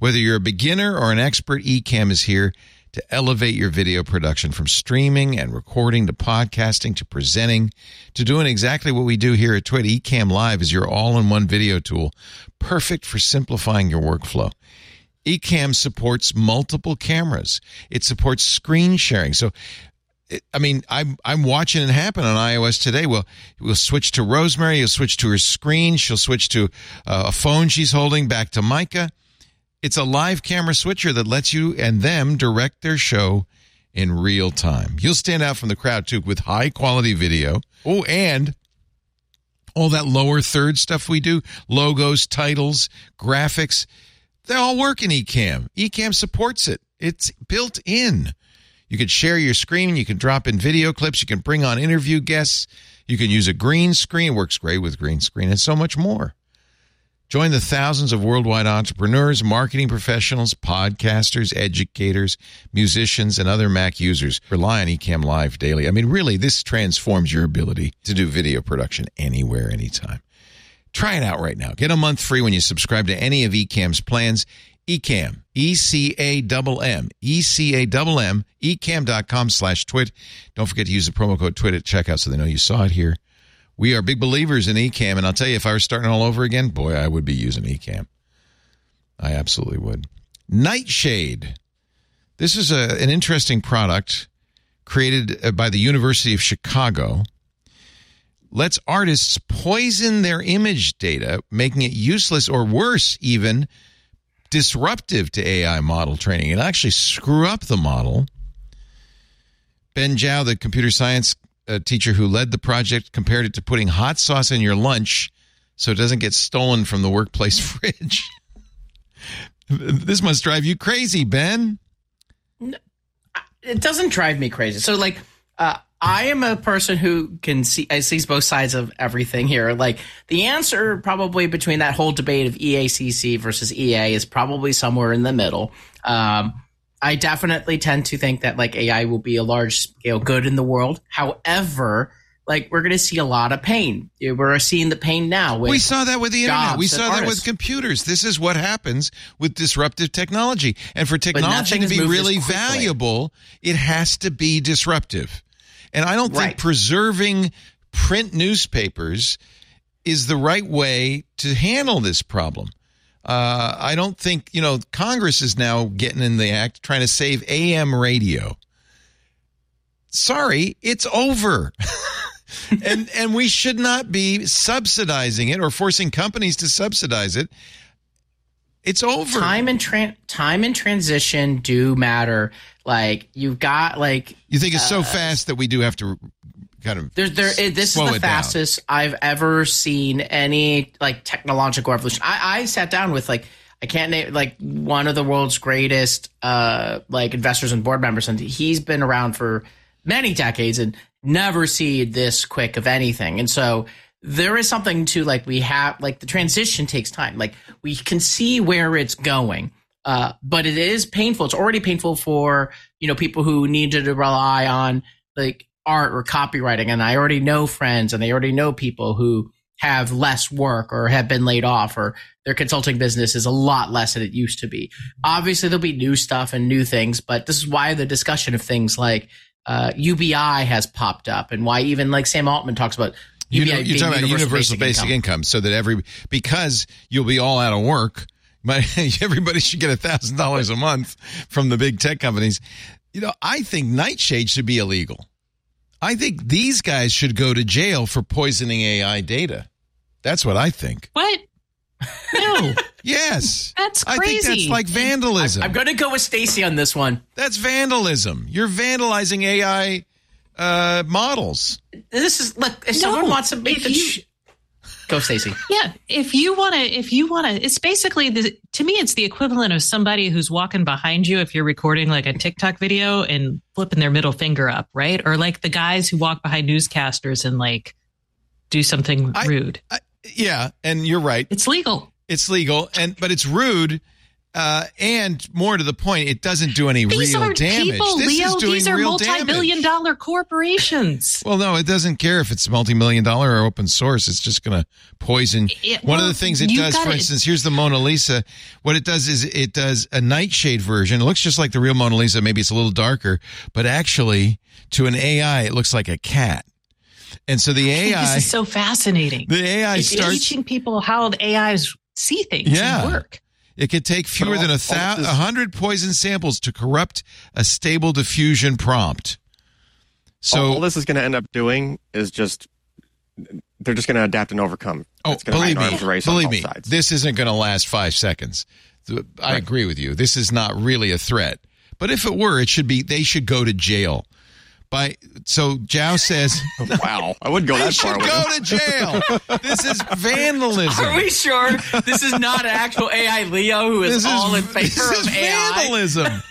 Whether you're a beginner or an expert, Ecamm is here to elevate your video production from streaming and recording to podcasting to presenting to doing exactly what we do here at TWiT. Ecamm Live is your all-in-one video tool, perfect for simplifying your workflow. Ecamm supports multiple cameras. It supports screen sharing. So I mean, I'm I'm watching it happen on iOS today. We'll we'll switch to Rosemary. You'll switch to her screen. She'll switch to uh, a phone she's holding. Back to Micah. It's a live camera switcher that lets you and them direct their show in real time. You'll stand out from the crowd too with high quality video. Oh, and all that lower third stuff we do, logos, titles, graphics, they all work in Ecamm. Ecamm supports it. It's built in. You can share your screen. You can drop in video clips. You can bring on interview guests. You can use a green screen. It works great with green screen and so much more. Join the thousands of worldwide entrepreneurs, marketing professionals, podcasters, educators, musicians, and other Mac users. Rely on Ecamm Live daily. I mean, really, this transforms your ability to do video production anywhere, anytime. Try it out right now. Get a month free when you subscribe to any of Ecamm's plans. Ecamm, E-C-A-M-M, E-C-A-M-M, ecamm.com slash twit. Don't forget to use the promo code twit at checkout so they know you saw it here. We are big believers in Ecamm, and I'll tell you, if I were starting all over again, boy, I would be using Ecamm. I absolutely would. Nightshade. This is a, an interesting product created uh, by the University of Chicago. Lets artists poison their image data, making it useless or worse, even disruptive to AI model training and actually screw up the model. Ben Zhao, the computer science uh, teacher who led the project, compared it to putting hot sauce in your lunch so it doesn't get stolen from the workplace *laughs* fridge. this must drive you crazy, Ben. It doesn't drive me crazy. So, like, uh, I am a person who can see I sees both sides of everything here. Like the answer probably between that whole debate of EACC versus EA is probably somewhere in the middle. Um, I definitely tend to think that like AI will be a large scale good in the world. However, like we're going to see a lot of pain. We're seeing the pain now. we saw that with the internet. We saw that with computers. This is what happens with disruptive technology. And for technology to be really valuable, it has to be disruptive. And I don't right. think preserving print newspapers is the right way to handle this problem. Uh, I don't think, you know, Congress is now getting in the act trying to save AM radio. Sorry, it's over. *laughs* and and we should not be subsidizing it or forcing companies to subsidize it. It's over. Time and tra- time and transition do matter. Like you've got like you think it's uh, so fast that we do have to kind of there's there this is the fastest down. I've ever seen any like technological revolution. I, I sat down with like I can't name like one of the world's greatest uh like investors and board members, and he's been around for many decades and never see this quick of anything. And so there is something to like we have like the transition takes time. Like we can see where it's going. Uh, but it is painful. It's already painful for you know people who need to rely on like art or copywriting. And I already know friends, and they already know people who have less work or have been laid off, or their consulting business is a lot less than it used to be. Obviously, there'll be new stuff and new things, but this is why the discussion of things like uh, UBI has popped up, and why even like Sam Altman talks about You know, you're talking about universal basic, income. income. so that every because you'll be all out of work. My, *laughs* everybody should get a thousand dollars a month from the big tech companies. You know, I think nightshade should be illegal. I think these guys should go to jail for poisoning AI data. That's what I think. What? No, *laughs* Yes, That's I think that's crazy. like vandalism. I'm going to go with Stacey on this one. that's vandalism. You're vandalizing AI uh, models. This is look. If No, someone wants to make the you- sh- go, Stacey. Yeah, if you want to, if you want to, it's basically the, to me, it's the equivalent of somebody who's walking behind you if you're recording like a TikTok video and flipping their middle finger up, right? Or like the guys who walk behind newscasters and like do something I- rude. I, yeah, and you're right. It's legal. It's legal, and but it's rude. Uh, and more to the point, it doesn't do any These real damage. people, this Leo. is doing These are real multi-billion dollar corporations. *laughs* Well, no, it doesn't care if it's multi-million dollar or open source. It's just going to poison. It- One of the things it does, for gotta- instance, here's the Mona Lisa. What it does is it does a nightshade version. It looks just like the real Mona Lisa. Maybe it's a little darker, but actually, to an AI, it looks like a cat. And so the AI, This is so fascinating. the AI It's starts. teaching people how the AIs see things Yeah. and work. It could take fewer all- than a all thou- this hundred poison samples to corrupt a stable diffusion prompt. So, all this is going to end up doing is just they're just going to adapt and overcome. oh, believe me, believe me, sides. this isn't going to last five seconds. I agree with you. This is not really a threat. But if it were, it should be. They should go to jail. By so, Zhao says *laughs* wow, I wouldn't go that far. should with go to jail. This is *laughs* vandalism. Are we sure this is not actual AI Leo who is This all in is, favor this is of AI? vandalism.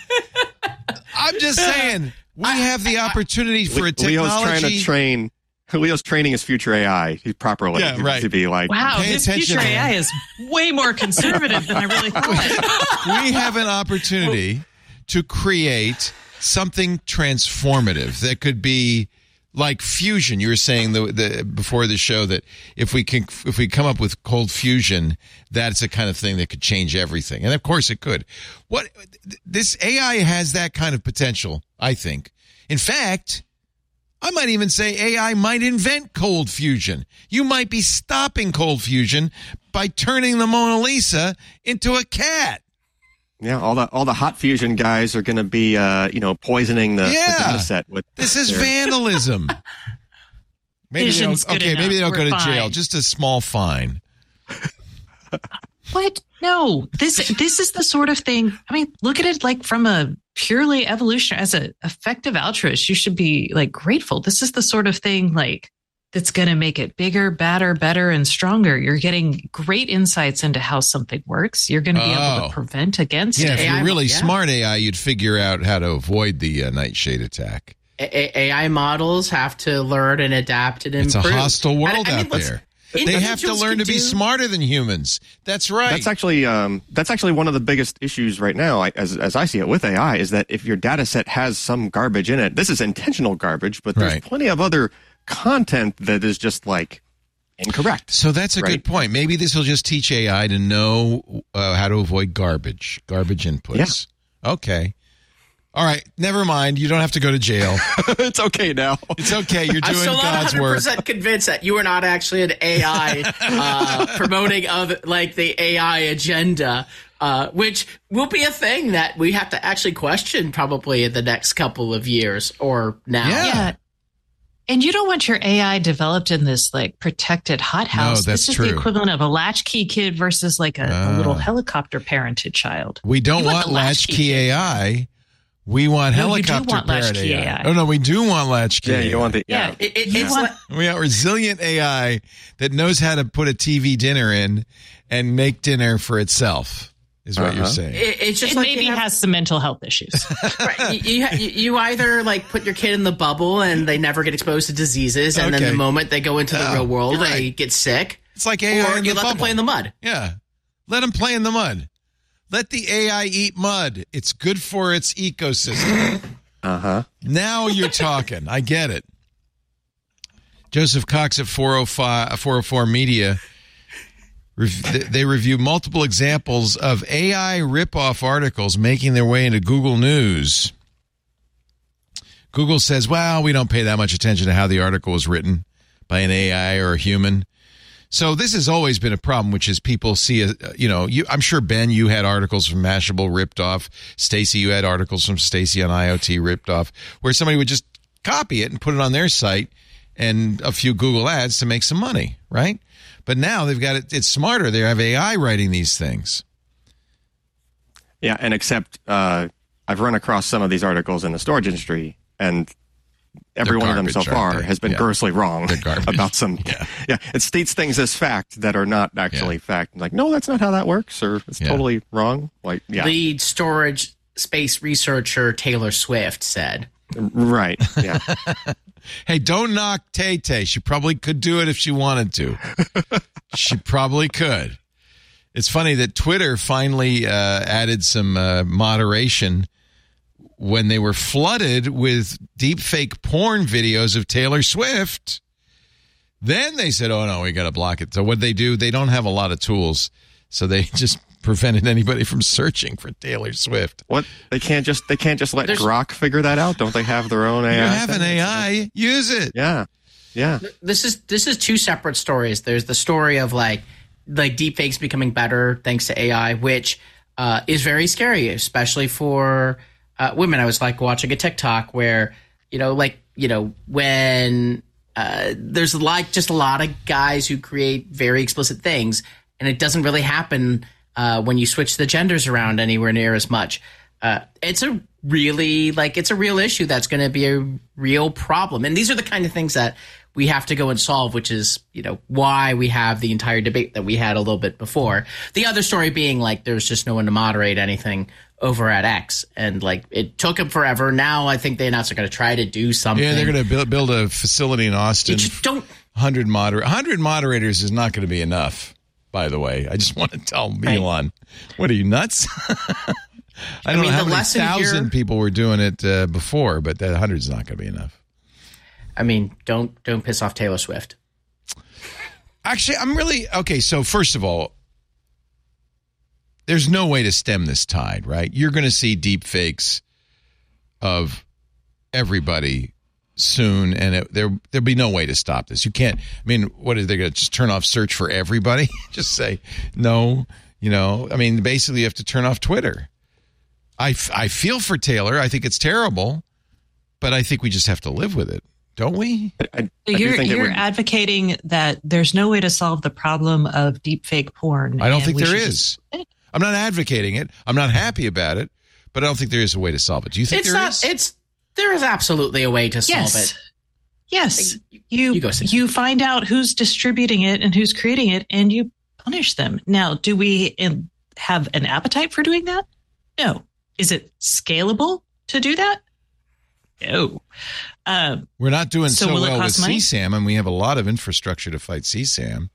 I'm just saying we have the opportunity for a technology. Leo's technology. trying to train. Leo's training his future AI. He's properly Yeah, right. to be like, Wow, Pay this attention, future. AI is way more conservative than I really *laughs* thought. we have an opportunity to create something transformative that could be like fusion. You were saying the, the before the show that if we can if we come up with cold fusion, that's the kind of thing that could change everything. And of course it could. What this AI has that kind of potential, I think. In fact, I might even say AI might invent cold fusion. You might be stopping cold fusion by turning the Mona Lisa into a cat. Yeah, all the all the hot fusion guys are going to be, uh, you know, poisoning the, Yeah. the data set with This is their- vandalism. *laughs* Maybe they don't, good okay, maybe they don't go We're to jail. Just a small fine. What? No. This this is the sort of thing. I mean, look at it like from a purely evolution as an effective altruist. You should be like grateful. This is the sort of thing like that's going to make it bigger, badder, better, and stronger. You're getting great insights into how something works. You're going to be able Oh. to prevent against Yeah, it. if you're really yeah. smart AI, you'd figure out how to avoid the uh, nightshade attack. A- A- AI models have to learn and adapt and improve. It's a improve. hostile And, world I mean, out there. They have to learn to be do- smarter than humans. That's right. That's actually um, that's actually one of the biggest issues right now, as as I see it with AI, is that if your data set has some garbage in it, this is intentional garbage, but there's Right. plenty of other content that is just like incorrect. so that's a Right. good point. Maybe this will just teach AI to know uh, how to avoid garbage, garbage inputs. Okay. All right. Never mind. You don't have to go to jail. *laughs* it's okay now. It's okay. You're I'm doing still not God's 100 work. percent convinced that you are not actually an AI *laughs* uh, promoting of like the AI agenda, uh, which will be a thing that we have to actually question probably in the next couple of years or now. Yeah. Yeah. And you don't want your AI developed in this like protected hothouse. that's this is true. the equivalent of a latchkey kid versus like a, a little Ah. helicopter parented child. We don't You want want, latchkey latchkey. AI. We want No, you do helicopter want latchkey parent AI. AI. Oh no, we do want latchkey. Yeah, AI. you want the Yeah. yeah. It, it, You it's want- We want resilient AI that knows how to put a TV dinner in and make dinner for itself. Is what you're Uh-huh. saying. it, it's just It like maybe have- has some mental health issues. *laughs* right, you, you, you either like put your kid in the bubble and they never get exposed to diseases, and then the moment they go into the Oh, real world, you're they get sick, It's like AI or in you the let them play in the mud. Yeah, let them play in the mud. Let the AI eat mud. It's good for its ecosystem. *laughs* Uh huh. Now you're talking. I get it. Joseph Cox at 405, 404 Media. They review multiple examples of AI ripoff articles making their way into Google News. Google says, well, we don't pay that much attention to how the article was written, by an AI or a human. So this has always been a problem, which is people see, a, you know, you, I'm sure Ben, you had articles from Mashable ripped off. Stacey, you had articles from Stacey on IoT ripped off, where somebody would just copy it and put it on their site and a few Google ads to make some money, right? But now they've got it. It's smarter. They have AI writing these things. Yeah, and except uh, I've run across some of these articles in the storage industry, and every They're one of them so far they? has been Yeah. grossly wrong *laughs* about some. Yeah. yeah, it states things as fact that are not actually Yeah. fact. Like, no, that's not how that works, or it's Yeah. totally wrong. Like, yeah, Lead storage space researcher Taylor Swift said. right, yeah. *laughs* Hey, don't knock Tay Tay. She probably could do it if she wanted to. *laughs* she probably could. It's funny that Twitter finally uh, added some uh, moderation when they were flooded with deepfake porn videos of Taylor Swift. Then they said, "Oh no, we got to block it." So what they do? They don't have a lot of tools, so they *laughs* just prevented anybody from searching for Taylor Swift. What they can't just they can't just let There's- Grok figure that out. Don't they have their own AI? You have an? AI, use it. Yeah, yeah. This is this is two separate stories. There's the story of like like deepfakes becoming better thanks to AI, which uh, is very scary, especially for uh, women. I was like watching a TikTok where you know, like you know, when uh, there's like just a lot of guys who create very explicit things, and it doesn't really happen uh, when you switch the genders around anywhere near as much. Uh, it's a really like it's a real issue that's going to be a real problem, and these are the kind of things that we have to go and solve, which is you know why we have the entire debate that we had a little bit before. The other story being like there's just no one to moderate anything over at X, and like it took them forever. Now I think they announced they're going to try to do something. Yeah, they're going to build, build a facility in You Austin. just don't. 100 moder 100 moderators is not going to be enough by the way. I just *laughs* want to tell elon what are you nuts? *laughs* I don't mean, know how the many thousand here- people were doing it uh, before but that 100 is not going to be enough. I mean, don't don't piss off Taylor Swift. actually i'm really okay so first of all there's no way to stem this tide right? You're going to see deep fakes of everybody soon and it, there there'll be no way to stop this you can't i mean what are they going to just turn off search for everybody *laughs* just say no you know i mean basically you have to turn off twitter i f- i feel for taylor i think it's terrible but i think we just have to live with it don't we I, I do You're, think you're would- advocating that there's no way to solve the problem of deepfake porn. i don't think there is. there should is i'm not advocating it i'm not happy about it but i don't think there is a way to solve it do you think It's there not. is? It's there is absolutely a way to solve Yes. it. Yes. You- You you go, you find out who's distributing it and who's creating it and you punish them. Now, do we have an appetite for doing that? No. Is it scalable to do that? No. Um, We're not doing So so, well with cost money? CSAM, and we have a lot of infrastructure to fight CSAM.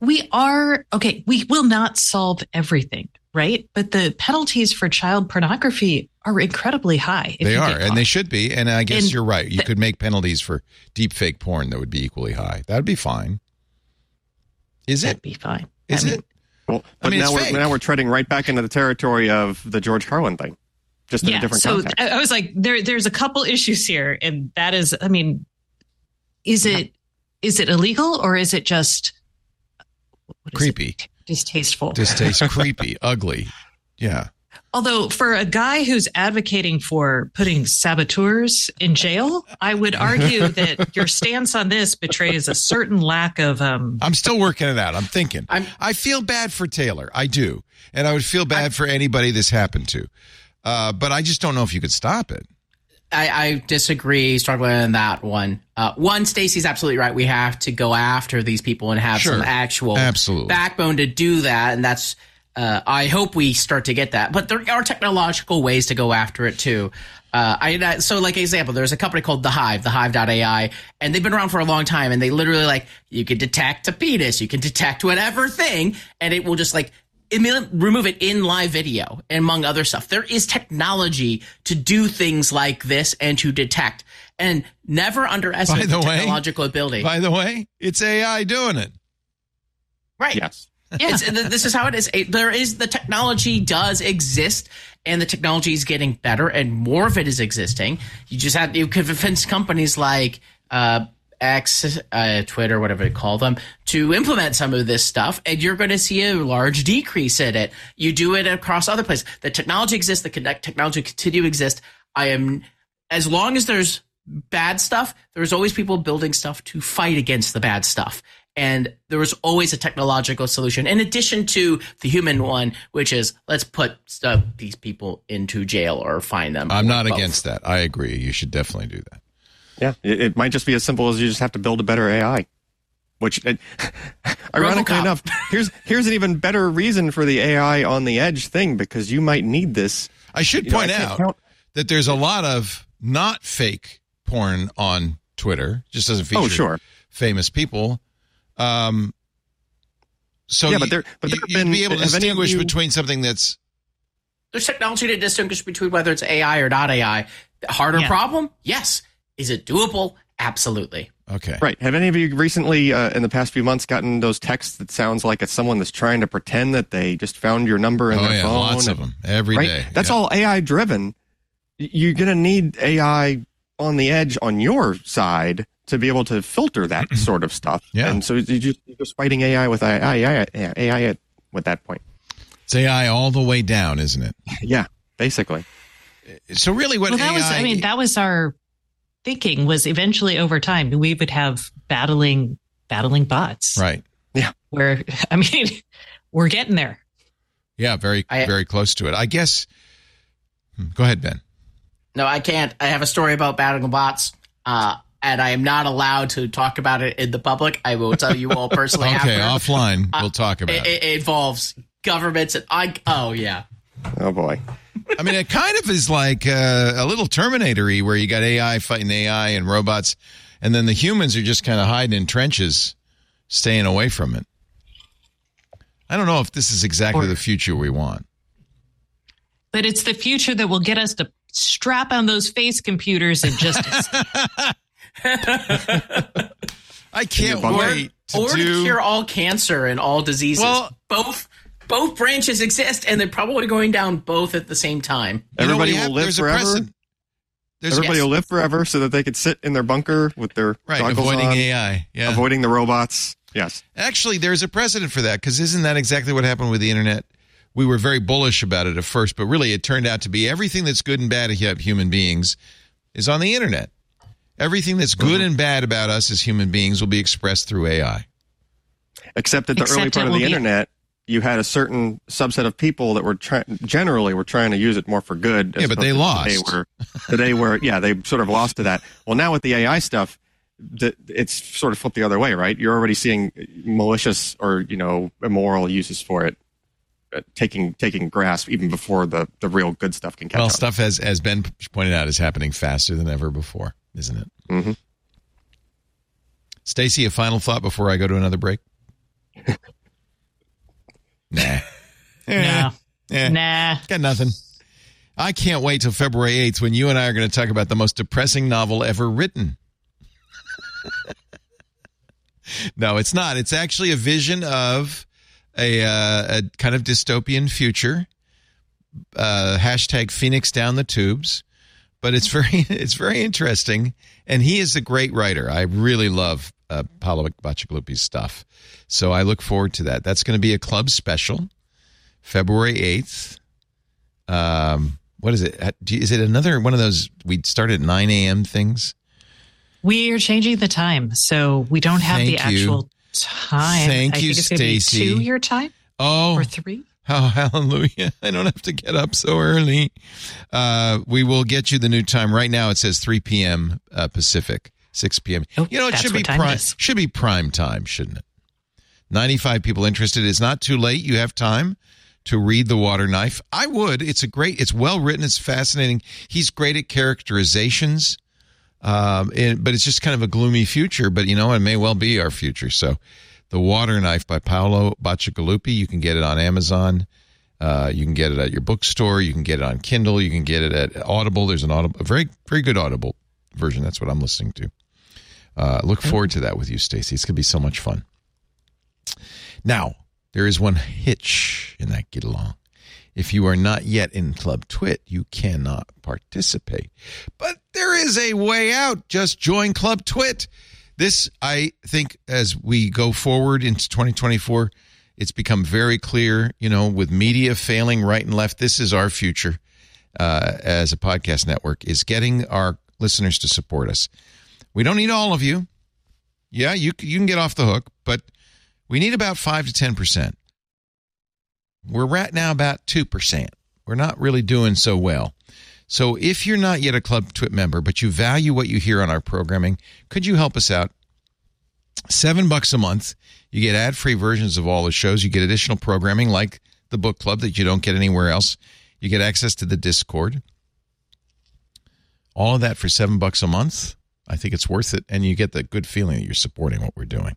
we are okay. We will not solve everything, right? But the penalties for child pornography are incredibly high. They are, and they should be. And I guess And you're right. You the- could make penalties for deep fake porn that would be equally high. That would be fine. Is That'd it? be fine. Is I mean, it? Well, but mean, now we're fake. now we're treading right back into the territory of the George Carlin thing, just in a yeah. different So context. I I was like, there, there's a couple issues here, and that is, I mean, is it is it illegal or is it just what is it? Creepy. distasteful? Distaste, *laughs* creepy, ugly. Yeah. Although for a guy who's advocating for putting saboteurs in jail, I would argue *laughs* that your stance on this betrays a certain lack of um I'm still working it out. I'm thinking. I'm- I feel bad for Taylor. I do. And I would feel bad for anybody this happened to. Uh, but I just don't know if you could stop it. I, I disagree strongly on that one. Uh, one, Stacey's absolutely right. We have to go after these people and have Sure. some actual Absolutely. backbone to do that, and that's. Uh, I hope we start to get that, but there are technological ways to go after it too. Uh, I so like example, there's a company called The Hive, The thehive.ai, and they've been around for a long time, and they literally like you can detect a penis, you can detect whatever thing, and it will just like remove it in live video, among other stuff. There is technology to do things like this and to detect, and never underestimate By the the way- technological ability. By the way, it's AI doing it. right? yes. yeah. This is how it is. There is the technology does exist, and the technology is getting better, and more of it is existing. You just have you convince companies like uh, X, uh, Twitter, whatever they call them, to implement some of this stuff, and you're going to see a large decrease in it. You do it across other places. The technology exists. The technology continue to exist. I am, as long as there's bad stuff, there's always people building stuff to fight against the bad stuff. And there was always a technological solution in addition to the human one, which is let's put uh, these people into jail or fine them. I'm not both. against that. I agree. You should definitely do that. Yeah, it, it, might just be as simple as you just have to build a better AI. Which, uh, *laughs* ironically enough, here's here's an even better reason for the AI on the edge thing because you might need this. I should you point know, I out count. that there's a lot of not fake porn on Twitter. Just doesn't feature oh, sure. famous people um, so yeah, but there, but there you, would be able to distinguish you, between something that's there's technology to distinguish between whether it's AI or not AI. Harder yeah. problem? Yes. Is it doable? Absolutely. Okay. Right. Have any of you recently, uh, in the past few months, gotten those texts that sounds like it's someone that's trying to pretend that they just found your number in oh, their yeah, phone? Lots of them every right? day. That's yeah. all AI driven. You're going to need AI on the edge on your side to be able to filter that *clears throat* sort of stuff. Yeah. And so you're just, you're just fighting AI with AI, AI, AI at, with that point. It's AI all the way down, isn't it? Yeah, basically. So really, what well, that AI, was, I mean, that was our thinking was eventually over time we would have battling battling bots. Right. Yeah. Where *laughs* I mean, we're getting there. Yeah, very I, very close to it. I guess. Hmm, go ahead, Ben. No, I can't. I have a story about battling bots. Uh, and I am not allowed to talk about it in the public. I will tell you all personally. *laughs* okay, after. offline, we'll talk about it, it. It involves governments and I. Oh yeah. Oh boy. *laughs* I mean, it kind of is like uh, a little Terminator-y where you got AI fighting AI and robots, and then the humans are just kind of hiding in trenches, staying away from it. I don't know if this is exactly or, the future we want. But it's the future that will get us to strap on those face computers and just *laughs* *laughs* I can't wait to or do... to cure all cancer and all diseases. Well, both both branches exist, and they're probably going down both at the same time. Everybody will live forever. There's Everybody yes. will live forever, so that they could sit in their bunker with their right, avoiding on, AI, yeah. avoiding the robots. Yes, actually, there's a precedent for that because isn't that exactly what happened with the internet? We were very bullish about it at first, but really, it turned out to be everything that's good and bad about human beings is on the internet. Everything that's good mm-hmm. and bad about us as human beings will be expressed through AI. Except that the Except early part of the internet, you had a certain subset of people that were try- generally were trying to use it more for good. Yeah, but they lost. Today where, today where yeah, they sort of lost to that. Well, now with the AI stuff, it's sort of flipped the other way, right? You're already seeing malicious or you know immoral uses for it uh, taking taking grasp even before the the real good stuff can catch well, up. stuff as as Ben pointed out is happening faster than ever before isn't it? Mm-hmm. Stacey, a final thought before I go to another break? *laughs* nah. *laughs* Nah. Eh, nah. Got nothing. I can't wait till February 8th when you and I are going to talk about the most depressing novel ever written. *laughs* no, it's not. It's actually a vision of a, uh, a kind of dystopian future. Uh, hashtag Phoenix down the tubes but it's very *laughs* it's very interesting, and he is a great writer. I really love uh, Paolo Bacigalupi's stuff, so I look forward to that. That's going to be a club special, February eighth. Um, what is it? Is it another one of those we start at nine a.m. things? We are changing the time, so we don't have Thank the actual time. Thank I you, Stacey. Two your time. Oh, or three. *laughs* Oh, hallelujah. *laughs* I don't have to get up so early. Uh, we will get you the new time. Right now it says 3 p.m. Uh, Pacific, 6 p.m. Oh, you know, it should be prime should be prime time, shouldn't it? 95 people interested. It's not too late. You have time to read The Water Knife. I would. It's a great, it's well written. It's fascinating. He's great at characterizations. Um, and, but it's just kind of a gloomy future, but you know, it may well be our future. So the Water Knife by Paolo Bacigalupi. You can get it on Amazon. Uh, you can get it at your bookstore. You can get it on Kindle. You can get it at Audible. There's an Audible, a very, very good Audible version. That's what I'm listening to. Uh, look forward to that with you, Stacey. It's going to be so much fun. Now, there is one hitch in that get along. If you are not yet in Club TWiT, you cannot participate. But there is a way out. Just join Club TWiT. This, I think, as we go forward into 2024, it's become very clear, you know, with media failing right and left, this is our future uh, as a podcast network, is getting our listeners to support us. We don't need all of you. Yeah, you, you can get off the hook, but we need about 5 to 10%. We're right now about 2%. We're not really doing so well. So if you're not yet a Club TWiT member, but you value what you hear on our programming, could you help us out? Seven bucks a month. You get ad free versions of all the shows. You get additional programming like the book club that you don't get anywhere else. You get access to the Discord. All of that for seven bucks a month. I think it's worth it. And you get the good feeling that you're supporting what we're doing.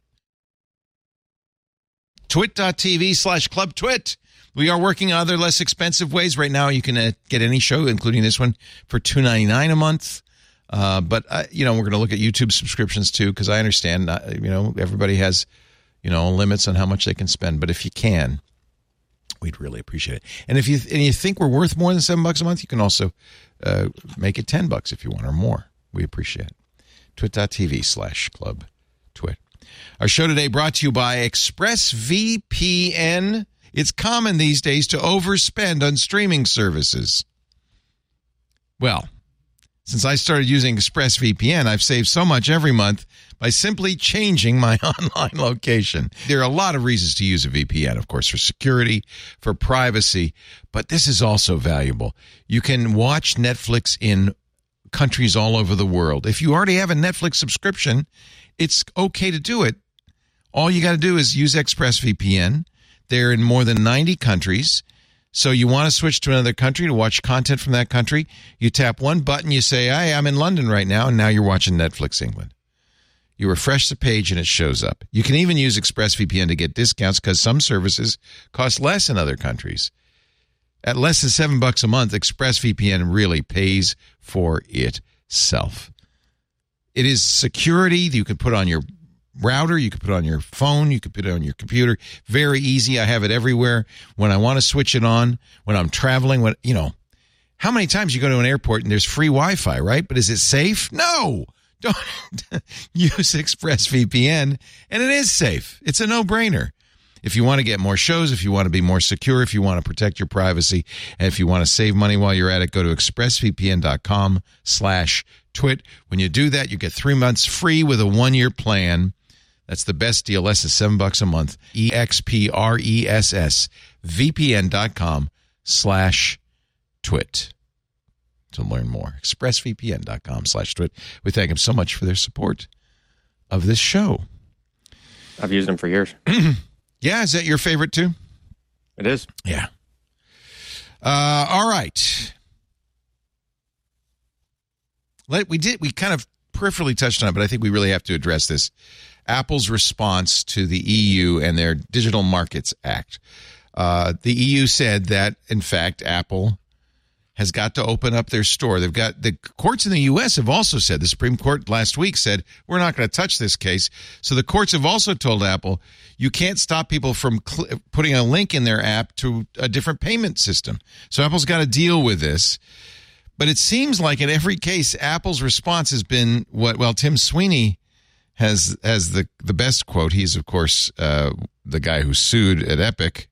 Twit.tv slash Club TWiT. We are working other less expensive ways. Right now, you can uh, get any show, including this one, for two ninety nine a month. Uh, but uh, you know, we're going to look at YouTube subscriptions too, because I understand, uh, you know, everybody has, you know, limits on how much they can spend. But if you can, we'd really appreciate it. And if you and you think we're worth more than seven bucks a month, you can also uh, make it ten bucks if you want or more. We appreciate it. Twit.tv slash Club TWiT. Our show today brought to you by ExpressVPN. It's common these days to overspend on streaming services. Well, since I started using ExpressVPN, I've saved so much every month by simply changing my *laughs* online location. There are a lot of reasons to use a VPN, of course, for security, for privacy, but this is also valuable. You can watch Netflix in countries all over the world. If you already have a Netflix subscription, it's okay to do it. All you got to do is use ExpressVPN. They're in more than 90 countries. So you want to switch to another country to watch content from that country. You tap one button, you say, Hey, I'm in London right now, and now you're watching Netflix England. You refresh the page and it shows up. You can even use ExpressVPN to get discounts because some services cost less in other countries. At less than seven bucks a month, ExpressVPN really pays for itself. It is security you can put on your router, you can put it on your phone, you can put it on your computer. Very easy. I have it everywhere. When I want to switch it on, when I'm traveling, when you know, how many times you go to an airport and there's free Wi-Fi, right? But is it safe? No. *laughs* Don't use ExpressVPN, and it is safe. It's a no-brainer. If you want to get more shows, if you want to be more secure, if you want to protect your privacy, and if you want to save money while you're at it, go to expressvpn.com slash twit. When you do that, you get three months free with a one-year plan. That's the best deal, less than seven bucks a month. E-X-P-R-E-S-S VPN.com slash twit to learn more. ExpressVPN.com slash twit. We thank them so much for their support of this show. I've used them for years. *clears throat* Yeah, is that your favorite too? It is. Yeah. Uh, all right. Let we did we kind of peripherally touched on it, but I think we really have to address this. Apple's response to the EU and their Digital Markets Act. Uh, the EU said that, in fact, Apple has got to open up their store. They've got the courts in the U.S. have also said the Supreme Court last week said we're not going to touch this case. So the courts have also told Apple you can't stop people from cl- putting a link in their app to a different payment system. So Apple's got to deal with this. But it seems like in every case, Apple's response has been what? Well, Tim Sweeney has has the the best quote. He's of course uh, the guy who sued at Epic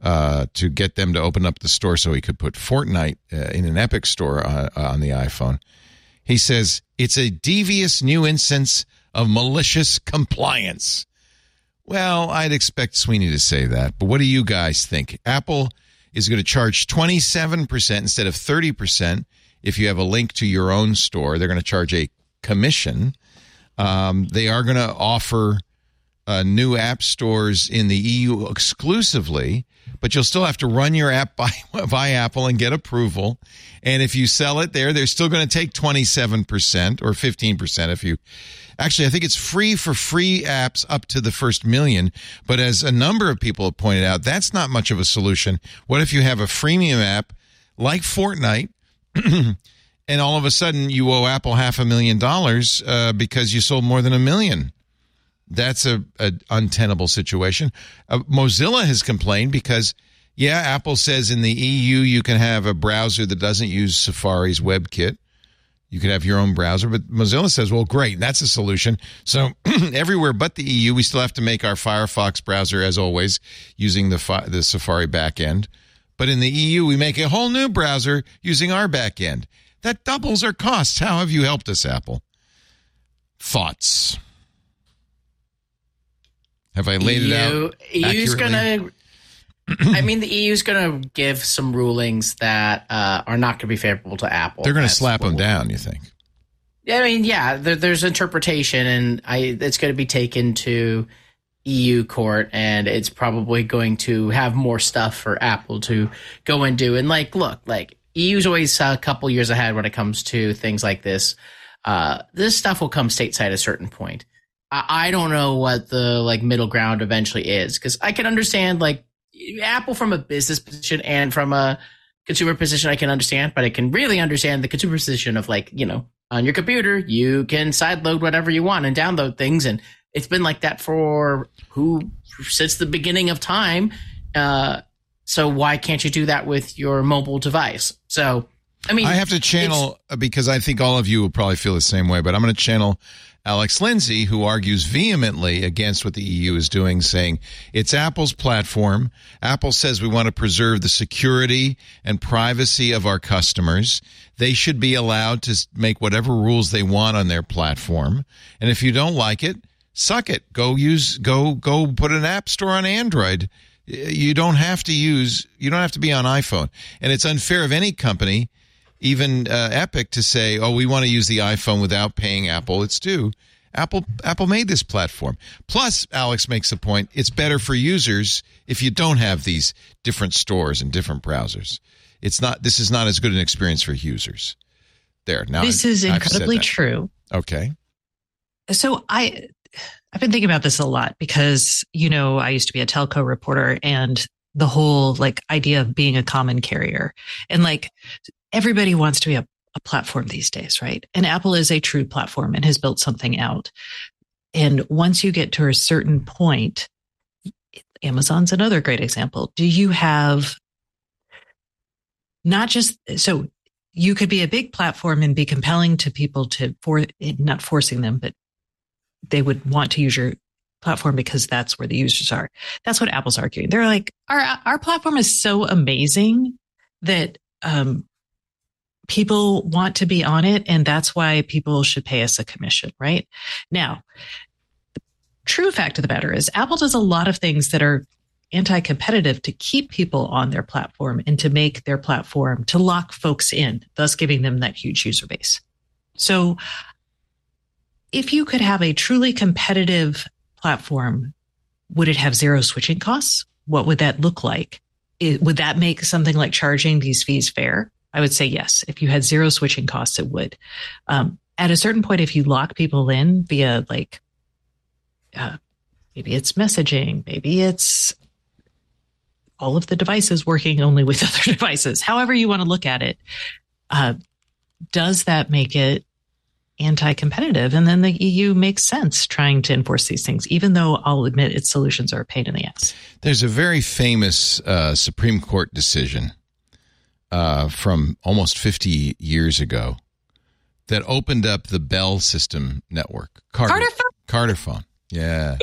uh, to get them to open up the store so he could put Fortnite uh, in an Epic store on, on the iPhone. He says it's a devious new instance of malicious compliance. Well, I'd expect Sweeney to say that, but what do you guys think? Apple is going to charge 27% instead of 30% if you have a link to your own store. They're going to charge a commission. Um, they are going to offer uh, new app stores in the EU exclusively, but you'll still have to run your app by, *laughs* by Apple and get approval. And if you sell it there, they're still going to take 27% or 15% if you actually, I think it's free for free apps up to the first million. But as a number of people have pointed out, that's not much of a solution. What if you have a freemium app like Fortnite? *clears throat* and all of a sudden you owe Apple half a million dollars uh, because you sold more than a million. That's a, a untenable situation. Uh, Mozilla has complained because, yeah, Apple says in the EU you can have a browser that doesn't use Safari's WebKit. You could have your own browser, but Mozilla says, well, great, that's a solution. So *clears throat* everywhere but the EU, we still have to make our Firefox browser, as always, using the, the Safari backend. But in the EU, we make a whole new browser using our backend. That doubles our costs. How have you helped us, Apple? Thoughts? Have I laid EU, it out? EU's accurately? gonna. *clears throat* I mean, the EU's gonna give some rulings that uh, are not gonna be favorable to Apple. They're going to slap them down. You think? Yeah, I mean, yeah, there, there's interpretation, and I it's going to be taken to EU court, and it's probably going to have more stuff for Apple to go and do. And like, look, like EU's always a couple years ahead when it comes to things like this. Uh, this stuff will come stateside at a certain point. I, I don't know what the like middle ground eventually is because I can understand like Apple from a business position and from a consumer position, I can understand, but I can really understand the consumer position of like, you know, on your computer, you can sideload whatever you want and download things. And it's been like that for who since the beginning of time. Uh, so why can't you do that with your mobile device? So, I mean, I have to channel because I think all of you will probably feel the same way, but I'm going to channel Alex Lindsay, who argues vehemently against what the EU is doing, saying it's Apple's platform. Apple says we want to preserve the security and privacy of our customers. They should be allowed to make whatever rules they want on their platform. And if you don't like it, suck it. Go use, go, go put an app store on Android. You don't have to use, you don't have to be on iPhone. And it's unfair of any company even uh, Epic to say, "Oh, we want to use the iPhone without paying Apple." It's due. Apple Apple made this platform. Plus, Alex makes the point: it's better for users if you don't have these different stores and different browsers. It's not. This is not as good an experience for users. There now. This is I've incredibly true. Okay. So I I've been thinking about this a lot because, you know, I used to be a telco reporter and the whole like idea of being a common carrier and like everybody wants to be a, a platform these days, right? And Apple is a true platform and has built something out. And once you get to a certain point, Amazon's another great example. Do you have not just so you could be a big platform and be compelling to people to for not forcing them, but they would want to use your platform because that's where the users are. That's what Apple's arguing. They're like, our our platform is so amazing that um, people want to be on it, and that's why people should pay us a commission, right? Now, the true fact of the matter is, Apple does a lot of things that are anti-competitive to keep people on their platform and to make their platform to lock folks in, thus giving them that huge user base. So if you could have a truly competitive platform, would it have zero switching costs? What would that look like? It, would that make something like charging these fees fair? I would say yes. If you had zero switching costs, it would. Um, at a certain point, if you lock people in via like, uh, maybe it's messaging, maybe it's all of the devices working only with *laughs* other devices, however you want to look at it, uh, does that make it anti-competitive and then the eu makes sense trying to enforce these things even though i'll admit its solutions are a pain in the ass There's a very famous uh, Supreme Court decision uh, from almost 50 years ago that opened up the Bell System network. Carter, Carterfone? Carter phone. Yeah.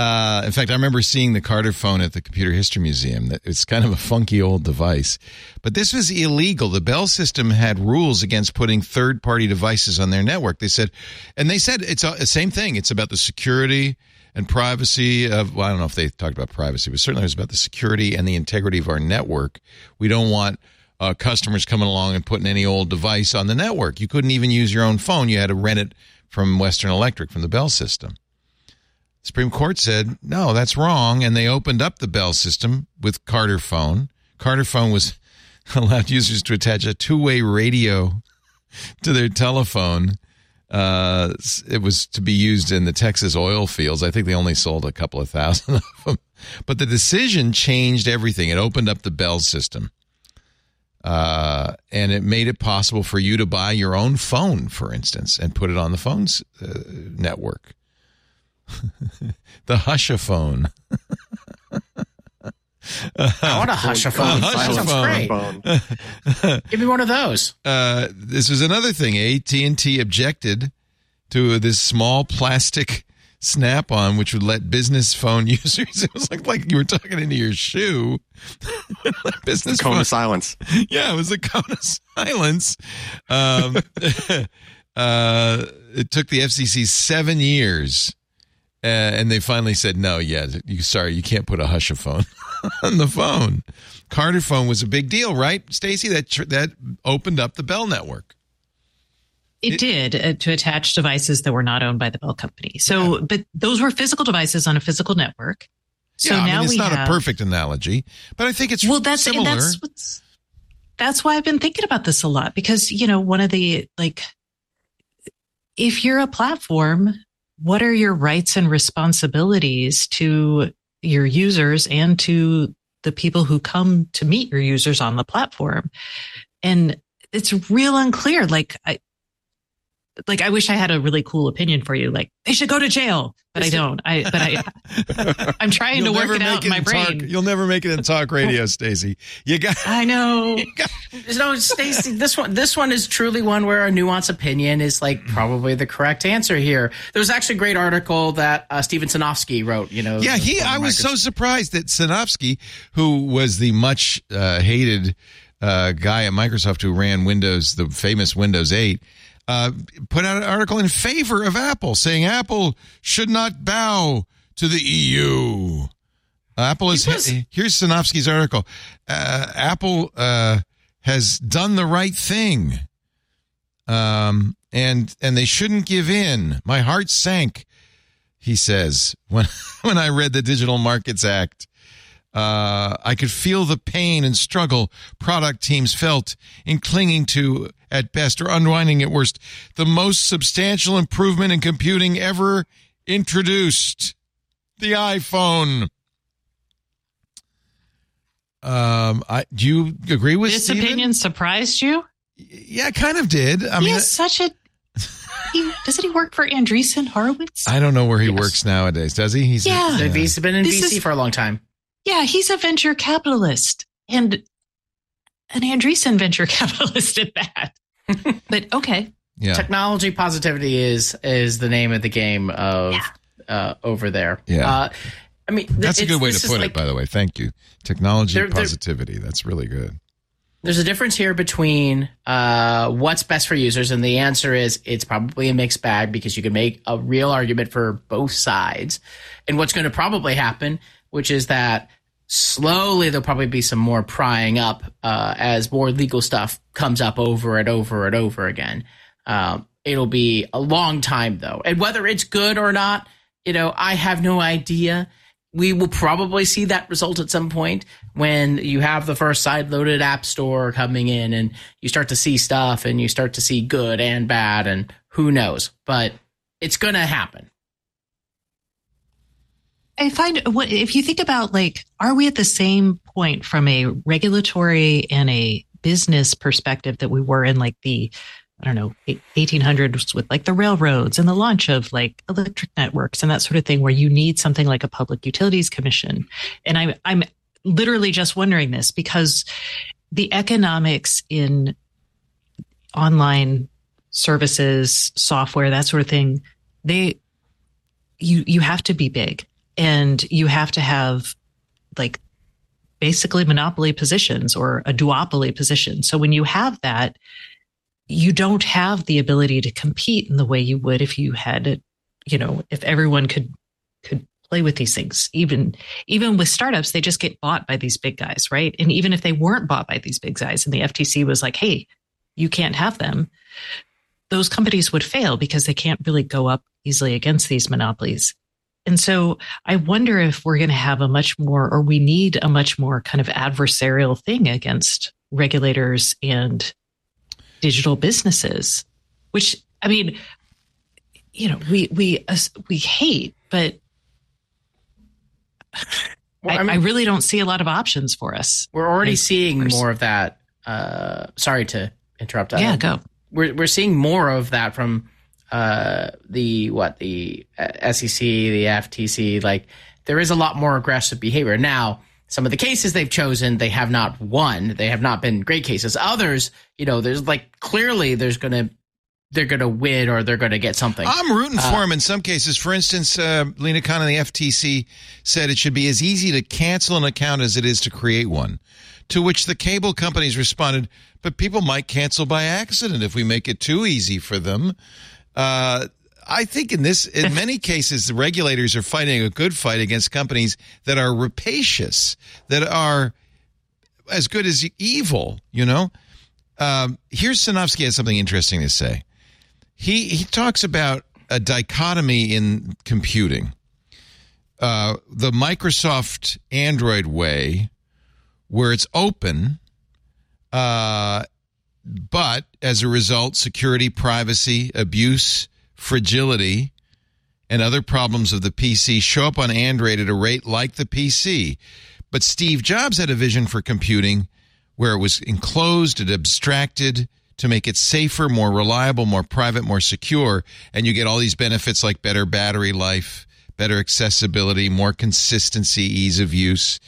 Uh, in fact, I remember seeing the Carterfone at the Computer History Museum. It's kind of a funky old device, but this was illegal. The Bell system had rules against putting third-party devices on their network. They said, and they said it's the same thing. It's about the security and privacy of. Well, I don't know if they talked about privacy, but certainly it was about the security and the integrity of our network. We don't want uh, customers coming along and putting any old device on the network. You couldn't even use your own phone. You had to rent it from Western Electric from the Bell system. Supreme Court said, no, that's wrong. And they opened up the Bell system with Carterfone. Carter phone was *laughs* allowed users to attach a two way radio *laughs* to their telephone. Uh, it was to be used in the Texas oil fields. I think they only sold a couple of thousand *laughs* of them. But the decision changed everything. It opened up the Bell system. Uh, and it made it possible for you to buy your own phone, for instance, and put it on the phone's uh, network *laughs* the Hush-A-Phone. I want a hush *laughs* a phone. A hush That a sounds great. *laughs* Give me one of those. Uh, this was another thing. AT and T objected to this small plastic snap-on, which would let business phone users. It was like like you were talking into your shoe. business Cone phone. of silence. Yeah, it was a cone of silence. Um, uh, it took the FCC seven years, and they finally said, "No, yeah, you sorry, you can't put a hush phone *laughs* on the phone." Carterfone was a big deal, right, Stacey? That tr- that opened up the Bell network. It, did uh, to attach devices that were not owned by the Bell company. So, but those were physical devices on a physical network. So yeah, I now mean, it's we not have, a perfect analogy, but I think it's well that's similar. that's what's that's why i've been thinking about this a lot because you know one of the like if you're a platform what are your rights and responsibilities to your users and to the people who come to meet your users on the platform? And it's real unclear like i like I wish I had a really cool opinion for you. Like they should go to jail, but I don't. I but I *laughs* I'm trying You'll to work it out make in my talk- brain. you'll never make it in talk radio, Stacey. You got. *laughs* I know. *laughs* No, Stacey, this one this one is truly one where a nuanced opinion is like probably the correct answer here. There was actually a great article that uh, Steven Sinofsky wrote. You know, Yeah, he. I was so surprised that Sinofsky, who was the much uh, hated uh, guy at Microsoft who ran Windows, the famous Windows 8, uh, put out an article in favor of Apple, saying Apple should not bow to the EU. Apple is. here's Sinofsky's article. Uh, Apple uh, has done the right thing, um, and and they shouldn't give in. My heart sank he says *laughs* when when I read the Digital Markets Act, uh, I could feel the pain and struggle product teams felt in clinging to, at best, or unwinding at worst, the most substantial improvement in computing ever introduced, the iPhone. Um, I do you agree with This Steven? opinion surprised you? Yeah, I kind of did. I he mean, has such a. He, doesn't he work for Andreessen Horowitz? I don't know where he works nowadays. Does he? He's Yeah. So He's been in This VC is- for a long time. yeah, he's a venture capitalist and an Andreessen venture *laughs* capitalist at that. *laughs* but okay, yeah. Technology positivity is is the name of the game of uh, over there. Yeah. Uh, I mean, th- That's a good way to is put like- it, by the way. Thank you. Technology They're- they're- positivity. That's really good. there's a difference here between uh, what's best for users, and the answer is it's probably a mixed bag because you can make a real argument for both sides. And what's going to probably happen, which is that slowly there'll probably be some more prying up uh, as more legal stuff comes up over and over and over again. Um, it'll be a long time though, and whether it's good or not, you know, I have no idea. We will probably see that result at some point when you have the first side loaded app store coming in and you start to see stuff and you start to see good and bad and who knows. But it's going to happen I find what if you think about like, are we at the same point from a regulatory and a business perspective that we were in like the, I don't know, 1800s with like the railroads and the launch of like electric networks and that sort of thing, where you need something like a public utilities commission. And I'm, I'm literally just wondering this because the economics in online services, software, that sort of thing, they, you, you have to be big and you have to have like basically monopoly positions or a duopoly position. So when you have that, you don't have the ability to compete in the way you would if you had, you know, if everyone could could play with these things. Even even with startups, they just get bought by these big guys, right? And even if they weren't bought by these big guys, and the FTC was like, "Hey, you can't have them," those companies would fail because they can't really go up easily against these monopolies. And so I wonder if we're going to have a much more, or we need a much more kind of adversarial thing against regulators and digital businesses, which I mean, you know, we we uh, we hate, but Well, I, mean- I really don't see a lot of options for us. we're already seeing more of that uh, sorry to interrupt Yeah, go. we're we're seeing more of that from uh, the what the uh, SEC, the FTC. Like there is a lot more aggressive behavior now. some of the cases they've chosen, they have not won. They have not been great cases. Others, you know, there's like clearly there's going to they're going to win or they're going to get something. I'm rooting for them in some cases. For instance, uh, Lina Khan and the FTC said it should be as easy to cancel an account as it is to create one. To which the cable companies responded, but people might cancel by accident if we make it too easy for them. Uh, I think in this, in *laughs* many cases, the regulators are fighting a good fight against companies that are rapacious, that are as good as evil. You know, um, here's Sinofsky has something interesting to say. He he talks about a dichotomy in computing. Uh, the Microsoft Android way, where it's open, uh, but as a result, security, privacy, abuse, fragility, and other problems of the PC show up on Android at a rate like the PC. But Steve Jobs had a vision for computing where it was enclosed and abstracted to make it safer, more reliable, more private, more secure. And you get all these benefits like better battery life, better accessibility, more consistency, ease of use.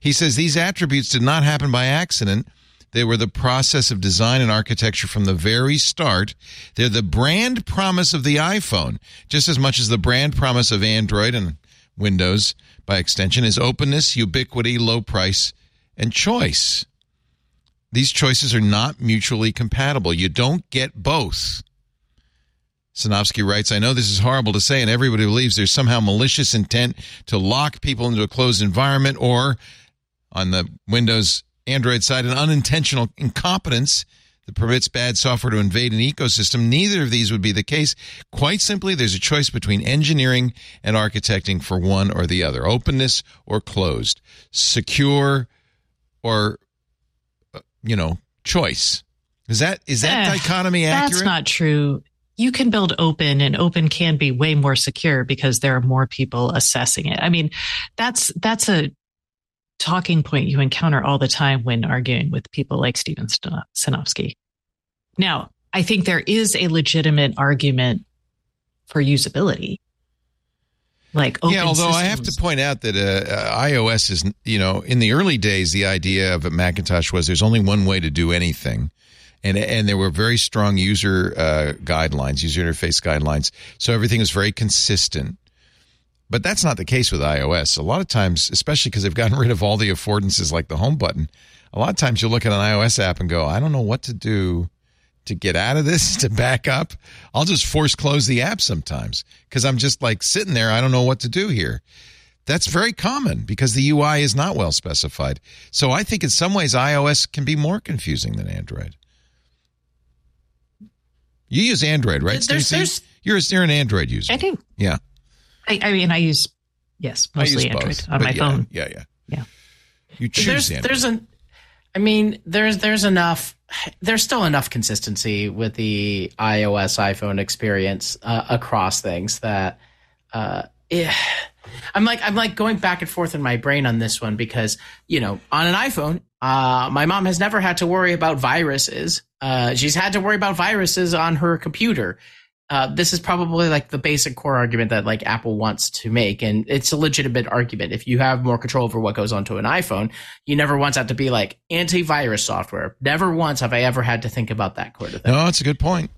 He says these attributes did not happen by accident. They were the process of design and architecture from the very start. They're the brand promise of the iPhone, just as much as the brand promise of Android and Windows by extension is openness, ubiquity, low price, and choice. These choices are not mutually compatible. You don't get both. Sinofsky writes, I know this is horrible to say, and everybody believes there's somehow malicious intent to lock people into a closed environment or, on the Windows Android side, an unintentional incompetence that permits bad software to invade an ecosystem. Neither of these would be the case. Quite simply, there's a choice between engineering and architecting for one or the other openness or closed, secure or, uh, you know, choice. Is that is that Eh, dichotomy accurate? That's not true. You can build open and open can be way more secure because there are more people assessing it. I mean, that's that's a talking point you encounter all the time when arguing with people like Steven Sinofsky. Now, I think there is a legitimate argument for usability. Like open yeah, although I have to point out that uh, uh, iOS is, you know, in the early days, the idea of a Macintosh was there's only one way to do anything. And, and there were very strong user uh, guidelines, user interface guidelines. So everything was very consistent. But that's not the case with iOS. A lot of times, especially because they've gotten rid of all the affordances like the home button, a lot of times you'll look at an iOS app and go, I don't know what to do to get out of this, *laughs* to back up. I'll just force close the app sometimes because I'm just like sitting there. I don't know what to do here. That's very common because the UI is not well specified. So I think in some ways iOS can be more confusing than Android. You use Android, right, there's- You're, you're an Android user. I do. Yeah. I, I mean, I use yes, I use mostly both, Android on my yeah, phone. Yeah, yeah. Yeah. You choose there's Android. there's an I mean there's there's enough there's still enough consistency with the iOS iPhone experience uh, across things that uh yeah. I'm like I'm like going back and forth in my brain on this one because you know on an iPhone uh my mom has never had to worry about viruses uh she's had to worry about viruses on her computer uh, this is probably like the basic core argument that like Apple wants to make, and it's a legitimate argument. If you have more control over what goes onto an iPhone, you never once have to be like antivirus software. Never once have I ever had to think about that sort of thing. No, it's a good point.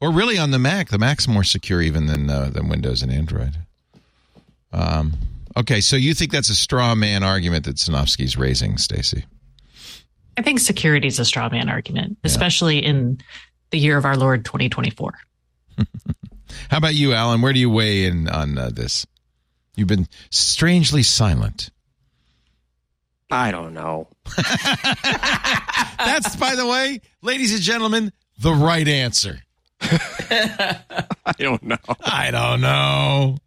Or really on the Mac, the Mac's more secure even than uh, than Windows and Android. Um, okay, so you think that's a straw man argument that Sinofsky's raising, Stacey? I think security is a straw man argument, especially in the year of our Lord 2024. How about you, Allyn? Where do you weigh in on uh, this? You've been strangely silent. I don't know. *laughs* That's, by the way, ladies and gentlemen, the right answer. *laughs* I don't know. I don't know.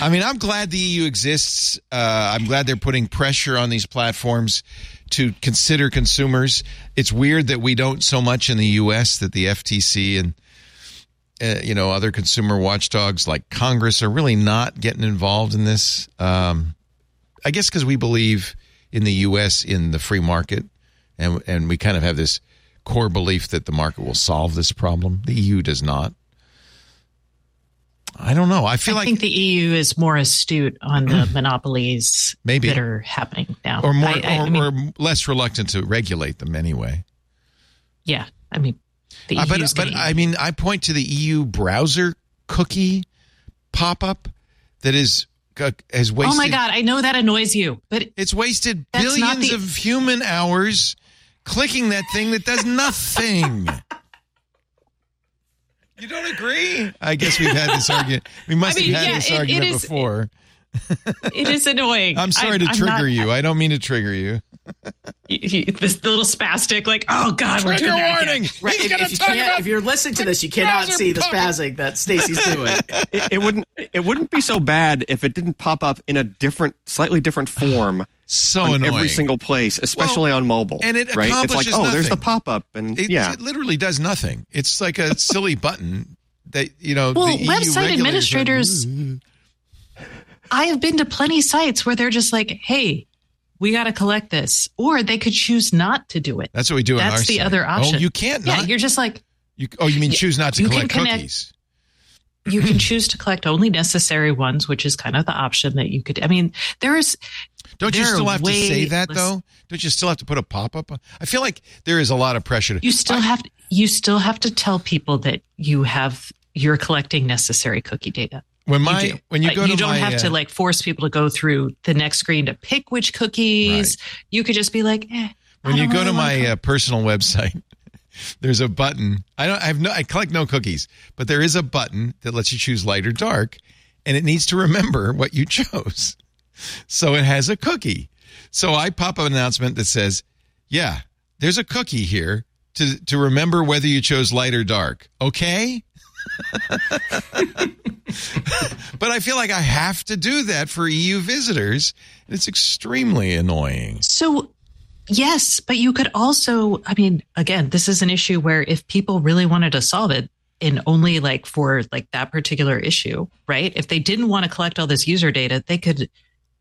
I mean, I'm glad the EU exists. Uh, I'm glad they're putting pressure on these platforms to consider consumers. It's weird that we don't so much in the U.S. that the FTC and uh, you know other consumer watchdogs like Congress are really not getting involved in this. Um, I guess because we believe in the U.S. in the free market, and and we kind of have this core belief that the market will solve this problem. The EU does not. I don't know. I feel I like think the EU is more astute on the *clears throat* monopolies Maybe. that are happening now. or more I, I- or, I mean, or less reluctant to regulate them anyway. yeah. I mean, the Uh, but but getting- I mean, I point to the EU browser cookie pop up that is uh, has wasted. oh my god, I know that annoys you, but It's wasted billions the- of human hours clicking that thing that does nothing. *laughs* You don't agree? *laughs* I guess we've had this argument. We must I mean, have had yeah, this it- it argument is- before. it is annoying. *laughs* I'm sorry I- to I'm trigger not- you. I don't mean to trigger you. *laughs* you- you- This little spastic, like, oh god, we're Trigger doing warning. Right, He's if, gonna if you talk can't- about if you're listening to this, you cannot see the pop- spazzing that Stacey's *laughs* doing. it, it wouldn't it wouldn't be so bad if it didn't pop up in a different, slightly different *sighs* form so on annoying. every single place, especially on mobile. and it right? It's like, accomplishes oh, there's the pop up, and It, yeah, it literally does nothing. It's like a *laughs* silly button that you know. Well, the website regulators are- administrators- I have been to plenty sites where they're just like, hey, we got to collect this, or they could choose not to do it. That's what we do. That's the site. other oh, option. Oh, you can't Yeah, not. you're just like You, oh, you mean choose not to collect connect- cookies? you can *clears throat* choose to collect only necessary ones, which is kind of the option that you could. I mean, there is Don't you There are still have to say that less- though? Don't you still have to put a pop up? I feel like there is a lot of pressure. To, you still have you still have to tell people that you have you're collecting necessary cookie data. When You my do. when you Like, go you to don't my, have to uh, like force people to go through the next screen to pick which cookies. You could just be like, eh, when you go to my uh, personal website. *laughs* There's a button. I don't. I have no. I collect no cookies, but there is a button that lets you choose light or dark, and it needs to remember *laughs* what you chose. So it has a cookie. So I pop up an announcement that says, "Yeah, there's a cookie here to to remember whether you chose light or dark." Okay. *laughs* but I feel like I have to do that for EU visitors. It's extremely annoying. So, yes, but you could also, I mean, again, this is an issue where if people really wanted to solve it in only like for like that particular issue, right? If they didn't want to collect all this user data, they could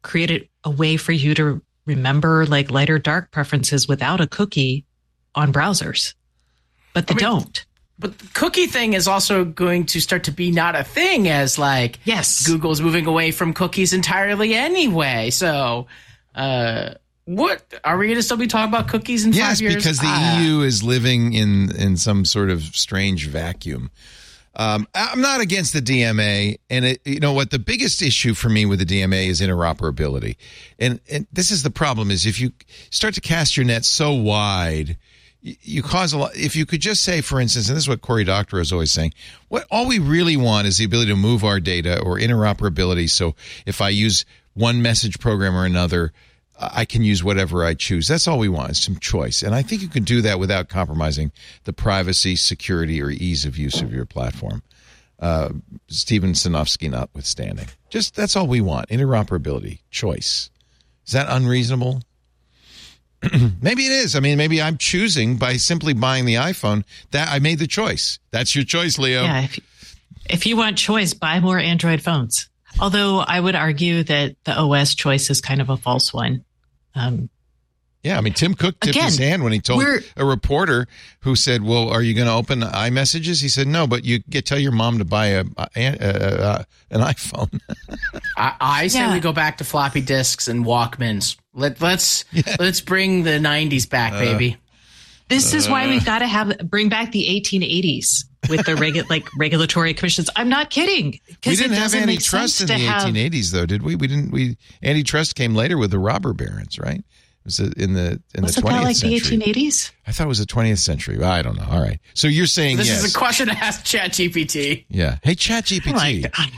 create it a way for you to remember like light or dark preferences without a cookie on browsers. But they mean- don't. But the cookie thing is also going to start to be not a thing as like Yes. Google's moving away from cookies entirely anyway. So, uh, what are we going to still be talking about cookies in Yes, five years? because the Ah. EU is living in in some sort of strange vacuum. Um, I'm not against the DMA, and it, you know what? The biggest issue for me with the DMA is interoperability, and and this is the problem: is if you start to cast your net so wide, you, cause a lot. If you could just say, for instance, and this is what Cory Doctorow is always saying, what all we really want is the ability to move our data or interoperability. So if I use one message program or another. I can use whatever I choose. That's all we want is some choice. And I think you can do that without compromising the privacy, security, or ease of use of your platform. Uh, Steven Sinofsky notwithstanding. Just that's all we want interoperability, choice. Is that unreasonable? *clears throat* maybe it is. I mean, maybe I'm choosing by simply buying the iPhone that I made the choice. That's your choice, Leo. Yeah. If, if you want choice, buy more Android phones. Although I would argue that the OS choice is kind of a false one. Um, Yeah, I mean, Tim Cook tipped Again, his hand when he told a reporter who said, "Well, are you going to open iMessages?" He said, "No, but you get tell your mom to buy a, a, a an iPhone." *laughs* I, I say Yeah. we go back to floppy disks and Walkmans. Let let's let's bring the '90s back, Uh, baby. This is why we've got to have bring back the 1880s with the regu- *laughs* like regulatory commissions. I'm not kidding. 'cause we didn't have doesn't make antitrust in the to have- 1880s, though, did we? We didn't. We antitrust came later with the robber barons, right? It was in the in Was the it that 20th like century. the 1880s? I thought it was the 20th century. I don't know. All right. So you're saying This yes? is a question to ask ChatGPT. yeah. Hey, Oh ChatGPT. my God.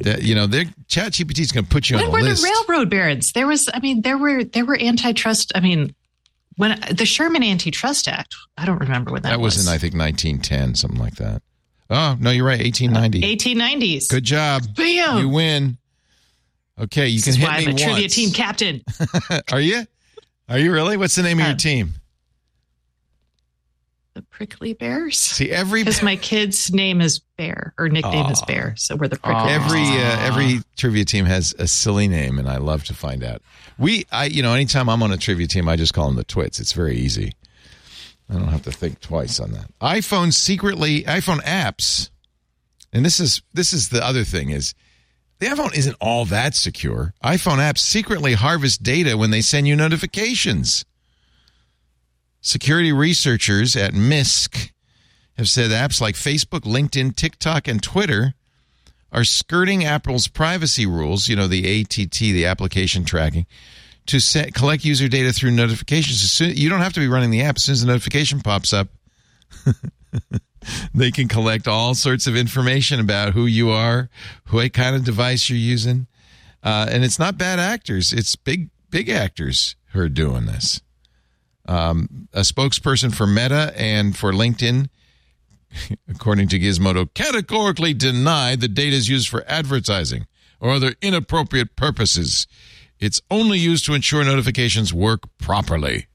that, you know, they're- ChatGPT is going to put you When on a were list. the railroad barons? There was, I mean, there were there were antitrust. I mean, when the Sherman Antitrust Act. I don't remember when that, was. that was in, I think, 1910, something like that. Oh no, you're right. 1890. 1890s. Uh, Good job. Bam. You win. Okay, you This can is hit why me I'm a trivia team captain. *laughs* Are you? Are you really? What's the name of your Um, team? The Prickly Bears. See, every Because my kid's name is Bear or nickname is Bear, so we're the Prickly Bears. every uh, every trivia team has a silly name, and I love to find out. We, I, you know, anytime I'm on a trivia team, I just call them the Twits. It's very easy. I don't have to think twice on that. iPhone secretly, iPhone apps And this is this is the other thing is the iPhone isn't all that secure. iPhone apps secretly harvest data when they send you notifications. Security researchers at Mysk have said apps like Facebook, LinkedIn, TikTok, and Twitter are skirting Apple's privacy rules, you know, the ATT, the application tracking, to set, collect user data through notifications. Soon, you don't have to be running the app. As soon as the notification pops up, *laughs* they can collect all sorts of information about who you are, what kind of device you're using. Uh, and it's not bad actors, it's big, big actors who are doing this. Um, a spokesperson for Meta and for LinkedIn *laughs* according to Gizmodo, categorically denied the data is used for advertising or other inappropriate purposes. It's only used to ensure notifications work properly.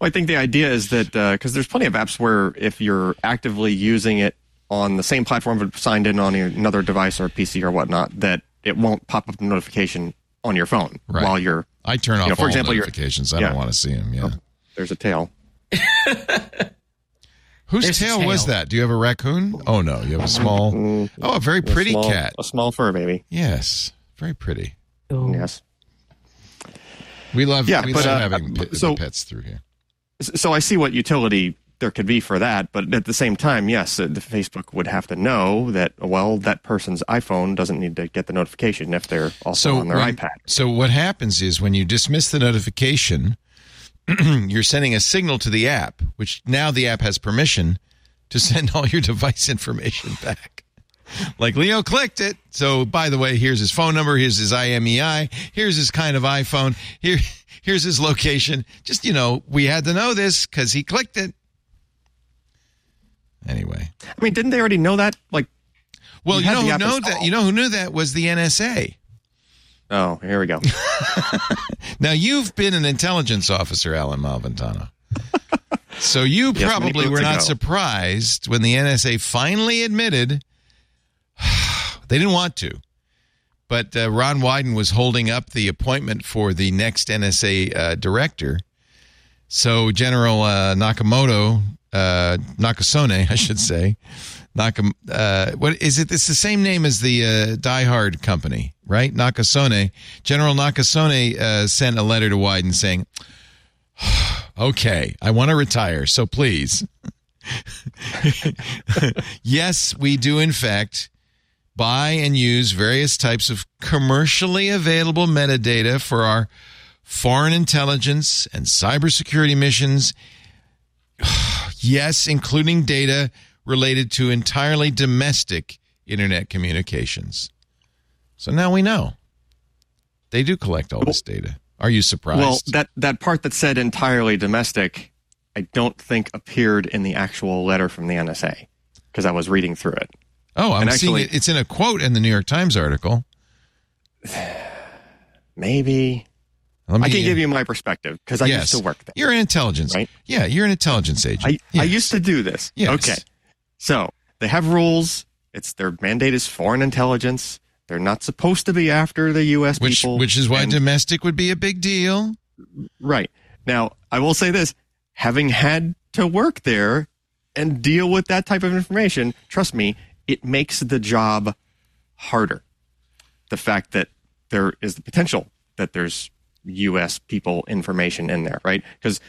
Well, I think the idea is that because uh, there's plenty of apps where if you're actively using it on the same platform but signed in on another device or PC or whatnot, that it won't pop up a notification on your phone right. while you're. I turn off you know, for all example, notifications. I yeah. don't want to see them. Yeah. Oh, there's a tail. *laughs* Whose tail, tail, was that? Do you have a raccoon? Oh no, you have a small. Mm, oh, a very pretty a small, cat. A small fur baby. Yes, very pretty. Oh. Yes. We love. Yeah, we but, love uh, having p- so, pets through here. So I see what utility there could be for that, but at the same time, yes, the Facebook would have to know that well, that person's iPhone doesn't need to get the notification if they're also so on their when, iPad. So what happens is when you dismiss the notification *clears throat* you're sending a signal to the app, which now the app has permission to *laughs* send all your device information back. *laughs* Like Leo clicked it. So by the way, here's his phone number, here's his IMEI, here's his kind of iPhone, here *laughs* here's his location. Just you know, we had to know this because he clicked it. Anyway. I mean, didn't they already know that? Like Well, you, you know who know that you know who knew that was the NSA. Oh, here we go. *laughs* now you've been an intelligence officer, Allyn Malventano. so you yes, probably were not ago. surprised when the NSA finally admitted *sighs* they didn't want to. But uh, Ron Wyden was holding up the appointment for the next NSA uh, director. So General uh, Nakamoto, uh, Nakasone, *laughs* I should say, Nakam, uh, what is it? It's the same name as the uh, Die Hard company, right? Nakasone. General Nakasone uh, sent a letter to Wyden saying, *sighs* "Okay, I want to retire, so please." *laughs* *laughs* yes, we do in fact buy and use various types of commercially available metadata for our foreign intelligence and cybersecurity missions. *sighs* yes, including data related to entirely domestic internet communications. So now we know they do collect all this data. Are you surprised? Well, that, that part that said entirely domestic, I don't think appeared in the actual letter from the NSA because I was reading through it. Oh, I'm actually, seeing it. It's in a quote in the New York Times article. *sighs* Maybe. Me, I can give you my perspective because I yes, used to work there. You're an intelligence, right? Yeah, you're an intelligence agent. I, yes. I used to do this. Yes. Okay. So they have rules. It's their mandate is foreign intelligence. They're not supposed to be after the U.S. Which, people. Which is why and, domestic would be a big deal. Right. Now, I will say this having had to work there and deal with that type of information, trust me, it makes the job harder. The fact that there is the potential that there's U.S. people information in there, right? Because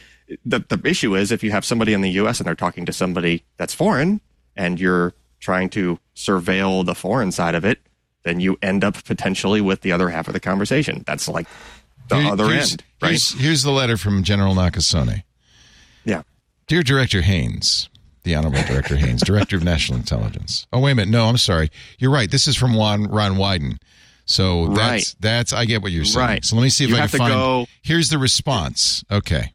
the, the issue is if you have somebody in the U.S. and they're talking to somebody that's foreign, and you're trying to surveil the foreign side of it, then you end up potentially with the other half of the conversation. That's like the Here, other end, right? Here's, here's, the letter from General Nakasone. Yeah. Dear Director Haines, the Honorable Director Haines, Director of National Intelligence. Oh, wait a minute. No, I'm sorry. You're right. This is from Ron, Ron Wyden. So that's, right. that's, I get what you're saying. Right. So let me see if you I can find, go, here's the response. Okay.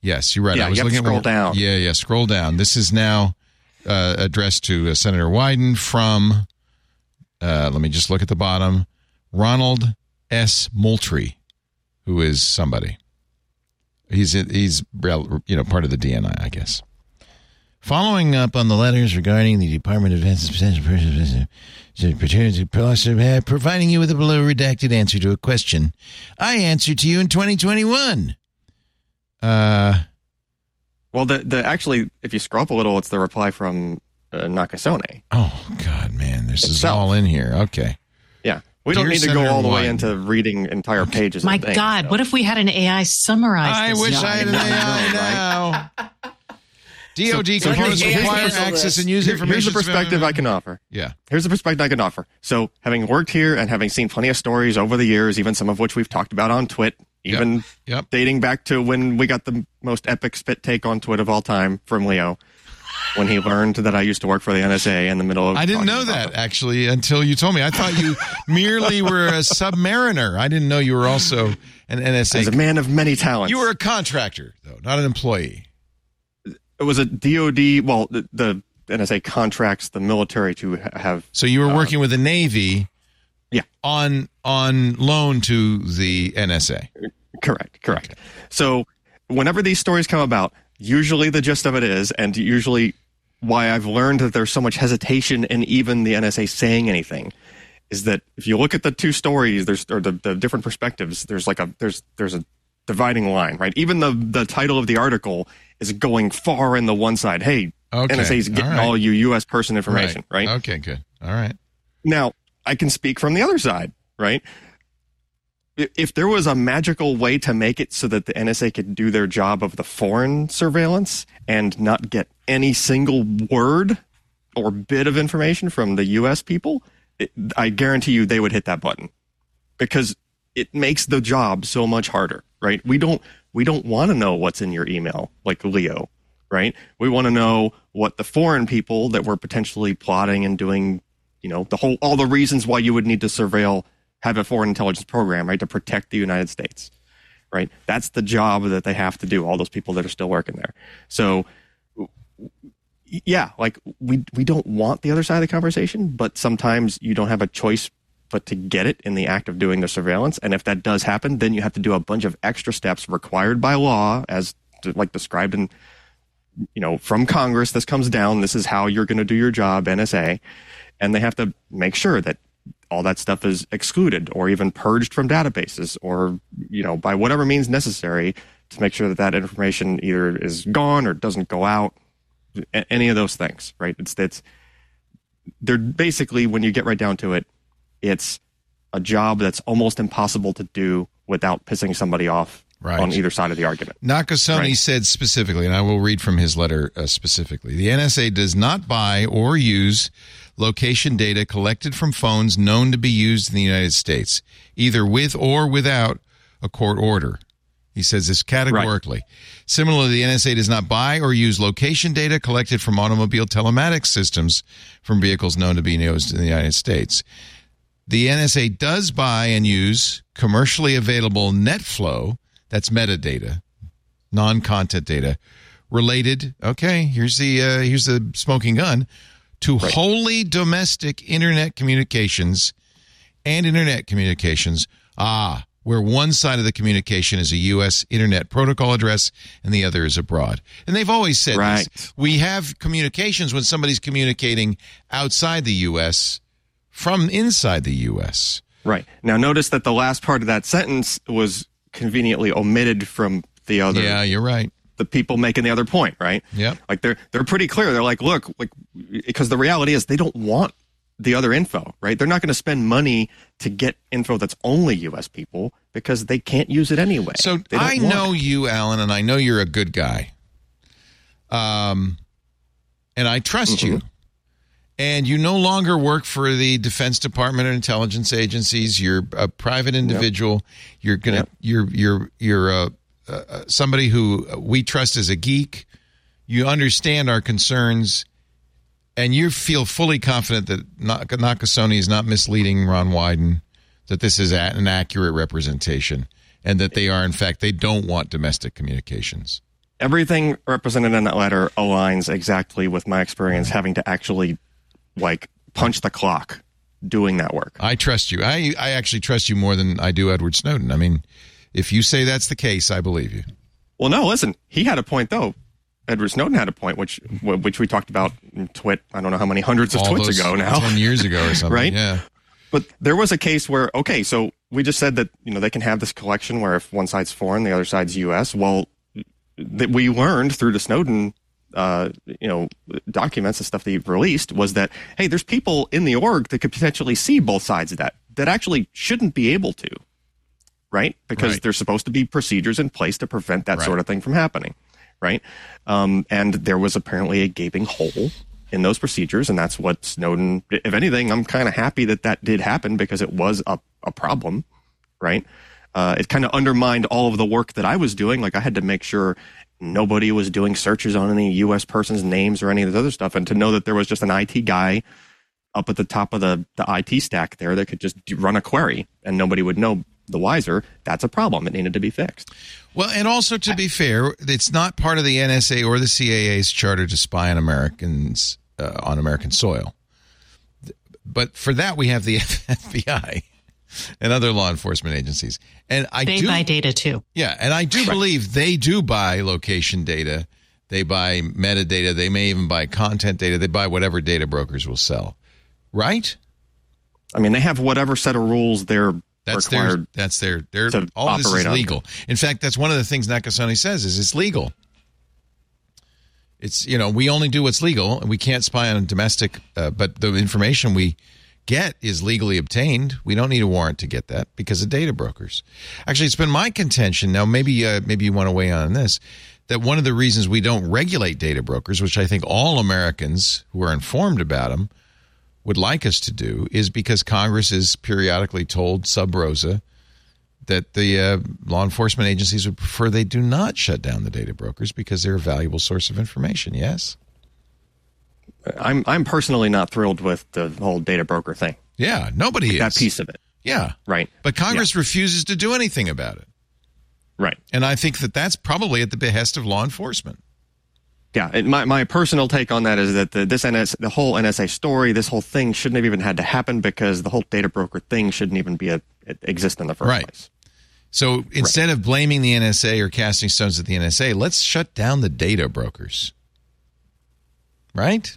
Yes, you're right. Yeah, I was you looking scroll at, down. Yeah, yeah, scroll down. This is now uh, addressed to uh, Senator Wyden from, uh, let me just look at the bottom, Ronald S. Moultrie, who is somebody. He's he's you know part of the DNI, I guess. Following up on the letters regarding the Department of Defense's potential providing you with a below redacted answer to a question I answered to you in 2021. Uh, well, the the actually, if you scroll up a little, it's the reply from uh, Nakasone. Oh God, man, this is all in here. Okay. Yeah, we don't Dear need to go all the way into reading entire pages. My of things, God, so. what if we had an AI summarize I this? wish stuff? I had an AI now. *laughs* DoD So- so components here's- require access and use Here- information. here's the perspective I can offer. Yeah. Here's the perspective I can offer. So, having worked here and having seen plenty of stories over the years, even some of which we've talked about on TWiT, even Yep. dating back to when we got the most epic spit take on TWiT of all time from Leo, when he learned that I used to work for the NSA in the middle of. I didn't know that actually until you told me. I thought you merely were a submariner. I didn't know you were also an NSA. As a man of many talents. You were a contractor, though, not an employee. It was a DoD. Well, the, the NSA contracts the military to have. So you were uh, working with the Navy, Yeah. on on loan to the NSA. Correct. Correct. So, whenever these stories come about, usually the gist of it is, and usually why I've learned that there's so much hesitation in even the NSA saying anything, is that if you look at the two stories, there's or the, the different perspectives, there's like a there's there's a dividing line, right? Even the the title of the article is going far in the one side. Hey, Okay. is getting All right. all you U.S. person information, right? Okay, good. All right. Now, I can speak from the other side, right? If there was a magical way to make it so that the NSA could do their job of the foreign surveillance and not get any single word or bit of information from the US people, it, I guarantee you they would hit that button because it makes the job so much harder, right? We don't we don't want to know what's in your email like Leo, right? We want to know what the foreign people that were potentially plotting and doing, you know, the whole all the reasons why you would need to surveil have a foreign intelligence program, right, to protect the United States. Right? That's the job that they have to do, all those people that are still working there. So yeah, like we we don't want the other side of the conversation, but sometimes you don't have a choice but to get it in the act of doing the surveillance. And if that does happen, then you have to do a bunch of extra steps required by law, as like described in you know from Congress. This comes down. This is how you're going to do your job, NSA, and they have to make sure that all that stuff is excluded or even purged from databases or you know by whatever means necessary to make sure that that information either is gone or doesn't go out any of those things, right? It's it's they're basically when you get right down to it, it's a job that's almost impossible to do without pissing somebody off Right. on either side of the argument. Nakasone Right. said specifically, and I will read from his letter uh, specifically the NSA does not buy or use location data collected from phones known to be used in the United States, either with or without a court order. He says this categorically. Similarly, the NSA does not buy or use location data collected from automobile telematics systems from vehicles known to be used in the United States. The NSA does buy and use commercially available net flow, that's metadata, non-content data, related, okay, here's the uh, here's the smoking gun, to wholly domestic internet communications and internet communications. Ah, where one side of the communication is a U.S. internet protocol address and the other is abroad. And they've always said Right. this. We have communications when somebody's communicating outside the U.S. from inside the U.S. Right. Now notice that the last part of that sentence was conveniently omitted from the other Yeah, you're right. the people making the other point, right? Yeah. Like they're they're pretty clear. They're like, look, like because the reality is they don't want the other info, right? They're not going to spend money to get info that's only U.S. people because they can't use it anyway. So I know it. you, Allyn, and I know you're a good guy. Um, and I trust Mm-hmm. you. And you no longer work for the Defense Department or intelligence agencies. You're a private individual. You're gonna. Yep. You're you're you're uh, uh, somebody who we trust as a geek. You understand our concerns, and you feel fully confident that Nak- Nakasone is not misleading Ron Wyden. That this is an accurate representation, and that they are in fact they don't want domestic communications. everything represented in that letter aligns exactly with my experience having to actually like punch the clock doing that work. I trust you. I I actually trust you more than I do Edward Snowden. I mean, if you say that's the case, I believe you. Well, no, listen, he had a point though. Edward Snowden had a point, which which we talked about in TWiT. I don't know how many hundreds of All twits ago now. ten years ago or *laughs* something, Right? Yeah. But there was a case where, okay, so we just said that you know they can have this collection where if one side's foreign, the other side's U.S. Well, that we learned through the Snowden uh, you know, documents and stuff that you've released was that hey, there's people in the org that could potentially see both sides of that that actually shouldn't be able to, right? Because Right. there's supposed to be procedures in place to prevent that Right. sort of thing from happening, right? Um, and there was apparently a gaping hole in those procedures, and that's what Snowden. If anything, I'm kind of happy that that did happen because it was a, a problem, right? Uh, it kind of undermined all of the work that I was doing. Like I had to make sure nobody was doing searches on any U.S. person's names or any of this other stuff, and to know that there was just an IT guy up at the top of the the IT stack there that could just run a query and nobody would know the wiser. That's a problem. It needed to be fixed. Well, and also to be fair, it's not part of the NSA or the CIA's charter to spy on Americans uh, on American soil. But for that, we have the *laughs* FBI and other law enforcement agencies. And I They do, buy data too. yeah, and I do believe they do buy location data. They buy metadata. They may even buy content data. They buy whatever data brokers will sell. Right? I mean, they have whatever set of rules they're That's required. their. That's their. Their. to All this is operate on. legal. In fact, that's one of the things Nakasone says is it's legal. It's you know we only do what's legal and we can't spy on domestic, uh, but the information we get is legally obtained. We don't need a warrant to get that because of data brokers. Actually, it's been my contention. Now, maybe uh, maybe you want to weigh on this. That one of the reasons we don't regulate data brokers, which I think all Americans who are informed about them would like us to do is because Congress is periodically told sub rosa that the uh, law enforcement agencies would prefer they do not shut down the data brokers because they're a valuable source of information. Yes. I'm I'm personally not thrilled with the whole data broker thing. Yeah. Nobody is. That piece of it, Yeah. right? But Congress refuses to do anything about it. Right. And I think that that's probably at the behest of law enforcement. Yeah, and my, my personal take on that is that the, this NS, the whole NSA story, this whole thing shouldn't have even had to happen because the whole data broker thing shouldn't even be a exist in the first Right. place. So instead of blaming the NSA or casting stones at the NSA, let's shut down the data brokers. Right?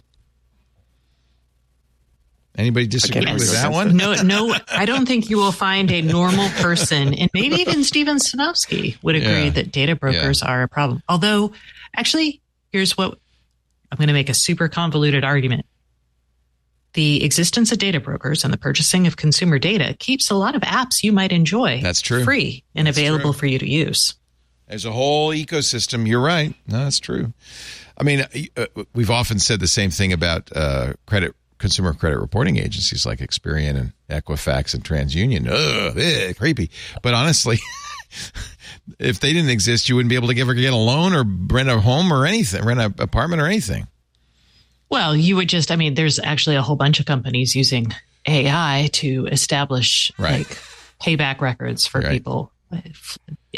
Anybody disagree argue with that one? No, no, I don't think you will find a normal *laughs* person, and maybe even Steven Sinofsky would agree Yeah. that data brokers are a problem. Although, actually, here's what I'm going to make a super convoluted argument. The existence of data brokers and the purchasing of consumer data keeps a lot of apps you might enjoy. That's true. Free and That's available true. for you to use. There's a whole ecosystem. You're right. No, that's true. I mean, uh, we've often said the same thing about uh, credit consumer credit reporting agencies like Experian and Equifax and TransUnion. Ugh, eh, creepy. But honestly, *laughs* if they didn't exist, you wouldn't be able to ever get a loan or rent a home or anything, rent an apartment or anything. Well, you would just, I mean, there's actually a whole bunch of companies using AI to establish Right. like payback records for Right. people.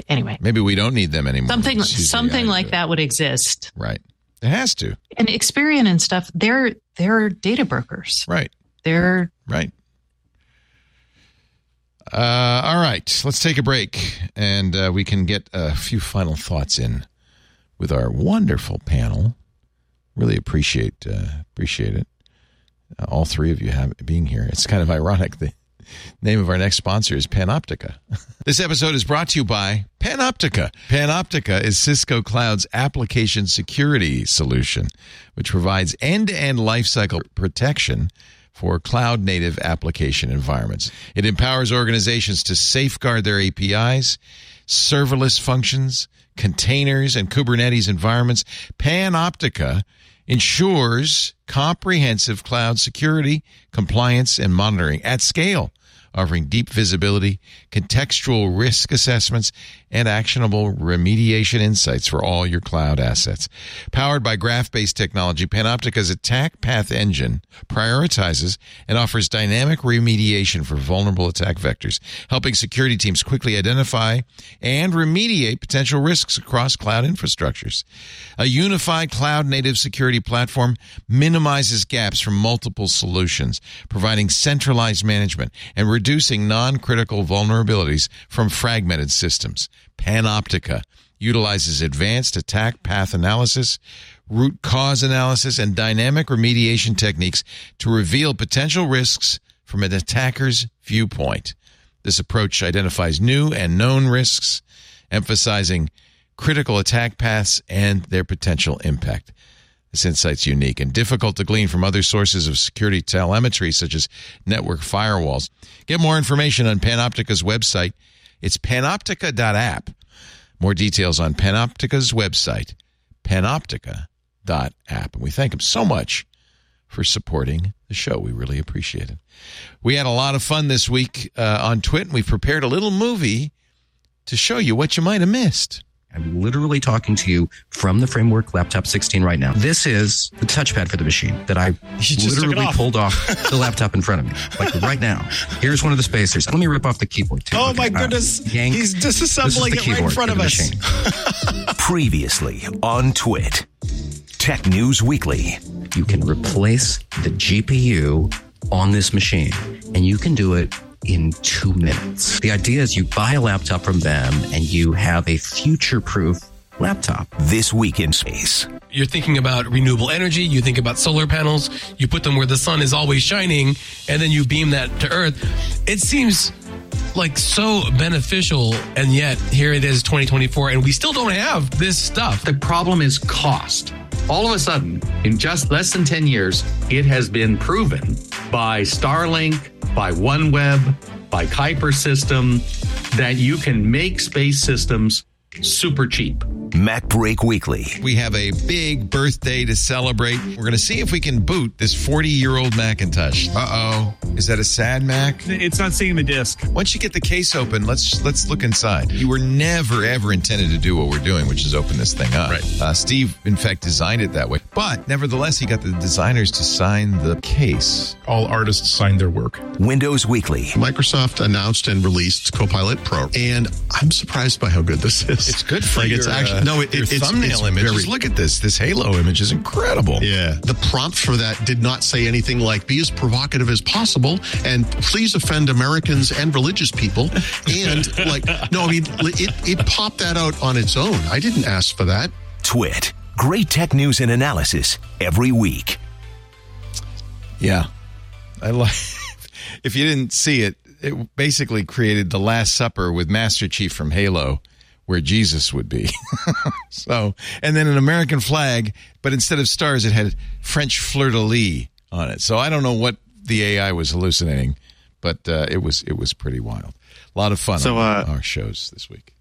Anyway, Maybe we don't need them anymore. something Just use the something AI like that would exist. Right. It has to. And Experian and stuff, they're they're data brokers. Right. They're Right. Uh, all right, let's take a break, and uh, we can get a few final thoughts in with our wonderful panel. Really appreciate uh, appreciate it. Uh, all three of you have being here. It's kind of ironic. The name of our next sponsor is Panoptica. *laughs* this episode is brought to you by Panoptica. Panoptica is Cisco Cloud's application security solution, which provides end-to-end lifecycle protection for cloud native application environments. It empowers organizations to safeguard their APIs, serverless functions, containers, and Kubernetes environments. Panoptica ensures comprehensive cloud security, compliance, and monitoring at scale, offering deep visibility, contextual risk assessments, and actionable remediation insights for all your cloud assets. Powered by graph-based technology, Panoptica's attack path engine prioritizes and offers dynamic remediation for vulnerable attack vectors, helping security teams quickly identify and remediate potential risks across cloud infrastructures. A unified cloud native security platform minimizes gaps from multiple solutions, providing centralized management and reducing non-critical vulnerabilities from fragmented systems. Panoptica utilizes advanced attack path analysis, root cause analysis, and dynamic remediation techniques to reveal potential risks from an attacker's viewpoint. This approach identifies new and known risks, emphasizing critical attack paths and their potential impact. This insight's unique and difficult to glean from other sources of security telemetry, such as network firewalls. Get more information on Panoptica's website. It's panoptica.app. More details on Panoptica's website, panoptica.app. And we thank them so much for supporting the show. We really appreciate it. We had a lot of fun this week uh, on TWiT, and we prepared a little movie to show you what you might have missed. I'm literally talking to you from the Framework Laptop 16 right now. This is the touchpad for the machine that I literally off. pulled off the *laughs* laptop in front of me, like right now. Here's one of the spacers. Let me rip off the keyboard too. Oh okay. my goodness! Uh, yank. He's disassembling it right in front of us. *laughs* Previously on TWiT, Tech News Weekly. You can replace the GPU on this machine, and you can do it in two minutes. The idea is you buy a laptop from them and you have a future proof laptop. This week in space. You're thinking about renewable energy, you think about solar panels, you put them where the sun is always shining, and then you beam that to Earth. It seems like so beneficial, and yet here it is 2024, and we still don't have this stuff. The problem is cost. All of a sudden, in just less than 10 years, it has been proven by Starlink, by OneWeb, by Kuiper System that you can make space systems super cheap. MacBreak Weekly. We have a big birthday to celebrate. We're going to see if we can boot this 40 year old Macintosh. Uh oh. Is that a sad Mac? It's not seeing the disc. Once you get the case open, let's let's look inside. You were never ever intended to do what we're doing, which is open this thing up. Right. Uh, Steve, in fact, designed it that way. But nevertheless, he got the designers to sign the case. All artists signed their work. Windows Weekly. Microsoft announced and released Copilot Pro, and I'm surprised by how good this is. It's good for like your, it's actually uh, no, it, your it's, thumbnail it's image. very- Just look at this. This Halo image is incredible. Yeah. The prompt for that did not say anything like be as provocative as possible and please offend Americans and religious people. And like, no, I mean, it, it popped that out on its own. I didn't ask for that. TWiT. Great tech news and analysis every week. Yeah. I like *laughs* if you didn't see it, it basically created the Last Supper with Master Chief from Halo where Jesus would be. *laughs* so, and then an American flag, but instead of stars, it had French fleur de lis on it. So I don't know what the AI was hallucinating, but uh, it was it was pretty wild. A lot of fun So, on uh, our shows this week.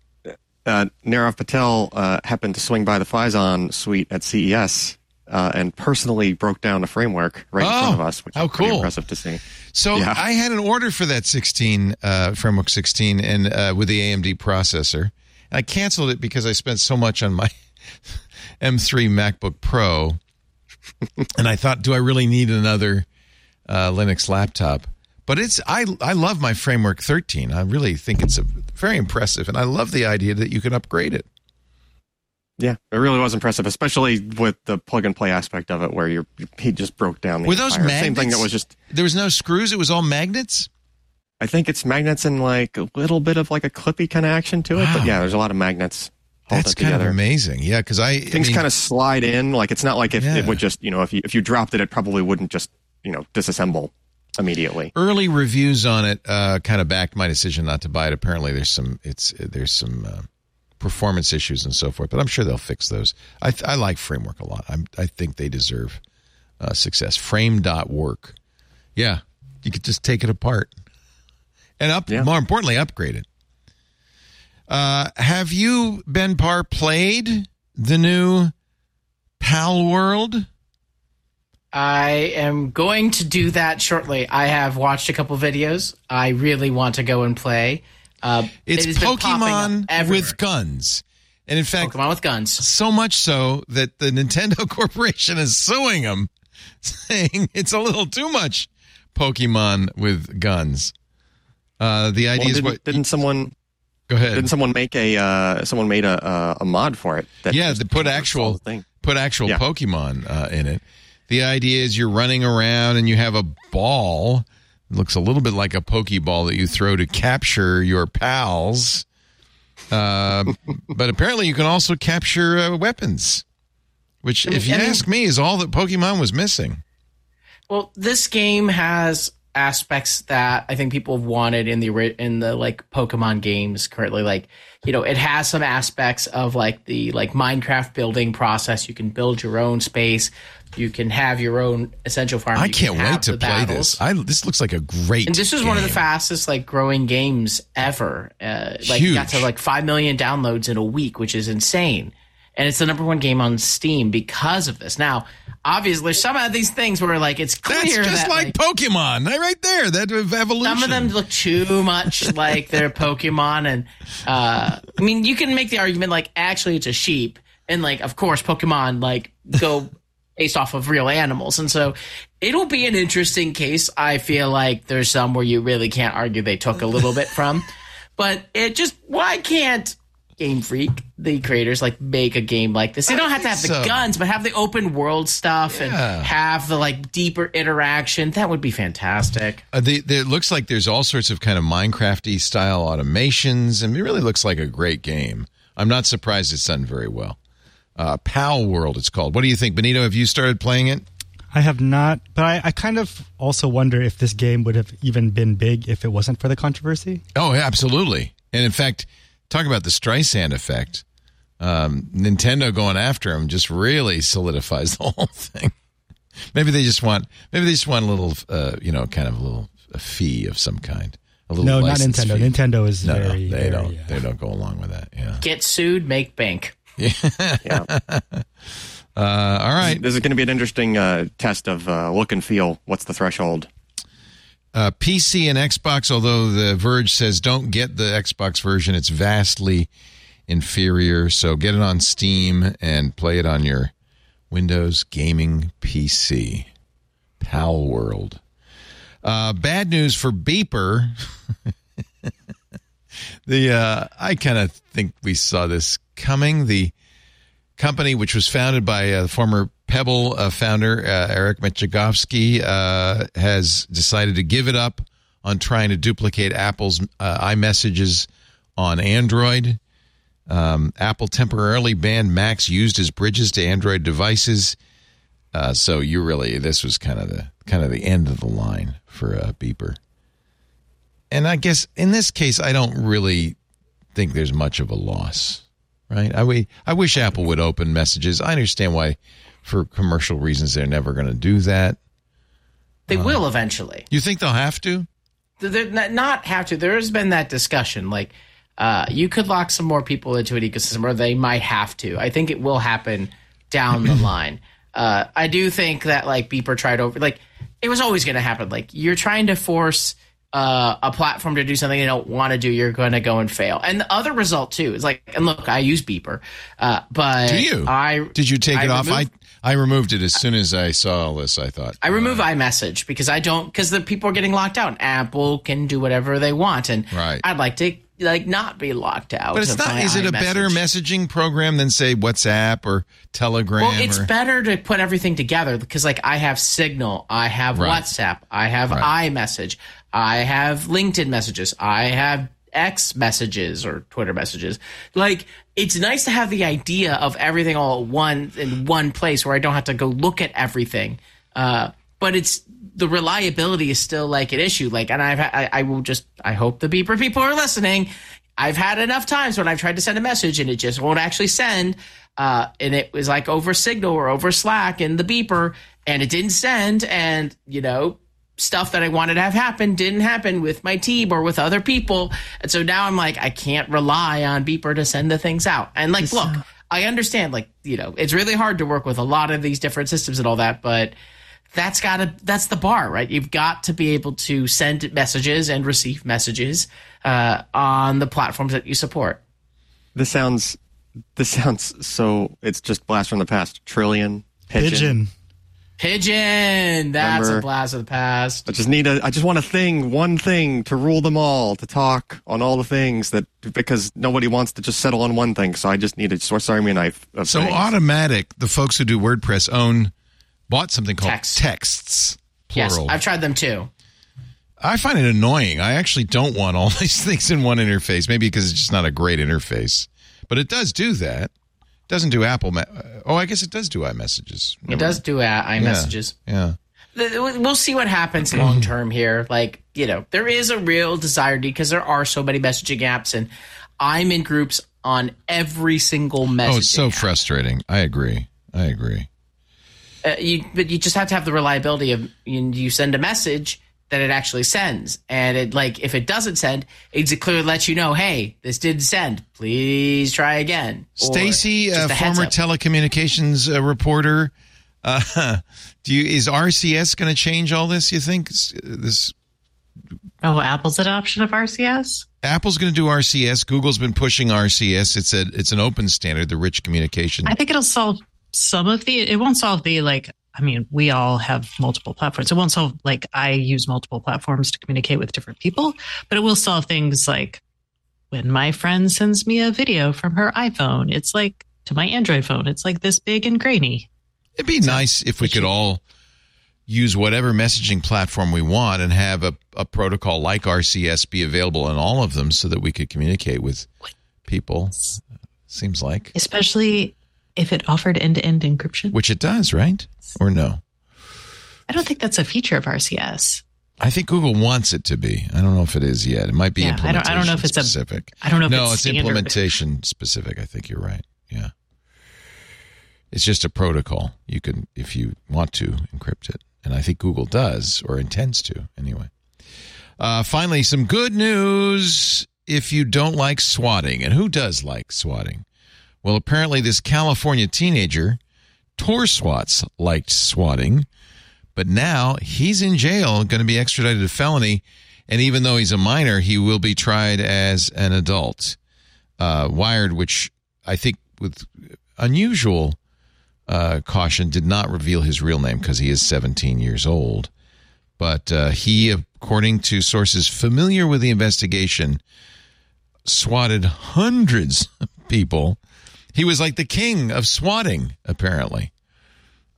uh, Nirav Patel uh, happened to swing by the Phison suite at CES uh, and personally broke down the framework right in front of us, which Oh, how is pretty cool. impressive to see. So Yeah. I had an order for that 16 uh, framework 16 and uh, with the AMD processor. I canceled it because I spent so much on my *laughs* M3 MacBook Pro, and I thought, do I really need another uh, Linux laptop? But it's I I love my framework 13. I really think it's a very impressive, and I love the idea that you can upgrade it. Yeah, it really was impressive, especially with the plug and play aspect of it, where you're, he just broke down the Were those entire- magnets? same thing that was just. There was no screws; it was all magnets. I think it's magnets and like a little bit of like a clippy kind of action to it, Wow. but yeah, there's a lot of magnets. That's kind together. of amazing. Yeah, because I Things I mean, kind of slide in, like it's not like if Yeah. it would just you know if you if you dropped it, it probably wouldn't just you know disassemble immediately. early reviews on it uh, kind of backed my decision not to buy it. Apparently, there's some it's there's some uh, performance issues and so forth, but I'm sure they'll fix those. I, I like Framework a lot. I'm, I think they deserve uh, success. Frame.work. Yeah, you could just take it apart and up. Yeah. More importantly, upgrade it. Uh, have you Ben Parr played the new Palworld? I am going to do that shortly. I have watched a couple videos. I really want to go and play. Uh, It's it has been popping up Pokemon with guns. And in fact, Pokemon with guns. so much so that the Nintendo *laughs* Corporation is suing them, *laughs* saying it's a little too much Pokemon with guns. Uh, the idea Well, is didn't, what? didn't someone Go ahead. didn't someone make a uh, someone made a a, a mod for it? That yeah, they put actual the thing. put actual Yeah. Pokemon uh, in it. The idea is you're running around and you have a ball. It looks a little bit like a Pokeball that you throw to capture your pals. Uh, *laughs* but apparently, you can also capture uh, weapons, which, if you I mean- ask me, is all that Pokemon was missing. Well, this game has aspects that I think people have wanted in the in the like Pokemon games currently. Like, you know, it has some aspects of like the like Minecraft building process. You can build your own space. You can have your own essential farm. I can't can wait to play battles. this. I this looks like a great. And this is one of the fastest like growing games ever. Uh, like it got to like five million downloads in a week, which is insane. And it's the number one game on Steam because of this. Now, obviously, some of these things were like it's clear That's just that like, Pokemon, right right there. That evolution. some of them look too much *laughs* like their Pokemon, and uh, I mean, you can make the argument like actually it's a sheep, and like of course Pokemon like go *laughs* based off of real animals, and so it'll be an interesting case. I feel like there's some where you really can't argue they took a little bit from, *laughs* but it just why can't Game Freak, the creators, like make a game like this? They don't have to have the guns, but have the open world stuff and have the like deeper interaction. That would be fantastic. Uh, the, the, it looks like there's all sorts of kind of Minecrafty style automations, and it really looks like a great game. I'm not surprised it's done very well. Uh, Palworld, it's called. What do you think, Benito? Have you started playing it? I have not, but I, I kind of also wonder if this game would have even been big if it wasn't for the controversy. Oh, absolutely. And in fact, talk about the Streisand effect. Um, Nintendo going after him just really solidifies *laughs* the whole thing. Maybe they just want, maybe they just want a little, uh, you know, kind of a little a fee of some kind. A little No, not Nintendo. fee. Nintendo is no, no, very, they very, don't. yeah. They don't go along with that. Yeah. Get sued, make bank. *laughs* *laughs* Uh, all right. This is going to be an interesting uh, test of uh, look and feel. What's the threshold? Uh, PC and Xbox, although The Verge says don't get the Xbox version, it's vastly inferior. So get it on Steam and play it on your Windows gaming PC. Palworld. Uh, bad news for Beeper. *laughs* the uh, I kind of think we saw this coming. The company, which was founded by uh, former Pebble uh, founder uh, Eric Migicovsky, uh, has decided to give it up on trying to duplicate Apple's uh, iMessages on Android. Um, Apple temporarily banned Macs used as bridges to Android devices. Uh, so you really, this was kind of the kind of the end of the line for uh, Beeper. And I guess in this case, I don't really think there's much of a loss, right? I I wish Apple would open messages. I understand why, for commercial reasons, they're never going to do that. They will eventually. You think they'll have to? They're not, have to. There has been that discussion. Like, uh, you could lock some more people into an ecosystem, or they might have to. I think it will happen down the *clears throat* line. Uh, I do think that like Beeper tried over, like it was always going to happen. Like you're trying to force uh, a platform to do something they don't want to do, you're going to go and fail. And the other result too is like, and look, I use Beeper, uh, but Do you? I Did you take I it off? I I removed it as soon as I saw all this. I thought I remove uh, iMessage because I don't because the people are getting locked out. Apple can do whatever they want, and Right. I'd like to like not be locked out. But it's not. Is it a better messaging program than say WhatsApp or Telegram? Well, it's or, better to put everything together because, like, I have Signal, I have Right. WhatsApp, I have Right. iMessage, I have LinkedIn messages, I have X messages or Twitter messages. Like, it's nice to have the idea of everything all at one in one place where I don't have to go look at everything. Uh, but it's the reliability is still like an issue. Like, and I've I, I will just I hope the beeper people are listening. I've had enough times when I've tried to send a message and it just won't actually send. Uh, and it was like over Signal or over Slack and the beeper, and it didn't send. And you know, stuff that I wanted to have happen didn't happen with my team or with other people. And so now I'm like, I can't rely on beeper to send the things out. And like, look, I understand. Like, you know, it's really hard to work with a lot of these different systems and all that, but that's gotta that's the bar right you've got to be able to send messages and receive messages uh, on the platforms that you support This sounds. This sounds so. It's just blast from the past. Trillian Pidgin. Pidgin. Pigeon that's Remember- a blast of the past I just need a. I just want a thing, one thing to rule them all, to talk on all the things that because nobody wants to just settle on one thing. So I just need a Swiss Army knife. Of so things. Automattic. The folks who do WordPress own bought something called Text. texts. yes i've tried them too I find it annoying. I actually don't want all *laughs* these things in one interface. Maybe because it's just not a great interface, but it does do that. Doesn't do Apple. Me- oh, I guess it does do iMessages. it does do uh, iMessages Yeah. we'll see what happens *clears throat* long term here. Like, you know, there is a real desire because there are so many messaging apps, and I'm in groups on every single message. Oh, it's so app. frustrating. I agree. I agree. Uh, you, but you just have to have the reliability of you, you send a message that it actually sends, and it like if it doesn't send, it clearly lets you know, hey, this did send. Please try again. Stacey, just uh, former up. telecommunications uh, reporter, uh, *laughs* do you is RCS going to change all this? You think this Oh, Apple's adoption of RCS? Apple's going to do RCS? Google's been pushing RCS. It's a it's an open standard, the rich communication. I think it'll solve some of the. It won't solve the like. I mean, we all have multiple platforms. It won't solve like I use multiple platforms to communicate with different people, but it will solve things like when my friend sends me a video from her iPhone. It's like to my Android phone. It's like this big and grainy. It'd be nice if we could all use whatever messaging platform we want and have a, a protocol like RCS be available on all of them so that we could communicate with people. Seems like. Especially if it offered end to end encryption. Which it does, right? Or no? I don't think that's a feature of RCS. I think Google wants it to be. I don't know if it is yet. It might be Yeah, I implementation don't- I don't know if it's specific. I don't know if no, it's it's implementation specific. I think you're right. Yeah. It's just a protocol. You can, if you want to, encrypt it. And I think Google does or intends to anyway. Uh, finally, some good news if you don't like swatting. And who does like swatting? Well, apparently, this California teenager, Tor Swats, liked swatting, but now he's in jail, going to be extradited to felony. And even though he's a minor, he will be tried as an adult. Uh, Wired, which I think with unusual uh, caution, did not reveal his real name because he is 17 years old. But uh, he, according to sources familiar with the investigation, swatted hundreds of people. He was like the king of swatting, apparently.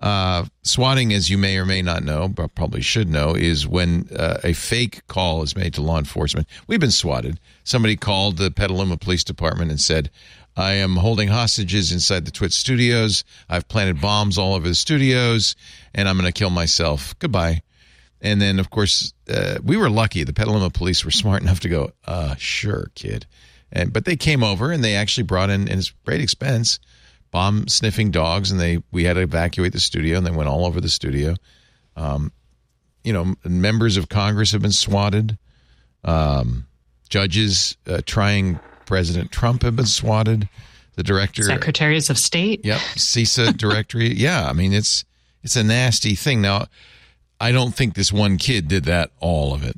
Uh, swatting, as you may or may not know, but probably should know, is when uh, a fake call is made to law enforcement. We've been swatted. Somebody called the Petaluma Police Department and said, I am holding hostages inside the TWiT studios. I've planted bombs all over the studios, and I'm going to kill myself. Goodbye. And then, of course, uh, we were lucky. The Petaluma police were smart *laughs* enough to go, uh, sure, kid. And but they came over and they actually brought in, and it's great expense, bomb sniffing dogs, and they we had to evacuate the studio, and they went all over the studio. Um, you know, members of Congress have been swatted. Um, judges uh, trying President Trump have been swatted. The director, Secretaries of State. Yep, CISA *laughs* directory. yeah, I mean it's it's a nasty thing. Now, I don't think this one kid did that all of it,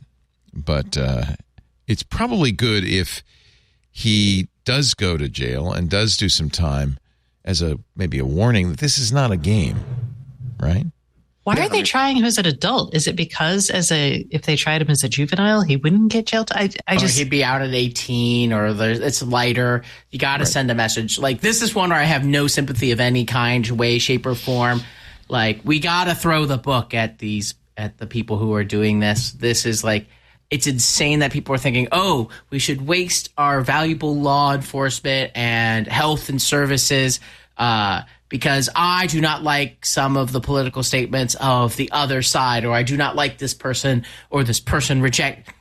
but uh, it's probably good if he does go to jail and does do some time as a maybe a warning that this is not a game, right? Why are they trying him as an adult? Is it because as a if they tried him as a juvenile, he wouldn't get jailed? I I or just he'd be out at 18 or there's, it's lighter. You got to send a message. Like this is one where I have no sympathy of any kind, way, shape, or form. Like we got to throw the book at these at the people who are doing this. This is like it's insane that people are thinking, oh, we should waste our valuable law enforcement and health and services uh, because I do not like some of the political statements of the other side, or I do not like this person, or this person reject.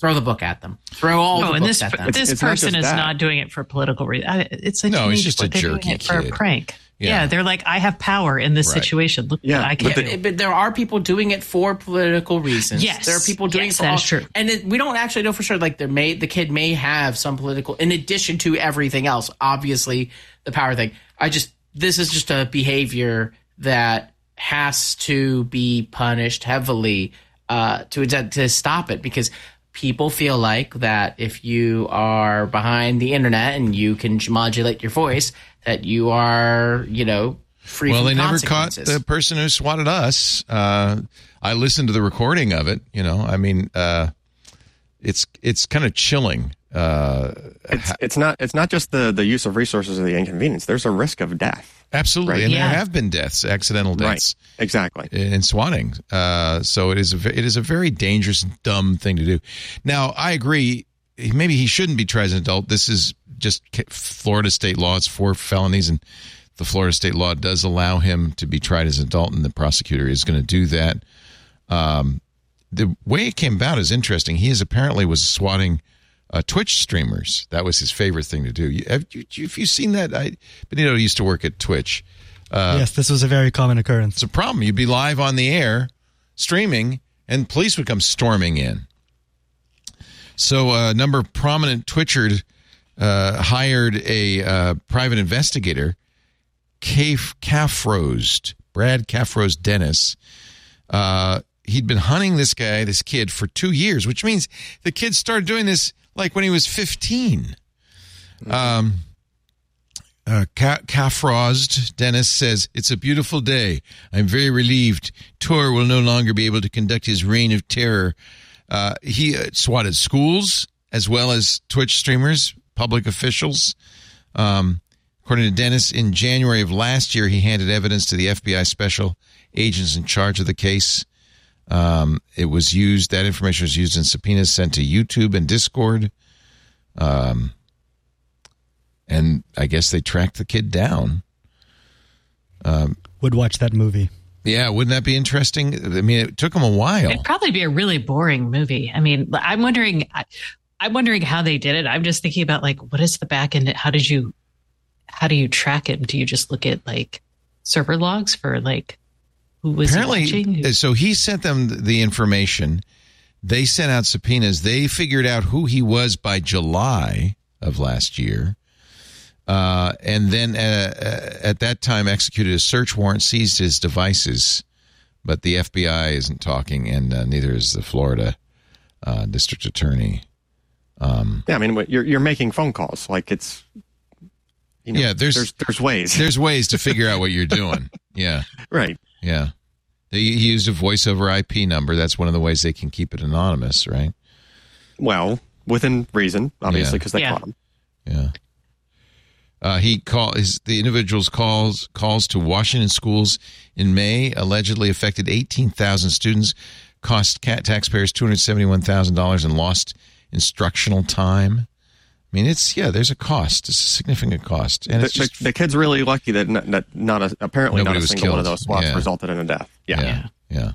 Throw the book at them. Throw all no, the and books this at them. this person is not doing it for political reasons. It's a No, he's just a boy. They're doing jerky it for a kid. prank. Yeah. Yeah. they're like, I have power in this Right. situation. Look, Yeah, I but can. Yeah, but there are people doing it for political reasons. Yes. there are people doing Yes, it for that true. and it, we don't actually know for sure. Like there may the kid may have some political, in addition to everything else. Obviously, the power thing. I just this is just a behavior that has to be punished heavily uh, to to stop it because people feel like that if you are behind the internet and you can modulate your voice, that you are you know free. well, from they never caught the person who swatted us. Uh, I listened to the recording of it. You know, I mean, uh, it's it's kind of chilling. Uh, It's it's not it's not just the the use of resources or the inconvenience. There's a risk of death. absolutely, Right. and Yeah. there have been deaths, accidental deaths. Right. Exactly. in swatting. Uh, so it is a, it is a very dangerous, dumb thing to do. Now, I agree. Maybe he shouldn't be tried as an adult. This is just Florida state law. It's four felonies and the Florida state law does allow him to be tried as an adult, and the prosecutor is going to do that. Um, the way it came about is interesting. He is apparently was swatting uh, Twitch streamers. That was his favorite thing to do. Have you, have you seen that? I, Benito used to work at Twitch. Uh, yes, this was a very common occurrence. It's a problem. You'd be live on the air streaming, and police would come storming in. So uh, a number of prominent Twitchers uh, hired a uh, private investigator, Caf- Brad Caffrost Dennis. Uh, he'd been hunting this guy, this kid, for two years, which means the kid started doing this like when he was 15. Mm-hmm. Um, uh, Dennis says, It's a beautiful day. I'm very relieved. Tor will no longer be able to conduct his reign of terror. Uh, he uh, swatted schools as well as Twitch streamers, public officials. Um, according to Dennis, in January of last year, he handed evidence to the FBI special agents in charge of the case. Um, it was used, that information was used in subpoenas sent to YouTube and Discord. Um, and I guess they tracked the kid down. Um, Would watch that movie. Yeah, wouldn't that be interesting? I mean, it took them a while. It'd probably be a really boring movie. I mean, I'm wondering, I'm wondering how they did it. I'm just thinking about like, what is the back end? How did you, how do you track it? Do you just look at like server logs for like who was apparently? He so he sent them the information. They sent out subpoenas. They figured out who he was by July of last year. Uh, and then uh, uh, at that time executed a search warrant, seized his devices, but the FBI isn't talking, and uh, neither is the Florida uh, district attorney. Um, yeah, I mean, you're you're making phone calls, like it's. You know, yeah, there's, there's there's ways. There's *laughs* ways to figure out what you're doing. Yeah. *laughs* Right. Yeah. He used a voice over IP number. That's one of the ways they can keep it anonymous, right? Well, within reason, obviously, because yeah. they yeah. caught him. Yeah. Uh, he call his the individual's calls calls to Washington schools in May allegedly affected 18,000 students, cost taxpayers 271 thousand dollars, and lost instructional time. I mean, it's yeah. There's a cost. It's a significant cost, and the, just, the, kid's really lucky that not, not, not a, apparently not a single killed. one of those swats yeah. resulted in a death. Yeah. yeah, yeah.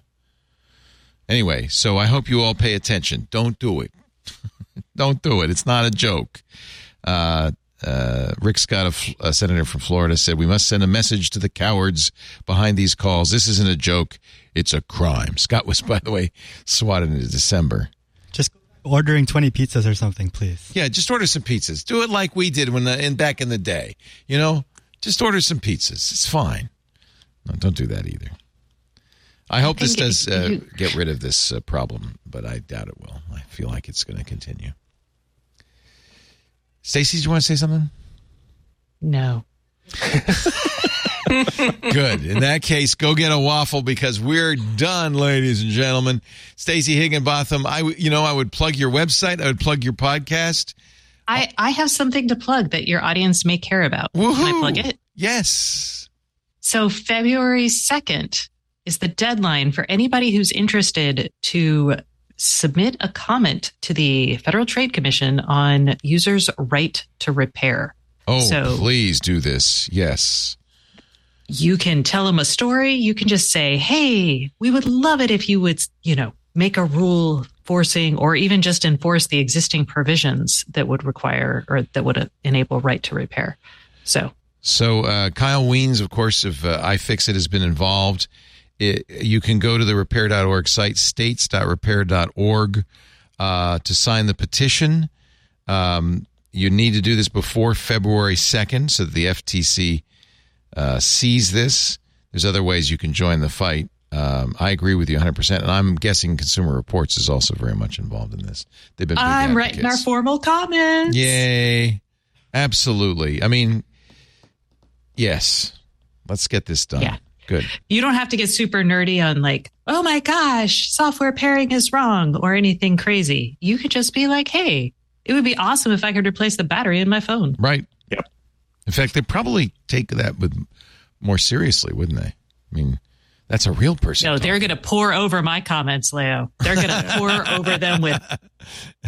Anyway, so I hope you all pay attention. Don't do it. *laughs* Don't do it. It's not a joke. Uh, uh, Rick Scott, a, a senator from Florida, said, We must send a message to the cowards behind these calls. This isn't a joke, it's a crime. Scott was, *laughs* by the way, swatted in December. Just ordering 20 pizzas or something, please. Yeah, just order some pizzas. Do it like we did when the, in, back in the day. You know, just order some pizzas. It's fine. No, don't do that either. I hope this does uh, get rid of this uh, problem, but I doubt it will. I feel like it's going to continue. Stacey, do you want to say something? No. *laughs* Good. In that case, go get a waffle because we're done, ladies and gentlemen. Stacey Higginbotham, I you know I would plug your website. I would plug your podcast. I I have something to plug that your audience may care about. Woo-hoo. Can I plug it? Yes. So February second is the deadline for anybody who's interested to submit a comment to the Federal Trade Commission on users' right to repair. Oh, so please do this. Yes. You can tell them a story. You can just say, hey, we would love it if you would, you know, make a rule forcing or even just enforce the existing provisions that would require or that would enable right to repair. So, so uh, Kyle Wiens, of course, of uh, iFixit has been involved it, you can go to the repair.org site, states.repair.org, uh, to sign the petition. Um, you need to do this before February 2nd so that the FTC uh, sees this. There's other ways you can join the fight. Um, I agree with you 100%. And I'm guessing Consumer Reports is also very much involved in this. They've been I'm advocates. writing our formal comments. Yay. Absolutely. I mean, yes. Let's get this done. Yeah. Good. You don't have to get super nerdy on like, oh my gosh, software pairing is wrong or anything crazy. You could just be like, hey, it would be awesome if I could replace the battery in my phone. Right. Yep. In fact, they'd probably take that with more seriously, wouldn't they? I mean, that's a real person. No, they're going to pour over my comments, Leo. They're going *laughs* to pour over them with.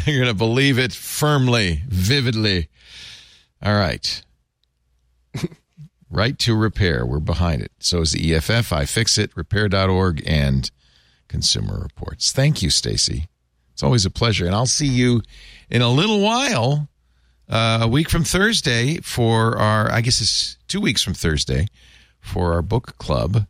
They're going to believe it firmly, vividly. All right. *laughs* Right to Repair. We're behind it. So is the EFF, I Fix iFixit, repair.org, and Consumer Reports. Thank you, Stacey. It's always a pleasure. And I'll see you in a little while, uh, a week from Thursday for our, I guess it's two weeks from Thursday for our book club.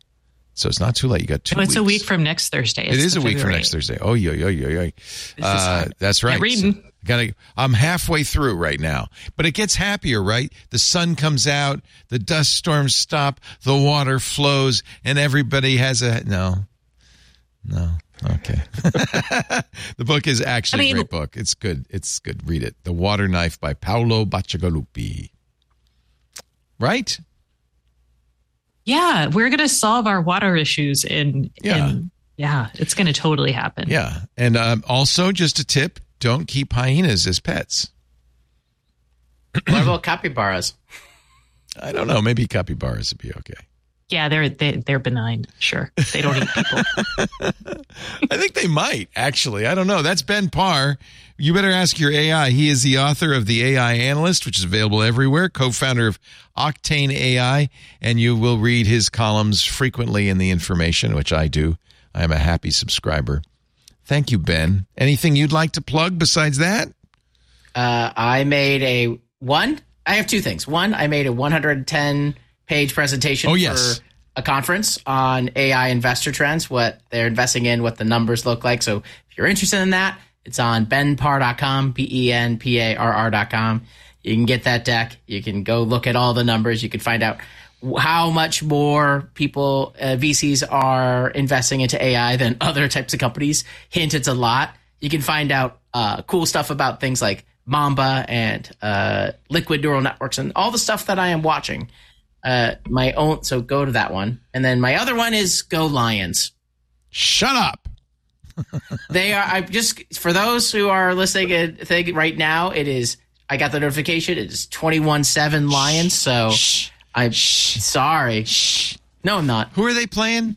So it's not too late. You got two. Oh, it's weeks. a week from next Thursday. It's it is a week from next Thursday. Oh, yeah, yeah, yeah, yeah. Uh, that's right. reading. So, gotta, I'm halfway through right now, but it gets happier, right? The sun comes out, the dust storms stop, the water flows, and everybody has a no, no. Okay. *laughs* the book is actually I mean, a great book. It's good. It's good. Read it. The Water Knife by Paolo Bacigalupi. Right? Yeah, we're going to solve our water issues in yeah. In, yeah, it's going to totally happen. Yeah. And um, also just a tip, don't keep hyenas as pets. what about capybaras? I don't know. Maybe capybaras would be okay. Yeah, they're they, are they are benign. Sure, they don't eat people. *laughs* I think they might actually. I don't know. That's Ben Parr. You better ask your AI. He is the author of the AI Analyst, which is available everywhere. Co-founder of Octane AI, and you will read his columns frequently in the information, which I do. I am a happy subscriber. Thank you, Ben. Anything you'd like to plug besides that? Uh, I made a one. I have two things. One, I made a 110 page presentation oh, yes. for a conference on AI investor trends, what they're investing in, what the numbers look like. So if you're interested in that, it's on benparr.com, B-E-N-P-A-R-R.com. You can get that deck. You can go look at all the numbers. You can find out how much more people, uh, VCs are investing into AI than *laughs* other types of companies. Hint, it's a lot. You can find out uh, cool stuff about things like Mamba and uh, liquid neural networks and all the stuff that I am watching uh, my own. So go to that one, and then my other one is Go Lions. Shut up. *laughs* they are. I just for those who are listening thing right now. It is. I got the notification. It is twenty one seven Lions. So Shh. I'm Shh. sorry. Shh. No, I'm not. Who are they playing?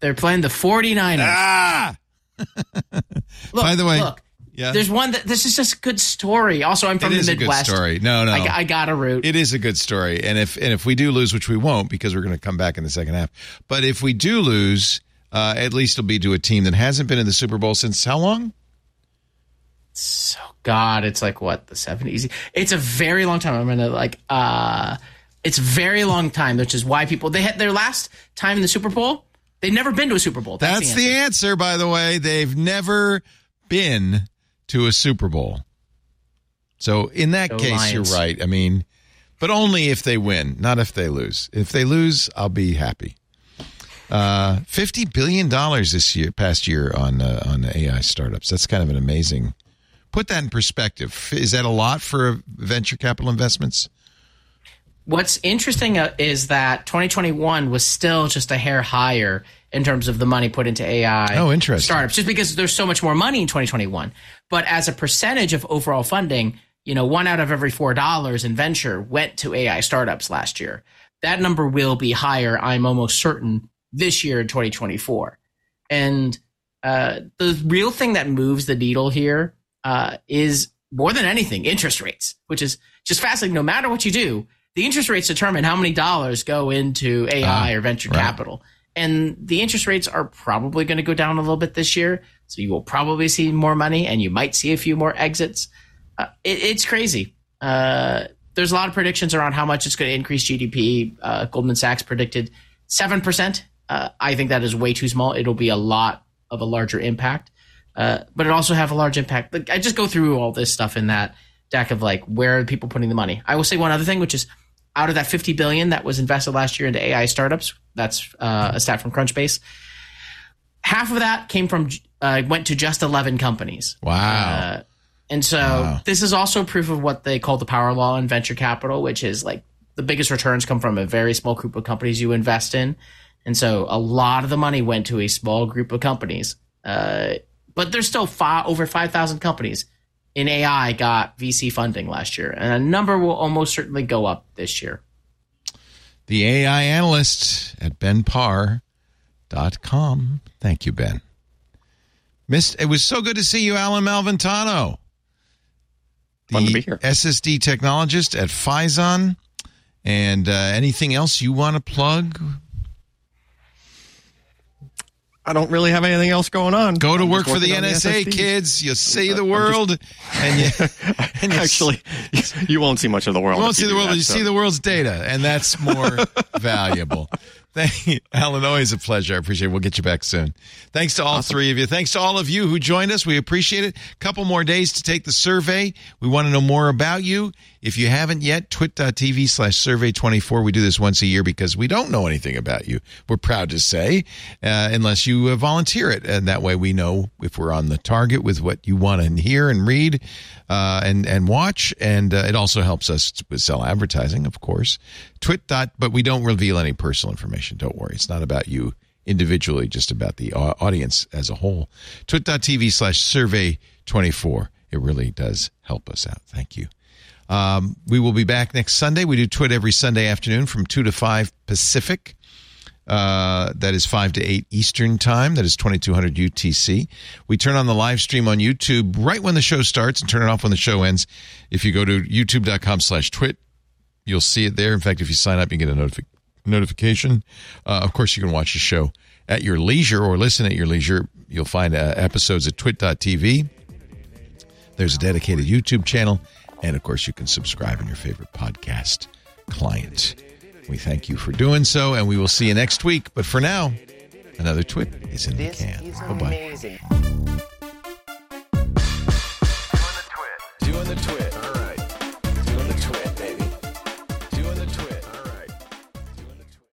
They're playing the 49ers. Ah! look, By the way, look, yeah. There's one that this is just a good story. Also, I'm from it is the Midwest. A good story. No, no. I, I got a root. It is a good story. And if and if we do lose, which we won't because we're going to come back in the second half. But if we do lose, uh, at least it'll be to a team that hasn't been in the Super Bowl since how long? So God, it's like what the 70s. It's a very long time. I'm gonna like uh it's very long time, which is why people they had their last time in the Super Bowl. They've never been to a Super Bowl. That's, That's the, answer. the answer, by the way. They've never been to a Super Bowl. So in that Go case, Lions. you're right. I mean, but only if they win, not if they lose. If they lose, I'll be happy. Uh, Fifty billion dollars this year, past year on uh, on AI startups. That's kind of an amazing. Put that in perspective. Is that a lot for venture capital investments? What's interesting uh, is that 2021 was still just a hair higher in terms of the money put into AI. Oh, interesting. Startups, just because there's so much more money in 2021. But as a percentage of overall funding, you know, one out of every four dollars in venture went to AI startups last year. That number will be higher, I'm almost certain, this year in 2024. And uh, the real thing that moves the needle here uh, is more than anything interest rates, which is just fascinating. No matter what you do, the interest rates determine how many dollars go into AI uh, or venture right. capital and the interest rates are probably going to go down a little bit this year. So you will probably see more money, and you might see a few more exits. Uh, it, it's crazy. Uh, there's a lot of predictions around how much it's going to increase GDP. Uh, Goldman Sachs predicted seven percent. Uh, I think that is way too small. It'll be a lot of a larger impact, uh, but it also have a large impact. Like, I just go through all this stuff in that deck of like where are people putting the money. I will say one other thing, which is out of that 50 billion that was invested last year into AI startups, that's uh, a stat from Crunchbase. Half of that came from uh, went to just 11 companies. Wow. Uh, and so wow. this is also proof of what they call the power law in venture capital, which is like the biggest returns come from a very small group of companies you invest in. And so a lot of the money went to a small group of companies. Uh, but there's still five, over 5,000 companies in AI got VC funding last year, and a number will almost certainly go up this year. The AI analyst at benparr.com. Thank you, Ben. Missed, it was so good to see you, Allyn Malventano. Fun to be here. SSD technologist at Phison And uh, anything else you want to plug? I don't really have anything else going on. Go to work for the NSA, the kids. You see the *laughs* world, just, and you, *laughs* and you actually you won't see much of the world. You won't see the world. That, you so. see the world's data, and that's more *laughs* valuable. Thank you, *laughs* Allyn. Always a pleasure. I appreciate it. We'll get you back soon. Thanks to all awesome. three of you. Thanks to all of you who joined us. We appreciate it. A couple more days to take the survey. We want to know more about you. If you haven't yet, twit.tv slash survey 24. We do this once a year because we don't know anything about you. We're proud to say, uh, unless you uh, volunteer it. And that way we know if we're on the target with what you want to hear and read uh, and, and watch. And uh, it also helps us with sell advertising, of course. Twit. Dot, but we don't reveal any personal information. Don't worry. It's not about you individually, just about the audience as a whole. Twit.tv slash survey 24. It really does help us out. Thank you. Um, we will be back next Sunday. We do Twit every Sunday afternoon from 2 to 5 Pacific. Uh, that is 5 to 8 Eastern Time. That is 2200 UTC. We turn on the live stream on YouTube right when the show starts and turn it off when the show ends. If you go to youtube.com slash twit, you'll see it there. In fact, if you sign up, you get a notifi- notification. Uh, of course, you can watch the show at your leisure or listen at your leisure. You'll find uh, episodes at twit.tv. There's a dedicated YouTube channel and of course, you can subscribe in your favorite podcast client. We thank you for doing so, and we will see you next week. But for now, another twit is in the can. Bye bye.